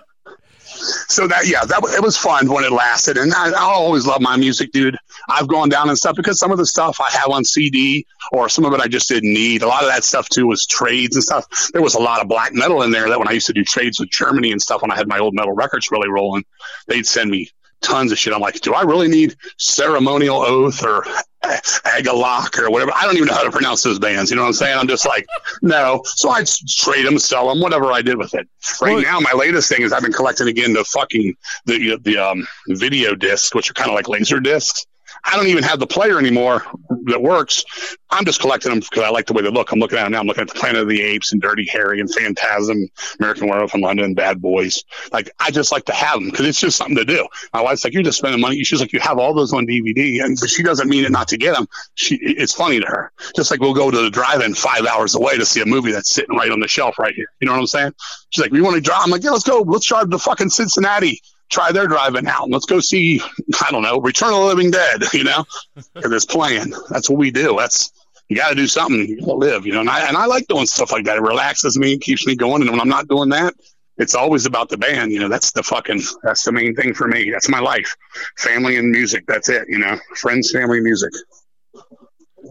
so that yeah, that it was fun when it lasted, and I, I always love my music, dude. I've gone down and stuff because some of the stuff I have on CD or some of it I just didn't need. A lot of that stuff too was trades and stuff. There was a lot of black metal in there that when I used to do trades with Germany and stuff when I had my old metal records really rolling, they'd send me tons of shit. I'm like, do I really need ceremonial oath or Agalloch or whatever? I don't even know how to pronounce those bands. You know what I'm saying? I'm just like, no. So I'd trade them, sell them, whatever I did with it. Right well, now, my latest thing is I've been collecting again the fucking the the um, video discs, which are kind of like laser discs. I don't even have the player anymore that works. I'm just collecting them because I like the way they look. I'm looking at them now. I'm looking at the Planet of the Apes and Dirty Harry and Phantasm, American Werewolf in London, Bad Boys. Like I just like to have them because it's just something to do. My wife's like, "You're just spending money." She's like, "You have all those on DVD," and she doesn't mean it not to get them. She, it's funny to her. Just like we'll go to the drive-in five hours away to see a movie that's sitting right on the shelf right here. You know what I'm saying? She's like, "We want to drive." I'm like, "Yeah, let's go. Let's drive to fucking Cincinnati." Try their driving out. And let's go see, I don't know, Return of the Living Dead, you know, because it's playing. That's what we do. That's, you got to do something. You gotta live, you know, and I, and I like doing stuff like that. It relaxes me, keeps me going. And when I'm not doing that, it's always about the band. You know, that's the fucking, that's the main thing for me. That's my life. Family and music. That's it, you know, friends, family, music.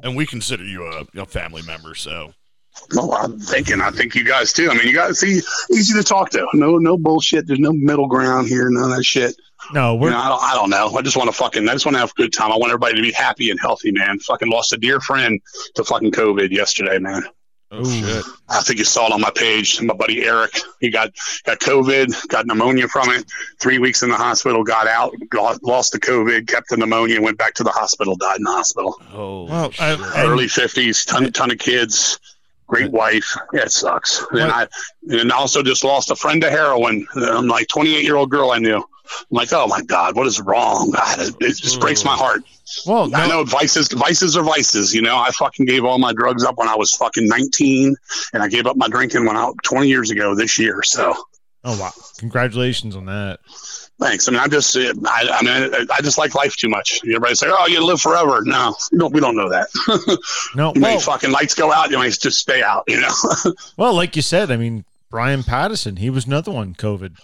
And we consider you a, a family member. So Well, I'm thinking. I think you guys too. I mean, you guys see easy to talk to. No, no bullshit. There's no middle ground here. None of that shit. No, we're You know, I don't. I don't know. I just want to fucking. I just want to have a good time. I want everybody to be happy and healthy, man. Fucking lost a dear friend to fucking COVID yesterday, man. Oh shit! I think you saw it on my page. My buddy Eric, he got got COVID, got pneumonia from it. Three weeks in the hospital, got out, got, lost the COVID, kept the pneumonia, went back to the hospital, died in the hospital. Oh, well, I, I, Early fifties, ton ton of kids, great wife. Yeah, it sucks. And I and also just lost a friend to heroin. I'm like 28 year old girl I knew. I'm like, oh my god, what is wrong? God, it, it just breaks my mm. heart. well, I know vices, vices are vices. You know, I fucking gave all my drugs up when I was fucking 19, and I gave up my drinking when I 20 years ago this year. So oh wow, congratulations on that. Thanks. I mean, I'm just, I, I mean, I- just like life too much. Everybody say, oh, you live forever. No, we don't, we don't know that. No, you may fucking lights go out, you may just stay out. You know, well, like you said, I mean, Brian Patterson, he was another one, COVID.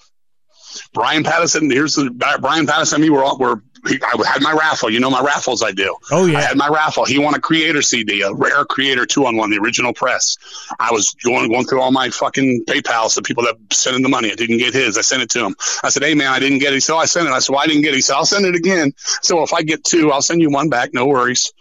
Brian Patterson. Here's the Brian Patterson. Me, we're all, we're. He, I had my raffle. You know my raffles I do. Oh yeah. I had my raffle. He won a Kreator CD, a rare Kreator two on one, the original press. I was going going through all my fucking PayPal's, the people that sent in the money. I didn't get his. I sent it to him. I said, "Hey man, I didn't get it." So oh, "I sent it." I said, "Well, I didn't get it." He said, "I'll send it again." So if I get two, I'll send you one back. No worries.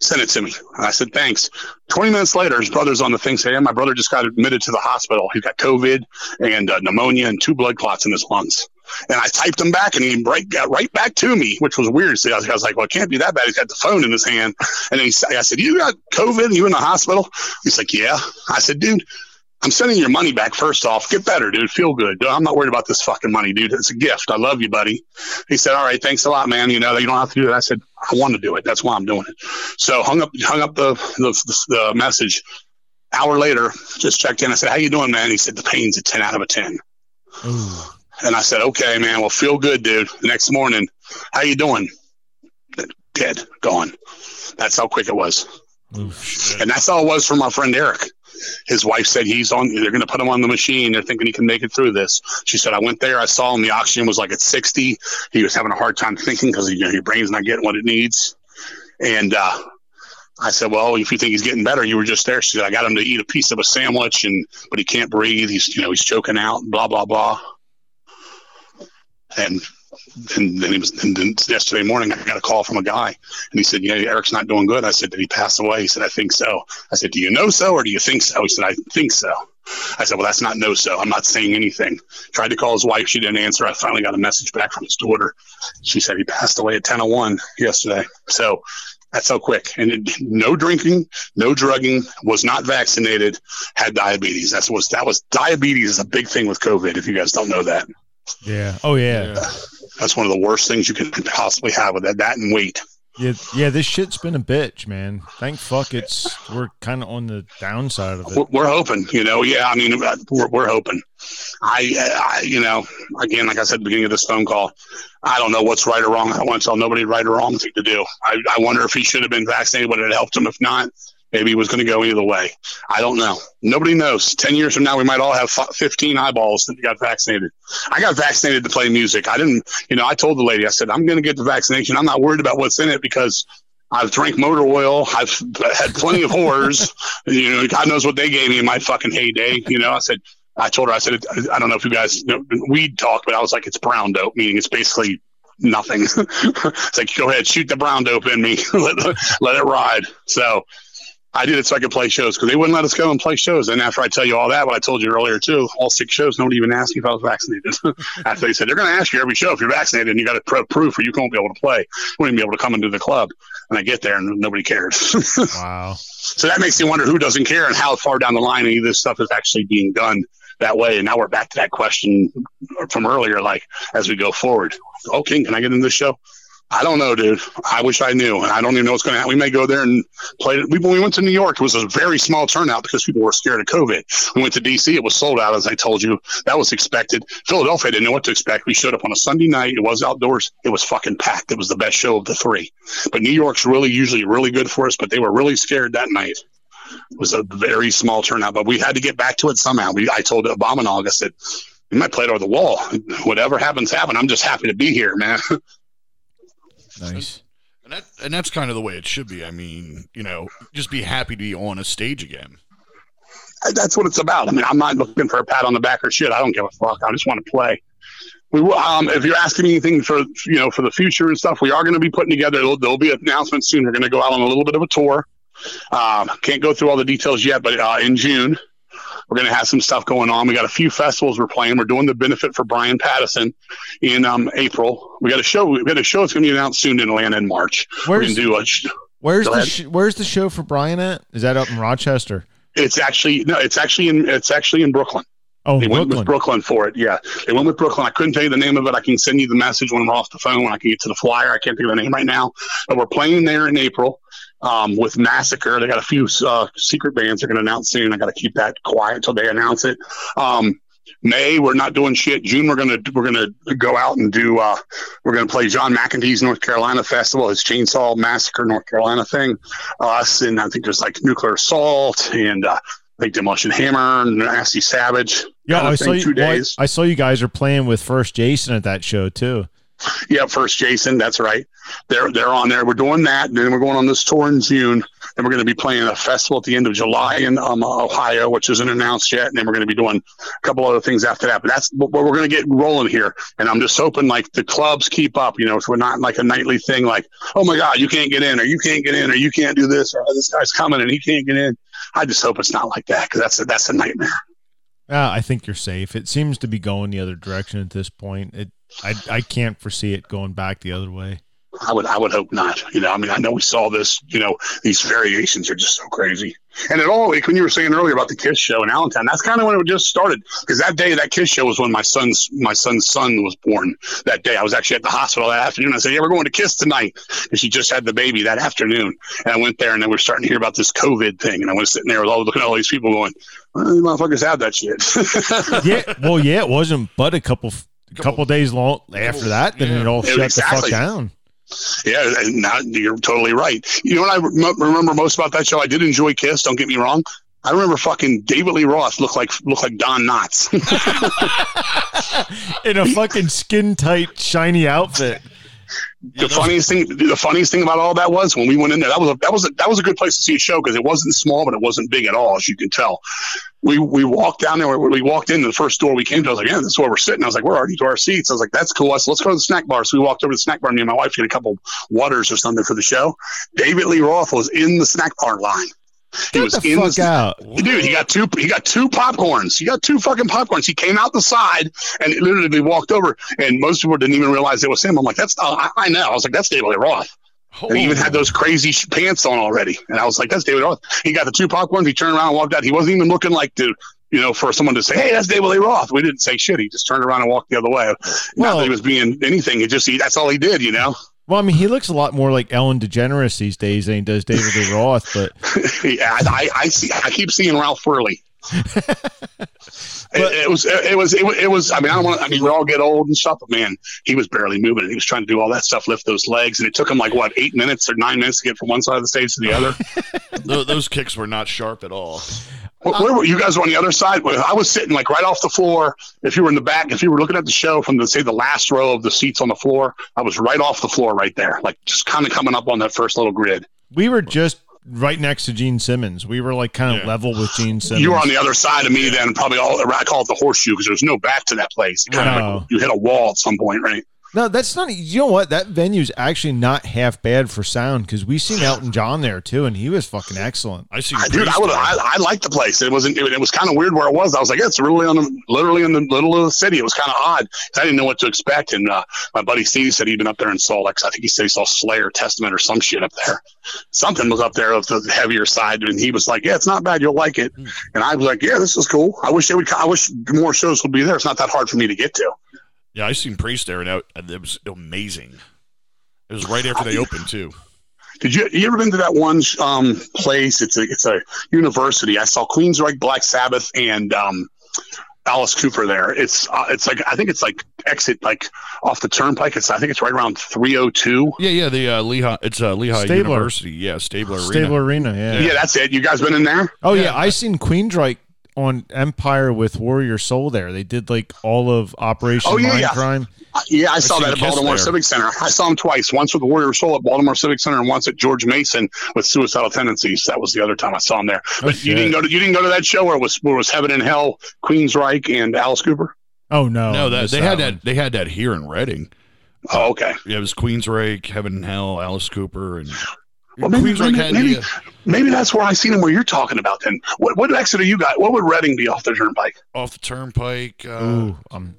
Send it to me. I said, "Thanks." Twenty minutes later, his brother's on the thing saying, "My brother just got admitted to the hospital. He's got COVID and uh, pneumonia and two blood clots in his lungs." And I typed him back, and he right, got right back to me, which was weird. So I was, I was like, "Well, it can't be that bad." He's got the phone in his hand, and he, I said, "You got COVID? You in the hospital?" He's like, "Yeah." I said, "Dude, I'm sending your money back. First off, get better, dude. Feel good. I'm not worried about this fucking money, dude. It's a gift. I love you, buddy." He said, "All right, thanks a lot, man. You know, you don't have to do it." I said, "I want to do it. That's why I'm doing it." So hung up, hung up the the, the, message. Hour later, just checked in. I said, "How you doing, man?" He said, "The pain's a ten out of a 10. Ooh. And I said, okay, man, well, feel good, dude. The next morning, how you doing? Dead, gone. That's how quick it was. Oof. And that's all it was for my friend Eric. His wife said he's on, they're going to put him on the machine. They're thinking he can make it through this. She said, I went there, I saw him, the oxygen was like at 60. He was having a hard time thinking because you know, your brain's not getting what it needs. And, uh, I said, "Well, if you think he's getting better, you were just there." She said, "I got him to eat a piece of a sandwich, and but he can't breathe. He's, you know, he's choking out. Blah blah blah." And and then he was. And then yesterday morning, I got a call from a guy, and he said, "Yeah, Eric's not doing good." I said, "Did he pass away?" He said, "I think so." I said, "Do you know so, or do you think so?" He said, "I think so." I said, "Well, that's not no so. I'm not saying anything." Tried to call his wife. She didn't answer. I finally got a message back from his daughter. She said he passed away at 10:01 yesterday. So that's so quick. And it, no drinking, no drugging, was not vaccinated, had diabetes. That's was that was diabetes is a big thing with COVID. If you guys don't know that, Yeah. Oh yeah. Yeah. that's one of the worst things you can possibly have with that. That and weight. Yeah, yeah, this shit's been a bitch, man. Thank fuck it's we're kind of on the downside of We're, it. we're hoping, you know. Yeah, I mean, we're, we're hoping. I, I, you know, again, like I said at the beginning of this phone call, I don't know what's right or wrong. I don't want to tell nobody right or wrong thing to do. I, I wonder if he should have been vaccinated, would it helped him? If not, maybe he was going to go either way. I don't know. Nobody knows. Ten years from now, we might all have fifteen eyeballs that got vaccinated. I got vaccinated to play music. I didn't, you know, I told the lady, I said, I'm going to get the vaccination. I'm not worried about what's in it because. I've drank motor oil. I've had plenty of whores. you know, God knows what they gave me in my fucking heyday. You know, I said, I told her, I said, I don't know if you guys know weed talk, but I was like, it's brown dope, meaning it's basically nothing. it's like, go ahead, shoot the brown dope in me, let, let it ride. So I did it so I could play shows because they wouldn't let us go and play shows. And after I tell you all that, what I told you earlier too, all six shows, nobody even asked me if I was vaccinated. after they said they're going to ask you every show if you're vaccinated, and you got to pro- proof or you won't be able to play. You won't even be able to come into the club. And I get there and nobody cares. Wow. So that makes you wonder who doesn't care and how far down the line any of this stuff is actually being done that way. And now we're back to that question from earlier, like as we go forward. Oh, King, can I get in this show? I don't know, dude. I wish I knew, I don't even know what's going to happen. We may go there and play. We, when we went to New York, it was a very small turnout because people were scared of COVID. We went to DC; it was sold out, as I told you. That was expected. Philadelphia didn't know what to expect. We showed up on a Sunday night. It was outdoors. It was fucking packed. It was the best show of the three. But New York's really usually really good for us, but they were really scared that night. It was a very small turnout, but we had to get back to it somehow. We, I told Abominog, I said, "We might play it over the wall. Whatever happens, happen. I'm just happy to be here, man." Nice. And that and that's kind of the way it should be. I mean, you know, just be happy to be on a stage again. that's what it's about. I mean, I'm not looking for a pat on the back or shit. I don't give a fuck. I just want to play. We will, um, if you're asking me anything for you know for the future and stuff, we are going to be putting together. There'll, there'll be an announcement soon. We're going to go out on a little bit of a tour. Um, can't go through all the details yet, but uh, in June we're going to have some stuff going on. We got a few festivals we're playing. We're doing the benefit for Brian Pattison in um, April. We got a show. We got a show that's going to be announced soon in Atlanta in March. Where's, we're going to do a. Sh- where's the sh- Where's the show for Brian at? Is that up in Rochester? It's actually no. It's actually in. It's actually in Brooklyn. Oh, they Brooklyn. went with Brooklyn for it. Yeah, they went with Brooklyn. I couldn't tell you the name of it. I can send you the message when we're off the phone. When I can get to the flyer, I can't think of the name right now. But we're playing there in April um, with Massacre. They got a few uh, secret bands they're going to announce soon. I got to keep that quiet until they announce it. Um, May we're not doing shit. June we're gonna we're gonna go out and do. Uh, we're gonna play John McEntee's North Carolina Festival, his Chainsaw Massacre North Carolina thing. Us and I think there's like Nuclear Assault and. Uh, I think Demolition Hammer, and Nasty Savage. Yeah, I saw you. Well, I saw you guys are playing with First Jason at that show too. Yeah, First Jason. That's right. They're they're on there. We're doing that, and then we're going on this tour in June. And we're going to be playing a festival at the end of July in um, Ohio, which isn't announced yet. And then we're going to be doing a couple other things after that. But that's what we're going to get rolling here. And I'm just hoping like the clubs keep up. You know, so we're not like a nightly thing. Like, oh my God, you can't get in, or you can't get in, or you can't do this, or oh, this guy's coming and he can't get in. I just hope it's not like that because that's a, that's a nightmare. Uh, I think you're safe. It seems to be going the other direction at this point. It, I, I can't foresee it going back the other way. I would, I would hope not. You know, I mean, I know we saw this. You know, these variations are just so crazy. And it all, like when you were saying earlier about the Kiss show in Allentown, that's kind of when it just started. Because that day, that Kiss show was when my son's my son's son was born. That day, I was actually at the hospital that afternoon. I said, "Yeah, we're going to Kiss tonight," and she just had the baby that afternoon. And I went there, and then we are starting to hear about this COVID thing. And I was sitting there with all looking at all these people going, well, "These motherfuckers have that shit." yeah, well, yeah, it wasn't, but a couple couple days long after that, then yeah. it all shut exactly. the fuck down. Yeah, and now you're totally right. You know what I remember most about that show? I did enjoy Kiss. Don't get me wrong. I remember fucking David Lee Roth looked like looked like Don Knotts in a fucking skin tight shiny outfit. The funniest thing, the funniest thing about all that was when we went in there. That was a, that was a, that was a good place to see a show because it wasn't small, but it wasn't big at all, as you can tell. We we walked down there. We walked in the first door we came to. I was like, "Yeah, this is where we're sitting." I was like, "We're already to our seats." I was like, "That's cool." So let's go to the snack bar. So we walked over to the snack bar. Me and my wife get a couple waters or something for the show. David Lee Roth was in the snack bar line. He Get was the in fuck the, out, dude. He got two. He got two popcorns. He got two fucking popcorns. He came out the side and literally walked over, and most people didn't even realize it was him. I'm like, that's. Uh, I, I know. I was like, that's David Lee Roth. Oh. And he even had those crazy pants on already, and I was like, that's David Roth. He got the two popcorns. He turned around and walked out. He wasn't even looking like the you know, for someone to say, "Hey, that's David Lee Roth," we didn't say shit. He just turned around and walked the other way. Well, Not that he was being anything. He just he, that's all he did, you know. Well, I mean, he looks a lot more like Ellen DeGeneres these days than he does David Lee Roth. But yeah, I, I see. I keep seeing Ralph Furley. it, it, was, it was, it was, it was. I mean, I don't want. I mean, we all get old and stuff, but man, he was barely moving. And he was trying to do all that stuff, lift those legs, and it took him like what eight minutes or nine minutes to get from one side of the stage to the other. those kicks were not sharp at all. Where were you guys were on the other side? I was sitting like right off the floor. If you were in the back, if you were looking at the show from the say the last row of the seats on the floor, I was right off the floor right there, like just kind of coming up on that first little grid. We were just right next to Gene Simmons. We were like kind of yeah. level with Gene Simmons. You were on the other side of me then, probably all I call it the horseshoe because there's no back to that place. Kind of like you hit a wall at some point, right? No, that's not. You know what? That venue's actually not half bad for sound because we seen Elton John there too, and he was fucking excellent. I see, dude. I would. I, I liked the place. It wasn't. It, it was kind of weird where it was. I was like, yeah, it's really on the, literally in the middle of the city. It was kind of odd. I didn't know what to expect. And uh, my buddy Steve said he'd been up there and saw like I think he said he saw Slayer, Testament, or some shit up there. Something was up there of the heavier side, and he was like, yeah, it's not bad. You'll like it. And I was like, yeah, this is cool. I wish they would. I wish more shows would be there. It's not that hard for me to get to. Yeah, I seen Priest there, and it was amazing. It was right after they opened too. Did you you ever been to that one um, place? It's a it's a university. I saw Queensryche, Black Sabbath, and um, Alice Cooper there. It's uh, it's like I think it's like exit like off the turnpike. It's I think it's right around three oh two. Yeah, yeah. The uh, Lehigh. It's uh, Lehigh Stabler. University. Yeah, Stabler Arena. Stabler Arena. Yeah. Yeah, that's it. You guys been in there? Oh yeah, yeah I seen Queensryche on Empire with Warrior Soul. There, they did like all of Operation Oh, yeah, Mind yeah. Crime. Uh, Yeah, I saw that at Baltimore there. Civic Center. I saw him twice. Once with Warrior Soul at Baltimore Civic Center, and once at George Mason with Suicidal Tendencies. That was the other time I saw him there. Oh, But you didn't go to you didn't go to that show where it was where it was Heaven and Hell, Queensryche, and Alice Cooper. Oh no, no, that missed they had one. that. They had that here in Reading. Oh, okay. Yeah, it was Queensryche, Heaven and Hell, Alice Cooper, and Well, maybe, maybe, had maybe, uh, maybe that's where I seen him. Where you're talking about then? What what exit are you got? What would Reading be off the Turnpike? off the turnpike. Uh, Ooh, um,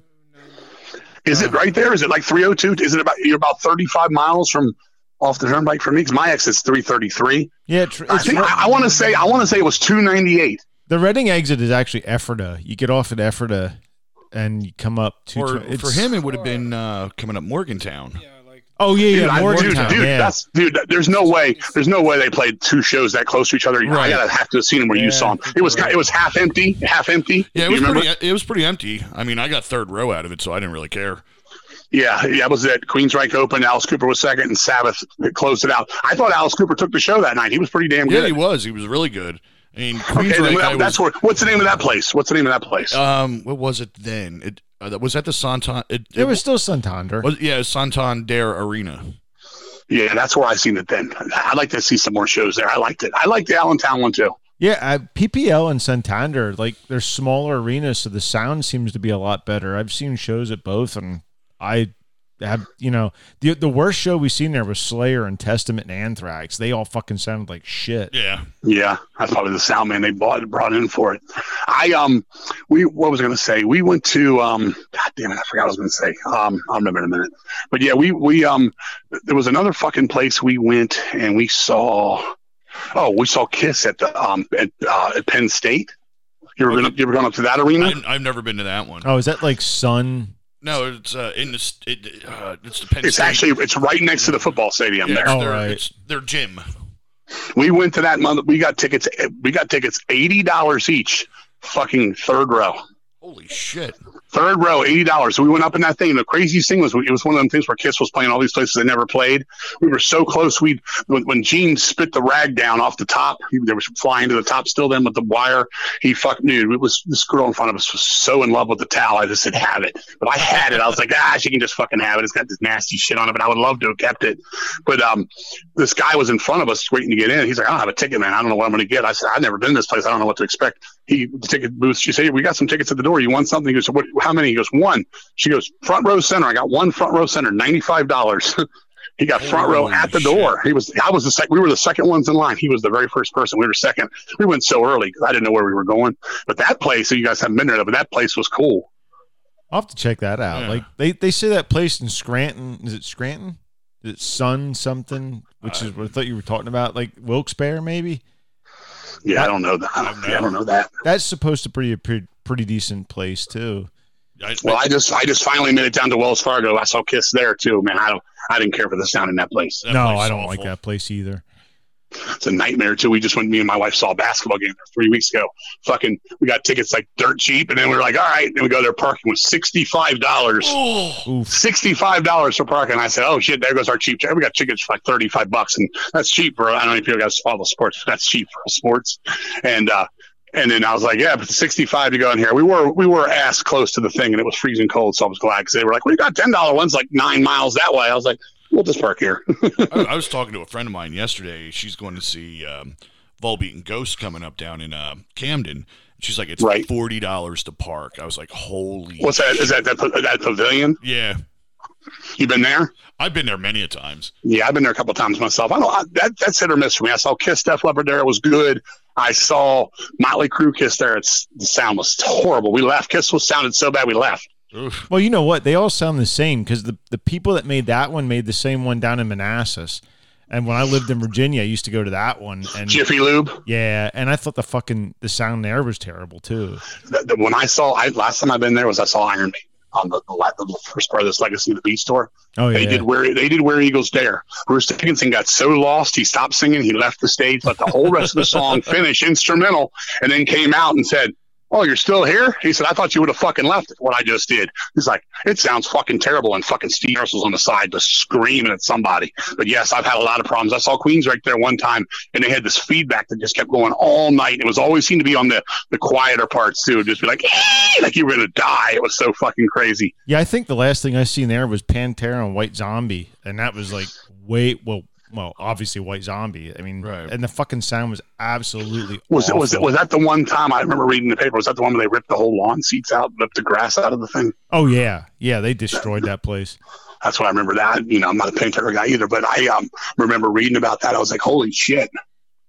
Is it right there? Is it like 302? Is it about you're about 35 miles from off the Turnpike for me? Because my exit's 333. yeah. Tr- I think Re- I, I want to say I want to say it was 298. the Reading exit is actually Ephrata. You get off at Ephrata, and you come up to. or it's- for him, it would have been uh, coming up Morgantown. Yeah, like Oh yeah, Dude, yeah, I- dude, Morgantown. dude, yeah. that's dude. There's no way. There's no way they played two shows that close to each other. I gotta have to have seen them where Yeah, you saw them. It was right. it was half empty, half empty. Yeah, it was remember? pretty. It was pretty empty. I mean, I got third row out of it, so I didn't really care. Yeah, yeah, it was it. Queensryche Open. Alice Cooper was second, and Sabbath closed it out. I thought Alice Cooper took the show that night. He was pretty damn good. Yeah, he was. He was really good. I mean, Okay, Queensryche. I that- that's was, where. What's the name of that place? What's the name of that place? um, what was it then? It uh, that was at the Santan. It, It was still Santander. was yeah, Santander Arena. yeah, that's where I seen it. Then I'd like to see some more shows there. I liked it. I liked the Allentown one too. Yeah, uh, PPL and Santander, like they're smaller arenas, so the sound seems to be a lot better. I've seen shows at both, and I have, you know, the the worst show we've seen there was Slayer and Testament and Anthrax. They all fucking sounded like shit. Yeah, Yeah, that's probably the sound man they bought brought in for it. I um, we what was I going to say? We went to um, God damn it, I forgot what I was going to say. Um, I'll remember in a minute. But yeah, we we um, there was another fucking place we went and we saw. Oh, we saw Kiss at the um at uh, at Penn State. You ever been you ever gone up to that arena? I, I've never been to that one. Oh, is that like Sun? No, it's uh, in the it, uh, it's the Penn It's State. actually it's right next to the football stadium yeah, there. it's Oh, their, right. it's their gym. We went to that month. We got tickets. We got tickets eighty dollars each. Fucking third row. Holy shit! Third row, eighty dollars. So we went up in that thing. The craziest thing was it was one of them things where Kiss was playing all these places they never played. We were so close. We when, when Gene spit the rag down off the top, he they was flying to the top still. Then with the wire, he fucked dude. It was this girl in front of us was so in love with the towel. I just said have it, but I had it. I was like, ah, she can just fucking have it. It's got this nasty shit on it, but I would love to have kept it. But um, this guy was in front of us waiting to get in. He's like, I don't have a ticket, man. I don't know what I'm going to get. I said, I've never been to this place. I don't know what to expect. He the ticket booth. She said, we got some tickets at the door. You want something? He goes, what? How many? He goes, one. She goes, front row center. I got one front row center, ninety five dollars. he got front row at the shit. door. He was. I was the second. We were the second ones in line. He was the very first person. We were second. We went so early because I didn't know where we were going. But that place, so you guys haven't been there, but that place was cool. I'll have to check that out. Yeah. Like they they say that place in Scranton. Is it Scranton? Is it Sun something? Which uh, is what I thought you were talking about, like Wilkes-Barre, maybe. Yeah, I don't know that. I've Yeah, I don't know that. That's supposed to be a pretty pretty decent place too. I, Well, I just I just finally made it down to Wells Fargo. I saw Kiss there too, man. I don't I didn't care for the sound in that place. that no, place I don't like that place either. It's a nightmare too. We just went. Me and my wife saw a basketball game there three weeks ago. Fucking, we got tickets like dirt cheap, and then we were like, all right. And we go there. Parking was sixty five dollars. Oh, Sixty five dollars for parking. I said, oh shit, there goes our cheap. We got tickets for like thirty five bucks, and that's cheap for. I don't know if you guys follow sports. That's cheap for sports, and. uh and then I was like, "Yeah, but 65 to go in here." We were we were ass close to the thing, and it was freezing cold, so I was glad because they were like, "We got ten dollar ones like nine miles that way." I was like, "We'll just park here." I, I was talking to a friend of mine yesterday. She's going to see um, Volbeat Ghost coming up down in uh, Camden. She's like, it's Right. forty dollars to park. I was like, holy. What's that? Is that that, that pavilion? Yeah, You been there? I've been there many a times. Yeah, I've been there a couple times myself. I don't. I, that that's hit or miss for me. I saw Kiss Def Leppard there; it was good. I saw Motley Crue Kiss there. It's the sound was horrible. We left. Kiss was sounded so bad we left. Oof. Well, you know what? They all sound the same because the the people that made that one made the same one down in Manassas. And when I lived in Virginia, I used to go to that one. And Jiffy Lube. yeah, and I thought the fucking the sound there was terrible too. The, the, when I saw, I last time I've been there was I saw Iron Maiden on the, the, the first part of this Legacy of the Beast tour. Oh yeah, They did where they did where Eagles Dare. Bruce Dickinson got so lost he stopped singing. He left the stage, let the whole rest of the song finish instrumental, and then came out and said, Oh, you're still here? He said, I thought you would have fucking left what I just did. He's like, it sounds fucking terrible. And fucking Steve Harris on the side just screaming at somebody. But yes, I've had a lot of problems. I saw Queensryche there one time and they had this feedback that just kept going all night. It was always seemed to be on the, the quieter parts too. Just be like, hey! like you were going to die. It was so fucking crazy. Yeah, I think the last thing I seen there was Pantera and White Zombie. And that was like, wait, well, well, obviously White Zombie. I mean, Right. and the fucking sound was absolutely Was it, was it, was that the one time I remember reading the paper? Was that the one where they ripped the whole lawn seats out, ripped the grass out of the thing? Oh yeah, yeah, they destroyed that place. That's what I remember that. You know, I'm not a Pantera guy either, but I um, remember reading about that. I was like, holy shit.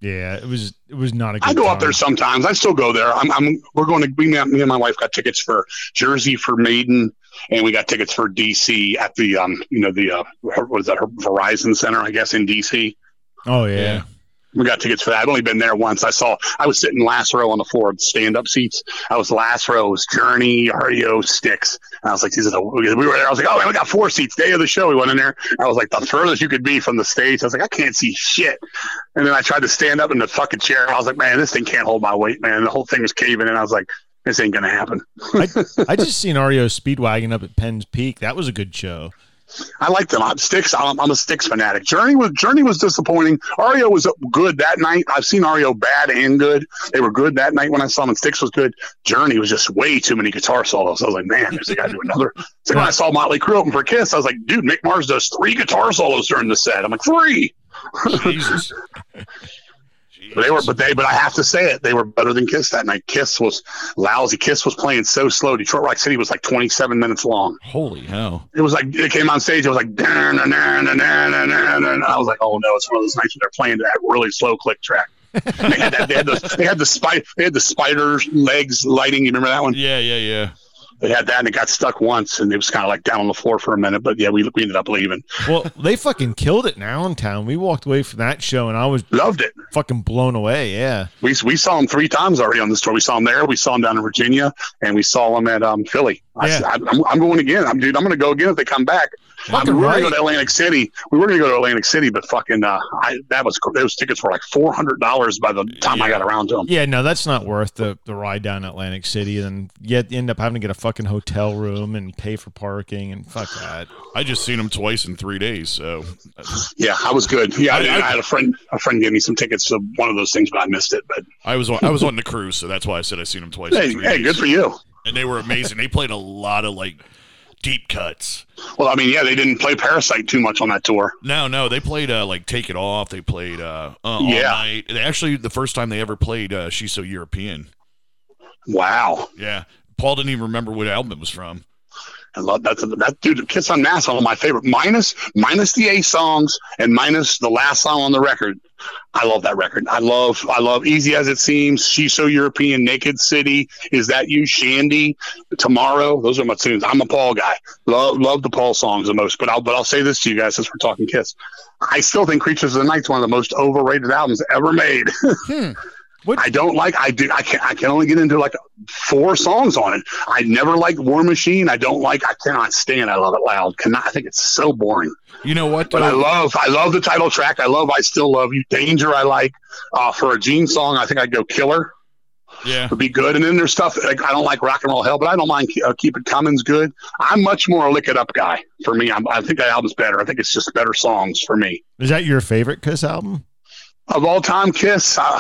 Yeah, it was it was not a good I go up there sometimes. I still go there. I'm, I'm we're going to me, me and my wife got tickets for Jersey for Maiden, and we got tickets for DC at the um you know the uh what is that Verizon Center I guess in DC. Oh yeah. We got tickets for that. I've only been there once. I saw I was sitting last row on the floor of stand up seats. I was last row. It was Journey, REO, Styx. And I was like, these are the we were there. I was like, oh man, we got four seats. Day of the show. We went in there. I was like, the furthest you could be from the stage. I was like, I can't see shit. And then I tried to stand up in the fucking chair. I was like, man, this thing can't hold my weight, man. The whole thing was caving in. I was like, this ain't gonna happen. I, I just seen REO Speedwagon up at Penn's Peak. That was a good show. I like them. I'm Styx. I'm, I'm a Styx fanatic. Journey was Journey was disappointing. REO was good that night. I've seen REO bad and good. They were good that night when I saw them. And Styx was good. Journey was just way too many guitar solos. I was like, man, there's a guy do another. So when I saw Motley Crue open for Kiss, I was like, dude, Mick Mars does three guitar solos during the set. I'm like, three. Jesus. But they were, but they, but I have to say it, they were better than Kiss that night. Kiss was lousy. Kiss was playing so slow. Detroit Rock City was like 27 minutes long. Holy hell. It was like it came on stage. It was like, "Dun, dun, dun, dun, dun, dun, dun, dun." I was like, oh no, it's one of those nights when they're playing that really slow click track. they had that. They had the they had the spider. They had the spider legs lighting. You remember that one? Yeah, yeah, yeah. They had that, and it got stuck once, and it was kind of like down on the floor for a minute. But yeah, we, we ended up leaving. Well, they fucking killed it now in Allentown. We walked away from that show and I was Loved it. fucking blown away. Yeah. We we saw them three times already on this tour. We saw them there. We saw them down in Virginia, and we saw them at um, Philly. I, Yeah. I, I'm, I'm going again. I'm dude. I'm going to go again if they come back. I Fucking we were right. going to go to Atlantic City. We were going to go to Atlantic City, but fucking, uh, I, that was those tickets were like four hundred dollars by the time I got around to them. Yeah, no, that's not worth the, the ride down Atlantic City and yet end up having to get a fucking hotel room and pay for parking and fuck that. I just seen them twice in three days, so Yeah, I was good. Yeah, I, I- I had a friend. A friend gave me some tickets to one of those things, but I missed it. But I was on I was on the cruise, so that's why I said I seen them twice. hey, in three hey, days. good for you. And they were amazing. They played a lot of like deep cuts. Well, I mean, yeah, they didn't play Parasite too much on that tour. No, no, they played uh, like Take It Off. They played uh, uh All Yeah. Night. They actually the first time they ever played uh, She's So European. Wow, Yeah, Paul didn't even remember what album it was from. I love that. That dude, Kiss Unmasked, one of my favorite. Minus minus the A songs and minus the last song on the record. I love that record. I love I love Easy as It Seems, She's So European, Naked City, Is That You, Shandi, Tomorrow. Those are my tunes. I'm a Paul guy. Love love the Paul songs the most. But I'll but I'll say this to you guys since we're talking Kiss. I still think Creatures of the Night's one of the most overrated albums ever made. Hmm. What- I don't like. I do. I can. I can only get into like four songs on it. I never like War Machine. I don't like. I cannot stand. I love it loud. Cannot. I think it's so boring. You know what? But I though? love. I love the title track. I love. I still love you. Danger. I like. Uh, for a Gene song, I think I'd go Killer. yeah, It Would be good. And then there's stuff like I don't like Rock and Roll Hell, but I don't mind uh, Keep It Coming's good. I'm much more a Lick It Up guy. For me, I'm, I think that album's better. I think it's just better songs for me. Is that your favorite Kiss album? of all time Kiss. Uh,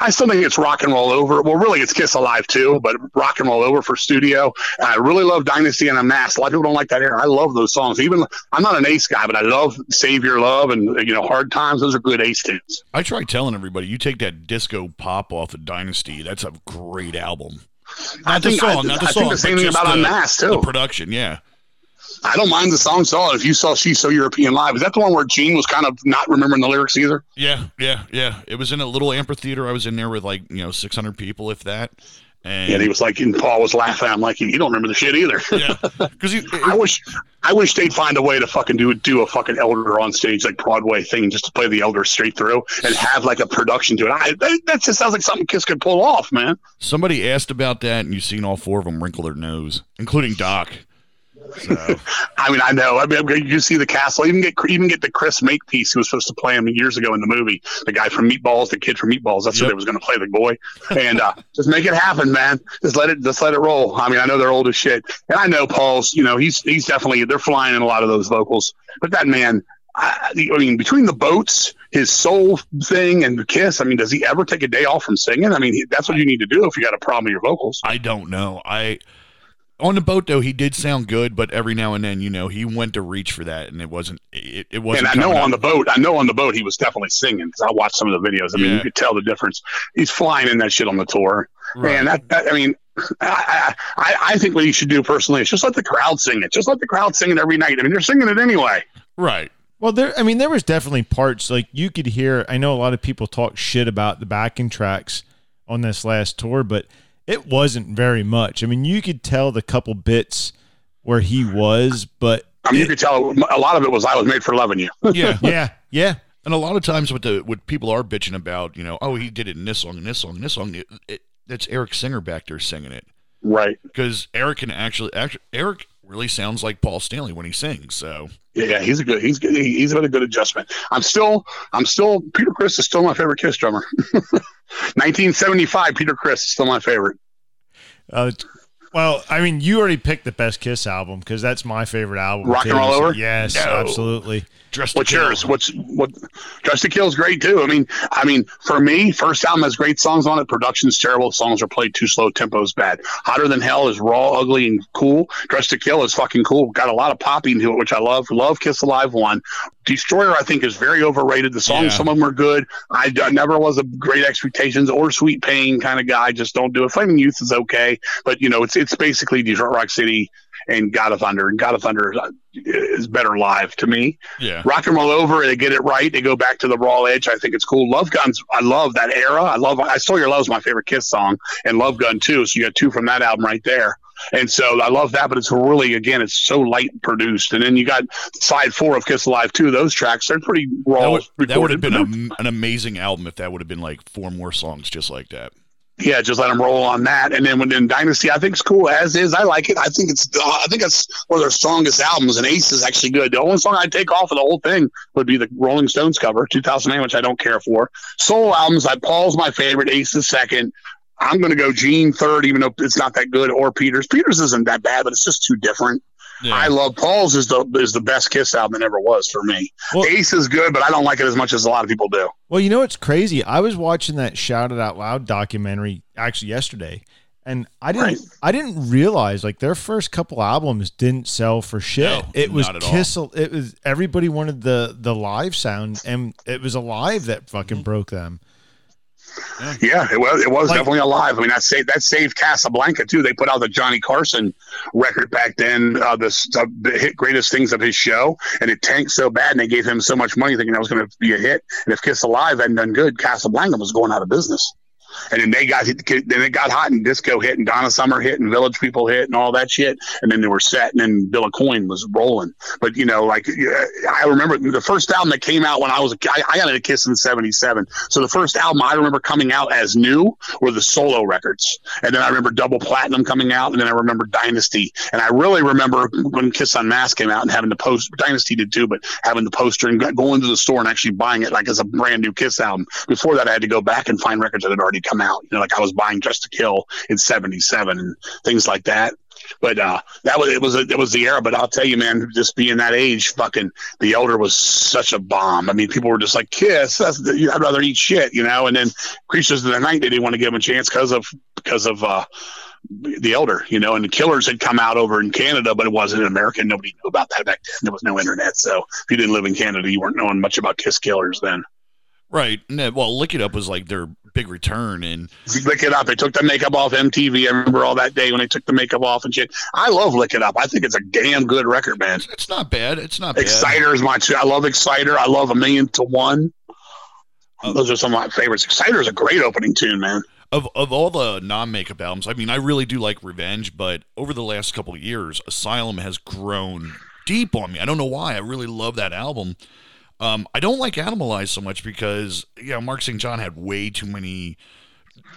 I still think it's Rock and Roll Over. Well, really, it's Kiss Alive too, but Rock and Roll Over for studio. And I really love Dynasty and Unmasked. A lot of people don't like that era. I love those songs. Even I'm not an Ace guy, but I love Save Your Love and you know Hard Times. Those are good Ace tunes. I try telling everybody you take that disco pop off of Dynasty. That's a great album. I Not the think song, I, not the I song. think the same thing about the, Unmasked the production. Yeah, I don't mind the songs at all. If you saw She's So European live, is that the one where Gene was kind of not remembering the lyrics either? yeah, yeah, yeah. It was in a little amphitheater. I was in there with like you know 600 people, if that. And And he was like, and Paul was laughing. I'm like, you don't remember the shit either. yeah, because I wish, I wish they'd find a way to fucking do do a fucking Elder on stage like Broadway thing, just to play the Elder straight through and have like a production to it. I, that, that just sounds like something Kiss could pull off, man. somebody asked about that, and you've seen all four of them wrinkle their nose, including Doc. So I mean, I know. I mean, you see the castle. Even get even get the Chris Makepeace who was supposed to play him years ago in the movie. The guy from Meatballs, the kid from Meatballs. That's Yep. who they was going to play the boy. And uh, just make it happen, man. Just let it just let it roll. I mean, I know they're old as shit, and I know Paul's. You know, he's he's definitely they're flying in a lot of those vocals. But that man. I, I mean, between the boats, his soul thing, and the kiss. I mean, does he ever take a day off from singing? I mean, he, that's what you need to do if you got a problem with your vocals. I don't know. I on the boat though he did sound good, but every now and then, you know, he went to reach for that, and it wasn't. It, it wasn't. and I know coming on out. the boat, I know on the boat he was definitely singing because I watched some of the videos. I mean, you could tell the difference. He's flying in that shit on the tour, Right. and that, that I mean, I, I I think what you should do personally is just let the crowd sing it. Just let the crowd sing it every night. I mean, they're singing it anyway. right. Well, there. I mean, there was definitely parts like you could hear. I know a lot of people talk shit about the backing tracks on this last tour, but it wasn't very much. I mean, you could tell the couple bits where he was, but I mean, you could tell a lot of it was I was made for loving you. Yeah. yeah, yeah, And a lot of times, what the what people are bitching about, you know, oh, he did it in this song, and this song, and this song. It, it, that's Eric Singer back there singing it right. because Eric can actually, actually, Eric really sounds like Paul Stanley when he sings. So Yeah, he's a good. He's good. he- He's got a good adjustment. I'm still. I'm still. Peter Criss is still my favorite Kiss drummer. 1975. Peter Criss is still my favorite. Uh, well, I mean, you already picked the best Kiss album because that's my favorite album. Rock and. Roll So, Over? Yes, No. absolutely. Dressed to What's Kill. yours? What's what? Dress to Kill is great too. I mean, I mean, for me, first album has great songs on it. Production's terrible. Songs are played too slow. Tempo's bad. Hotter than Hell is raw, ugly, and cool. Dress to Kill is fucking cool. Got a lot of popping to it, which I love. Love Kiss Alive one. Destroyer, I think, is very overrated. The songs, Yeah. some of them are good. I, I never was a Great Expectations or Sweet Pain kind of guy. Just don't do it. Flaming Youth is okay, but you know, it's it's basically Detroit Rock City and God of Thunder, and God of Thunder uh, is better live to me. Yeah. Rock and roll over. They get it right. They go back to the raw edge. I think it's cool. Love Guns. I love that era. I love. I Stole Your Love is my favorite Kiss song, and Love Gun too. So you got two from that album right there. And so I love that, but it's really again, it's so light produced. And then you got side four of Kiss Alive too. Those tracks they're pretty raw. That would, that would have been a, an amazing album if that would have been like four more songs just like that. Yeah, just let them roll on that. And then when in Dynasty, I think it's cool as is. I like it. I think it's uh, I think it's one of their strongest albums. And Ace is actually good. The only song I'd take off of the whole thing would be the Rolling Stones cover, 2008, which I don't care for. Soul albums, I Paul's my favorite. Ace is second. I'm going to go Gene third, even though it's not that good, or Peters. Peters isn't that bad, but it's just too different. I love Paul's is the is the best Kiss album that ever was for me. Well- Ace is good, but I don't like it as much as a lot of people do. Well, you know what's crazy? I was watching that Shout It Out Loud documentary actually yesterday, and I didn't Right. I didn't realize like their first couple albums didn't sell for shit. No, it was not at all. Kiss. It was everybody wanted the the live sound, and it was alive that fucking mm-hmm. broke them. Yeah, it was. It was Like- definitely alive. I mean, that saved that saved Casablanca too. They put out the Johnny Carson record back then, uh, the, the, the hit greatest things of his show, and it tanked so bad, and they gave him so much money thinking that was going to be a hit. And if Kiss Alive hadn't done good, Casablanca was going out of business. And then they got hit then it got hot and disco hit and Donna Summer hit and Village People hit and all that shit. And then they were set and then Bill Aucoin was rolling. But you know, like I remember the first album that came out when I was a, I, I got into Kiss in '77. So the first album I remember coming out as new were the solo records. And then I remember Double Platinum coming out, and then I remember Dynasty. And I really remember when Kiss Unmasked came out and having the post. Dynasty did too, but having the poster and going to the store and actually buying it like as a brand new Kiss album. Before that, I had to go back and find records that had already come out. You know, like I was buying Just to Kill in '77 and things like that. But uh, that was it was a, it was the era. But I'll tell you, man, just being that age, fucking the Elder was such a bomb. I mean, people were just like Kiss. That's the, I'd rather eat shit, you know. And then Creatures of the Night, they didn't want to give him a chance because of because of uh, the Elder, you know. And the Killers had come out over in Canada, but it wasn't in America. Nobody knew about that back then. There was no internet, so if you didn't live in Canada, you weren't knowing much about Kiss Killers then. Right. Well, Lick It Up was like their big return, and Lick It Up. They took the makeup off MTV. I remember all that day when they took the makeup off and shit. I love Lick It Up. I think it's a damn good record, man. it's, it's not bad. It's not bad. Exciter is my. I love Exciter. I love A Million to One. Oh. Those are some of my favorites. Exciter is a great opening tune, man. Of of all the non makeup albums, I mean, I really do like Revenge, but over the last couple of years, Asylum has grown deep on me. I don't know why. I really love that album. Um, I don't like Animalize so much because know Mark St. John had way too many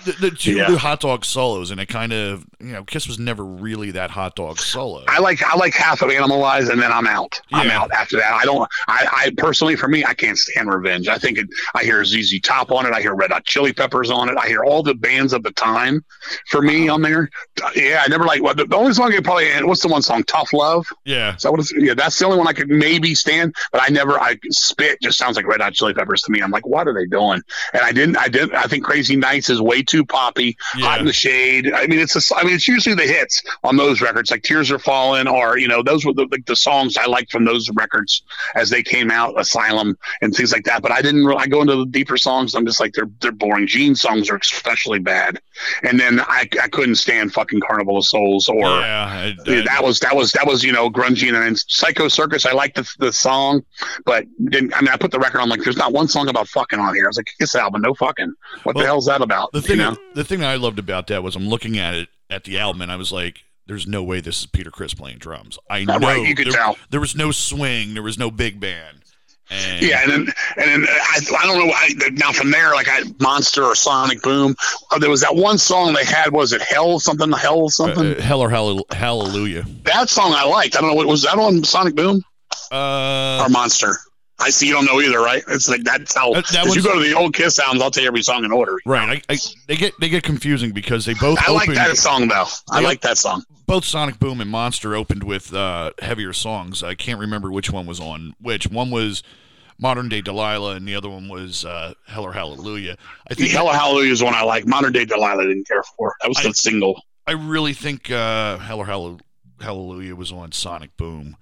the, the two Yeah. hot dog solos, and it kind of you know, Kiss was never really that hot dog solo. I like I like half of Animalize, and then I'm out. I'm out after that. I don't. I, I personally, for me, I can't stand Revenge. I think it, I hear ZZ Top on it. I hear Red Hot Chili Peppers on it. I hear all the bands of the time. For me, on there, yeah, I never like. Well, the, the only song I probably what's the one song? Tough Love. yeah. Is that yeah, that's the only one I could maybe stand. But I never. I spit just sounds like Red Hot Chili Peppers to me. I'm like, what are they doing? And I didn't. I didn't. I think Crazy Nights is way too poppy. Hot in the Shade. I mean, it's a, I mean, it's usually the hits on those records, like Tears Are Falling, or you know, those were the, like the songs I liked from those records as they came out, Asylum and things like that. But I didn't. Really, I go into the deeper songs. I'm just like they're they're boring. Gene songs are especially bad. And then I, I couldn't stand fucking Carnival of Souls or. yeah. I- I- that was that was that was you know grungy and then Psycho Circus. I liked the, the song, but didn't. I mean, I put the record on like there's not one song about fucking on here. I was like, this album, no fucking. What Well, the hell's that about? the thing, know? the thing that I loved about that was I'm looking at it at the album and I was like, "There's no way this is Peter Criss playing drums." I know Right, you could there, tell. there was no swing, there was no big band, and Yeah, and then and then I, I don't know. I, now from there, like I Monster or Sonic Boom, uh, there was that one song they had. Was it Hell something? Hell something? uh, Hell or Hall- Hallelujah. that song I liked. I don't know what was that on Sonic Boom Uh, or Monster. I see you don't know either, right? It's like that's how. That- that if you go to the old Kiss albums, I'll tell you every song in order. right. I, I, they get they get confusing because they both I like that song though. I like that song. both Sonic Boom and Monster opened with uh, heavier songs. I can't remember which one was on which. One was Modern Day Delilah, and the other one was uh, Hell or Hallelujah. I think Hella Hallelujah is one I like. Modern Day Delilah I didn't care for. That was I- the single. I really think uh, Hell or Hallelujah was on Sonic Boom.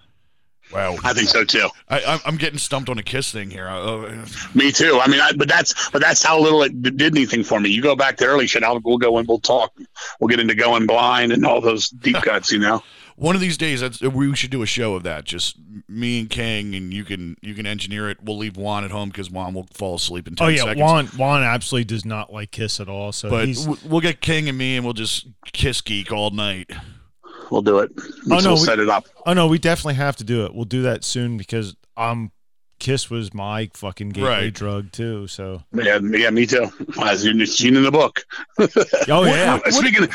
Wow, I think so too. I, I'm- I'm getting stumped on a Kiss thing here. Uh, Me too. I mean, I, but that's but that's how little it did anything for me. You go back to early shit. I'll, we'll go and we'll talk. We'll get into going blind and all those deep cuts. You know. one of these days, that's, we should do a show of that. Just me and King, and you can you can engineer it. We'll leave Juan at home because Juan will fall asleep in ten Oh yeah, seconds. Juan Juan absolutely does not like Kiss at all. So but he's we'll get King and me, and we'll just kiss geek all night. We'll do it. Oh, no, we'll we- set it up. oh no, we definitely have to do it. We'll do that soon because um Kiss was my fucking gateway Right. drug too. So Yeah, yeah, me too. As you've seen in the book. oh yeah, Speaking, of,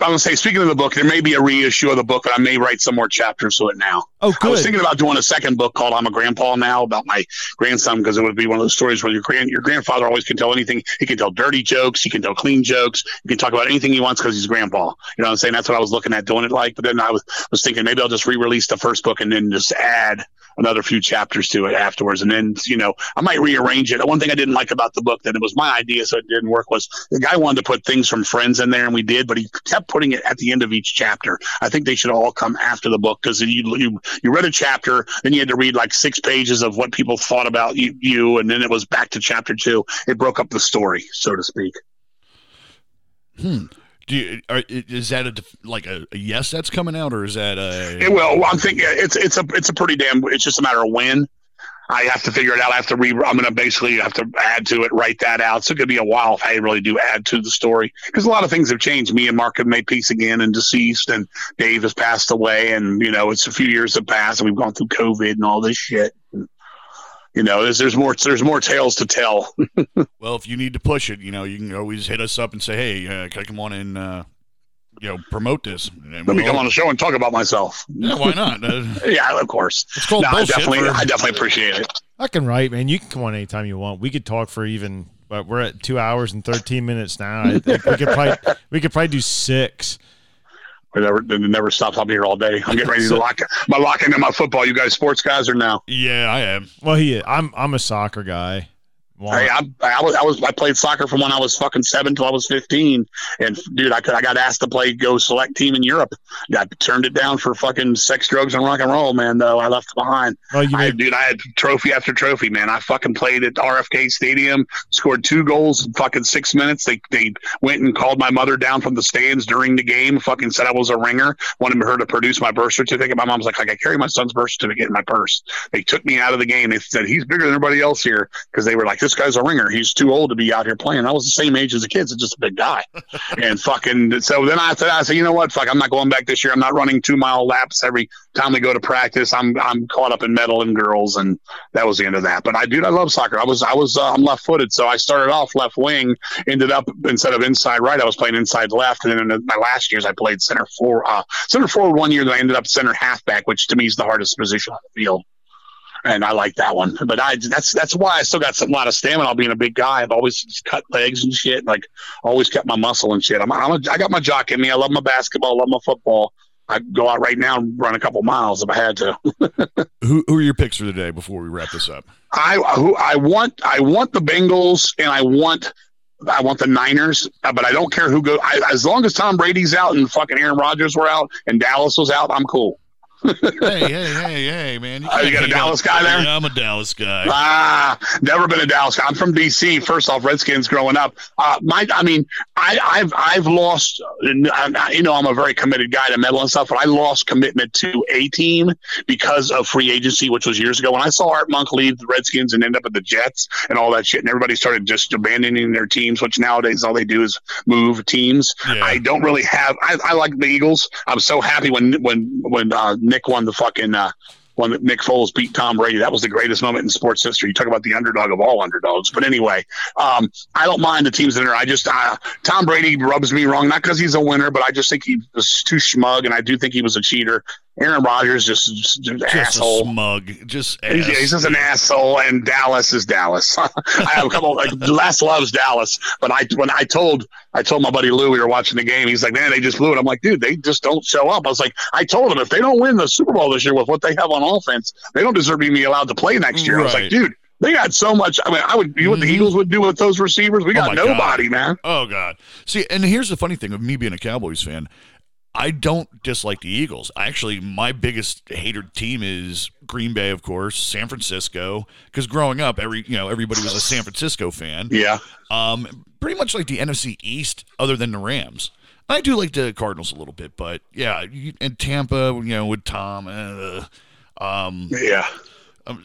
I'm gonna say, speaking of the book, there may be a reissue of the book, but I may write some more chapters to it now. oh good. I was thinking about doing a second book called "I'm a Grandpa Now" about my grandson because it would be one of those stories where your grand your grandfather always can tell anything. He can tell dirty jokes, he can tell clean jokes, he can talk about anything he wants because he's grandpa. You know what I'm saying? That's what I was looking at doing it like. But then I was was thinking maybe I'll just re-release the first book and then just add another few chapters to it afterwards, and then you know I might rearrange it. One thing I didn't like about the book that it was my idea, so it didn't work. Was the guy wanted to put things from Friends in there, and we did, but he kept putting it at the end of each chapter. I think they should all come after the book because you, you you read a chapter, then you had to read like six pages of what people thought about you, you, and then it was back to chapter two. It broke up the story, so to speak. Hmm. Do you, are, is that a like a, a yes that's coming out, or is that a It will. I'm thinking it's it's a it's a pretty damn. It's just a matter of when. I have to figure it out. I have to re. I'm going to basically have to add to it, write that out. So it could be a while if I really do add to the story because a lot of things have changed. Me and Mark have made peace again and Deceased, and Dave has passed away, and you know it's a few years have passed, and we've gone through COVID and all this shit. And, you know, there's there's more there's more tales to tell. Well, if you need to push it, you know, you can always hit us up and say, "Hey, uh, can I come on and uh, you know promote this?" And Let me we'll- come on the show and talk about myself. Yeah, why not? Uh, Yeah, of course. it's called No, I definitely, We're- I definitely appreciate it. I can write, man. You can come on anytime you want. We could talk for even. But we're at two hours and thirteen minutes now. I think we could probably we could probably do six. It never, it never stops. I'll be here all day. I'm getting ready to lock my lock into my football. You guys, sports guys, are now. yeah, I am. Well, he I'm I'm a soccer guy. Hey, I, I was, I was, I played soccer from when I was fucking seven till I was fifteen, and dude, I could, I got asked to play go select team in Europe. I turned it down for fucking sex, drugs, and rock and roll, man. Though I left behind. well, you I, made, dude, I had trophy after trophy, man. I fucking played at RFK Stadium, scored two goals in fucking six minutes. They they went and called my mother down from the stands during the game. Fucking said I was a ringer. Wanted her to produce my birth certificate. My mom's like, I carry my son's birth certificate in my purse. They took me out of the game. They said he's bigger than everybody else here because they were like, this this guy's a ringer. He's too old to be out here playing. I was the same age as the kids, it's just a big guy. and fucking, so then I said, I said, you know what? Fuck, I'm not going back this year. I'm not running two mile laps every time we go to practice. I'm, I'm caught up in metal and girls. And that was the end of that. But I, dude, I love soccer. I was, I was, uh, I'm left footed. So I started off left wing, ended up instead of inside right, I was playing inside left. And then in my last years, I played center four, uh, center forward one year. Then I ended up center halfback, which to me is the hardest position on the field and I like that one. But I that's that's why I still got some, a lot of stamina. I'll being a big guy. I've always cut legs and shit. Like always kept my muscle and shit. I'm, I'm a, I got my jock in me. I love my basketball. I love my football. I go out right now and run a couple miles if I had to. who who are your picks for the day before we wrap this up? I who I want I want the Bengals and I want I want the Niners, uh, but I don't care who goes. As long as Tom Brady's out and fucking Aaron Rodgers were out and Dallas was out, I'm cool hey, hey, hey, hey, man! You, oh, you got a Dallas guy there? Yeah, I'm a Dallas guy. Ah, never been a Dallas guy. I'm from DC. First off, Redskins growing up. Uh, my, I mean, I, have I've lost. You know, I'm a very committed guy to metal and stuff, but I lost commitment to a team because of free agency, which was years ago. When I saw Art Monk leave the Redskins and end up at the Jets and all that shit, and everybody started just abandoning their teams, which nowadays all they do is move teams. Yeah. I don't really have. I, I like the Eagles. I'm so happy when when when uh, Nick won the fucking uh, when Nick Foles beat Tom Brady. That was the greatest moment in sports history. You talk about the underdog of all underdogs. But anyway, um, I don't mind the teams that are. I just uh, Tom Brady rubs me wrong, not because he's a winner, but I just think he was too smug, and I do think he was a cheater. Aaron Rodgers just, just, just asshole, smug, just he's, he's, just an asshole, and Dallas is Dallas. I have a couple like Les loves Dallas, but I when I told I told my buddy Lou we were watching the game, he's like, man, they just blew it. I'm like, dude, they just don't show up. I was like, I told him if they don't win the Super Bowl this year with what they have on offense, they don't deserve to be allowed to play next year. Right. I was like, dude. They got so much. I mean, I would. You know what the mm-hmm. Eagles would do with those receivers? We oh got oh nobody, God. man. Oh God. See, and here's the funny thing of me being a Cowboys fan. I don't dislike the Eagles. Actually, my biggest hated team is Green Bay, of course, San Francisco. Because growing up, every you know everybody was a San Francisco fan. Yeah. Um, pretty much like the NFC East, other than the Rams. I do like the Cardinals a little bit, but yeah, and Tampa, you know, with Tom. Uh, um, yeah. Um,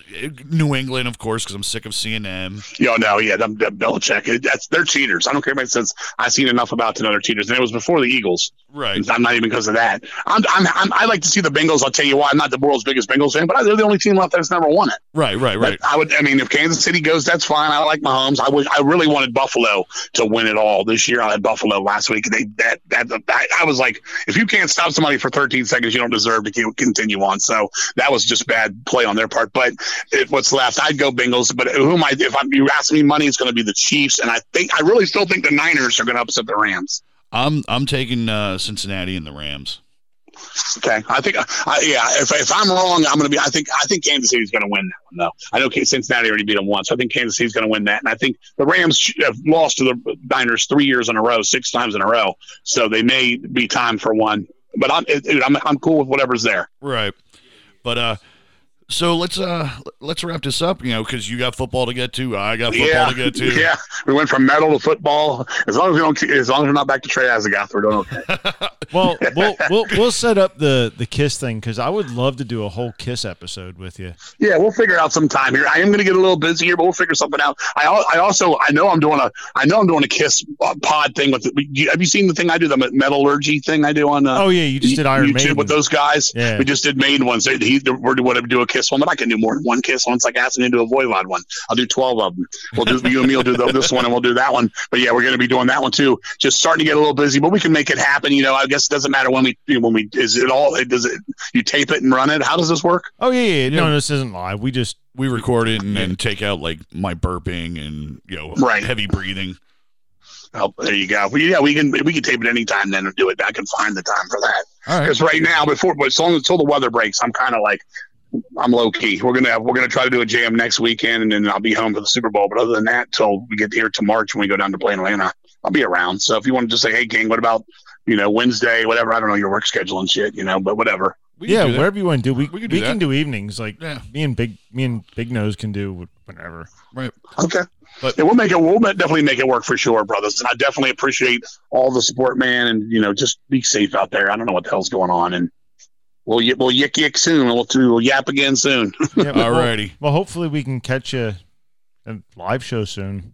New England, of course, because I'm sick of seeing them. Yo, no, yeah, them, them Belichick. That's they're cheaters. I don't care about since I've seen enough about to know they're cheaters, and it was before the Eagles. Right. I'm not even because of that. I'm, I'm, I'm, i like to see the Bengals. I'll tell you why. I'm not the world's biggest Bengals fan, but they're the only team left that's never won it. Right, right, right. But I would. I mean, if Kansas City goes, that's fine. I like Mahomes. I would. I really wanted Buffalo to win it all this year. I had Buffalo last week. They that that, that I was like, if you can't stop somebody for 13 seconds, you don't deserve to continue on. So that was just bad play on their part. But it, what's left, I'd go Bengals. But who am I? If I'm, you ask me money, it's going to be the Chiefs, and I think I really still think the Niners are going to upset the Rams. I'm I'm taking uh, Cincinnati and the Rams. Okay, I think, uh, yeah. If, if I'm wrong, I'm going to be. I think I think Kansas City's going to win that one, though. I know Cincinnati already beat them once. So I think Kansas City's going to win that, and I think the Rams have lost to the Niners three years in a row, six times in a row. So they may be time for one. But I'm, I'm, I'm cool with whatever's there. Right. But uh, so let's uh let's wrap this up, you know, because you got football to get to, I got football yeah, to get to. Yeah, we went from metal to football. As long as we don't, as long as we're not back to Trey Azagthoth, we're doing okay. well, we'll we'll we'll set up the the kiss thing because I would love to do a whole kiss episode with you. Yeah, we'll figure out some time here. I am going to get a little busy here, but we'll figure something out. I I also I know I'm doing a I know I'm doing a kiss uh, pod thing with. Have you seen the thing I do the metallurgy thing I do on? Uh, oh yeah, you just did Iron YouTube Maiden. with those guys. Yeah. we just did main ones. He, we're going to do a kiss one, but I can do more than one kiss once. Like asking to do a Voivod one. I'll do twelve of them. We'll do you and me will do the, this one, and we'll do that one. But yeah, we're going to be doing that one too. Just starting to get a little busy, but we can make it happen. You know, I guess it doesn't matter when we when we is it all does it you tape it and run it. How does this work? Oh yeah, yeah. no, this isn't live. We just we record it and then take out like my burping and you know right. heavy breathing. Oh, there you go. Well, yeah, we can we can tape it anytime then and do it. I can find the time for that. Because right. right. now, before but as long until the weather breaks, I'm kind of like I'm low key. We're gonna have, we're gonna try to do a jam next weekend, and then I'll be home for the Super Bowl. But other than that, till we get here to March when we go down to play in Atlanta, I'll be around. So if you want to just say, hey, King, what about you know Wednesday, whatever? I don't know your work schedule and shit, you know, but whatever. Yeah, whatever you want to do. We we, can do, we can do, evenings. Like yeah. me and Big me and Big Nose can do whatever. Right. Okay. But yeah, we'll make it. We'll definitely make it work for sure, brothers. And I definitely appreciate all the support, man. And you know, just be safe out there. I don't know what the hell's going on, and we'll we'll yik yik soon. We'll we'll yap again soon. yeah, Alrighty. Well, well, hopefully we can catch you a live show soon.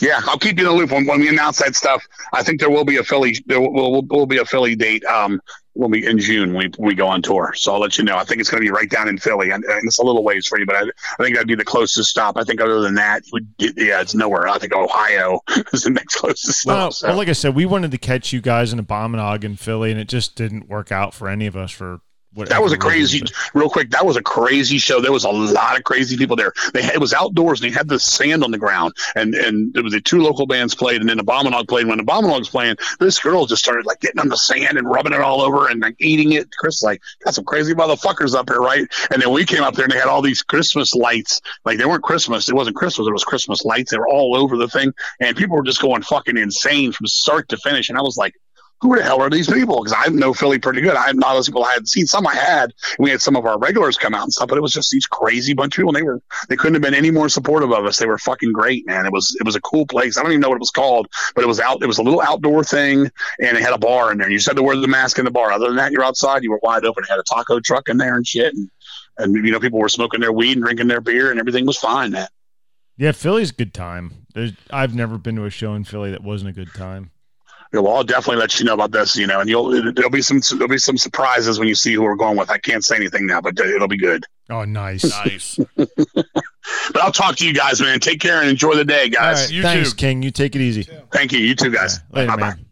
Yeah, I'll keep you in the loop when, when we announce that stuff. I think there will be a Philly there will, will, will be a Philly date um when we in June when we, we go on tour. So I'll let you know. I think it's going to be right down in Philly, and, and, it's a little ways for you, but I, I think that'd be the closest stop. I think other than that, would, yeah, it's nowhere. I think Ohio is the next closest stop. Well, so. well, like I said, we wanted to catch you guys in a Abominog in Philly, and it just didn't work out for any of us for that was a crazy, real quick. That was a crazy show. There was a lot of crazy people there. They had, it was outdoors and they had the sand on the ground, and and there was the two local bands played, and then the Abominog played. When the Abominog's playing, this girl just started like getting on the sand and rubbing it all over and like eating it. Chris like got some crazy motherfuckers up here, right? And then we came up there and they had all these Christmas lights. Like they weren't Christmas. It wasn't Christmas. It was Christmas lights. They were all over the thing, and people were just going fucking insane from start to finish. And I was like, who the hell are these people? Because I know Philly pretty good. I not those people I had seen. Some I had. We had some of our regulars come out and stuff, but it was just these crazy bunch of people. And they were they couldn't have been any more supportive of us. They were fucking great, man. It was it was a cool place. I don't even know what it was called, but it was out. It was a little outdoor thing, and it had a bar in there. You just had to wear the mask in the bar. Other than that, you're outside. You were wide open. It had a taco truck in there and shit. And, and you know, people were smoking their weed and drinking their beer, and everything was fine, man. Yeah, Philly's a good time. There's, I've never been to a show in Philly that wasn't a good time well, I'll definitely let you know about this, you know, and you'll there'll be some there'll be some surprises when you see who we're going with. I can't say anything now, but it'll be good. Oh, nice, nice. but I'll talk to you guys, man. Take care and enjoy the day, guys. Right, you Thanks, too. King. You take it easy. Thank you. You too, guys. Yeah, later, Bye-bye. man.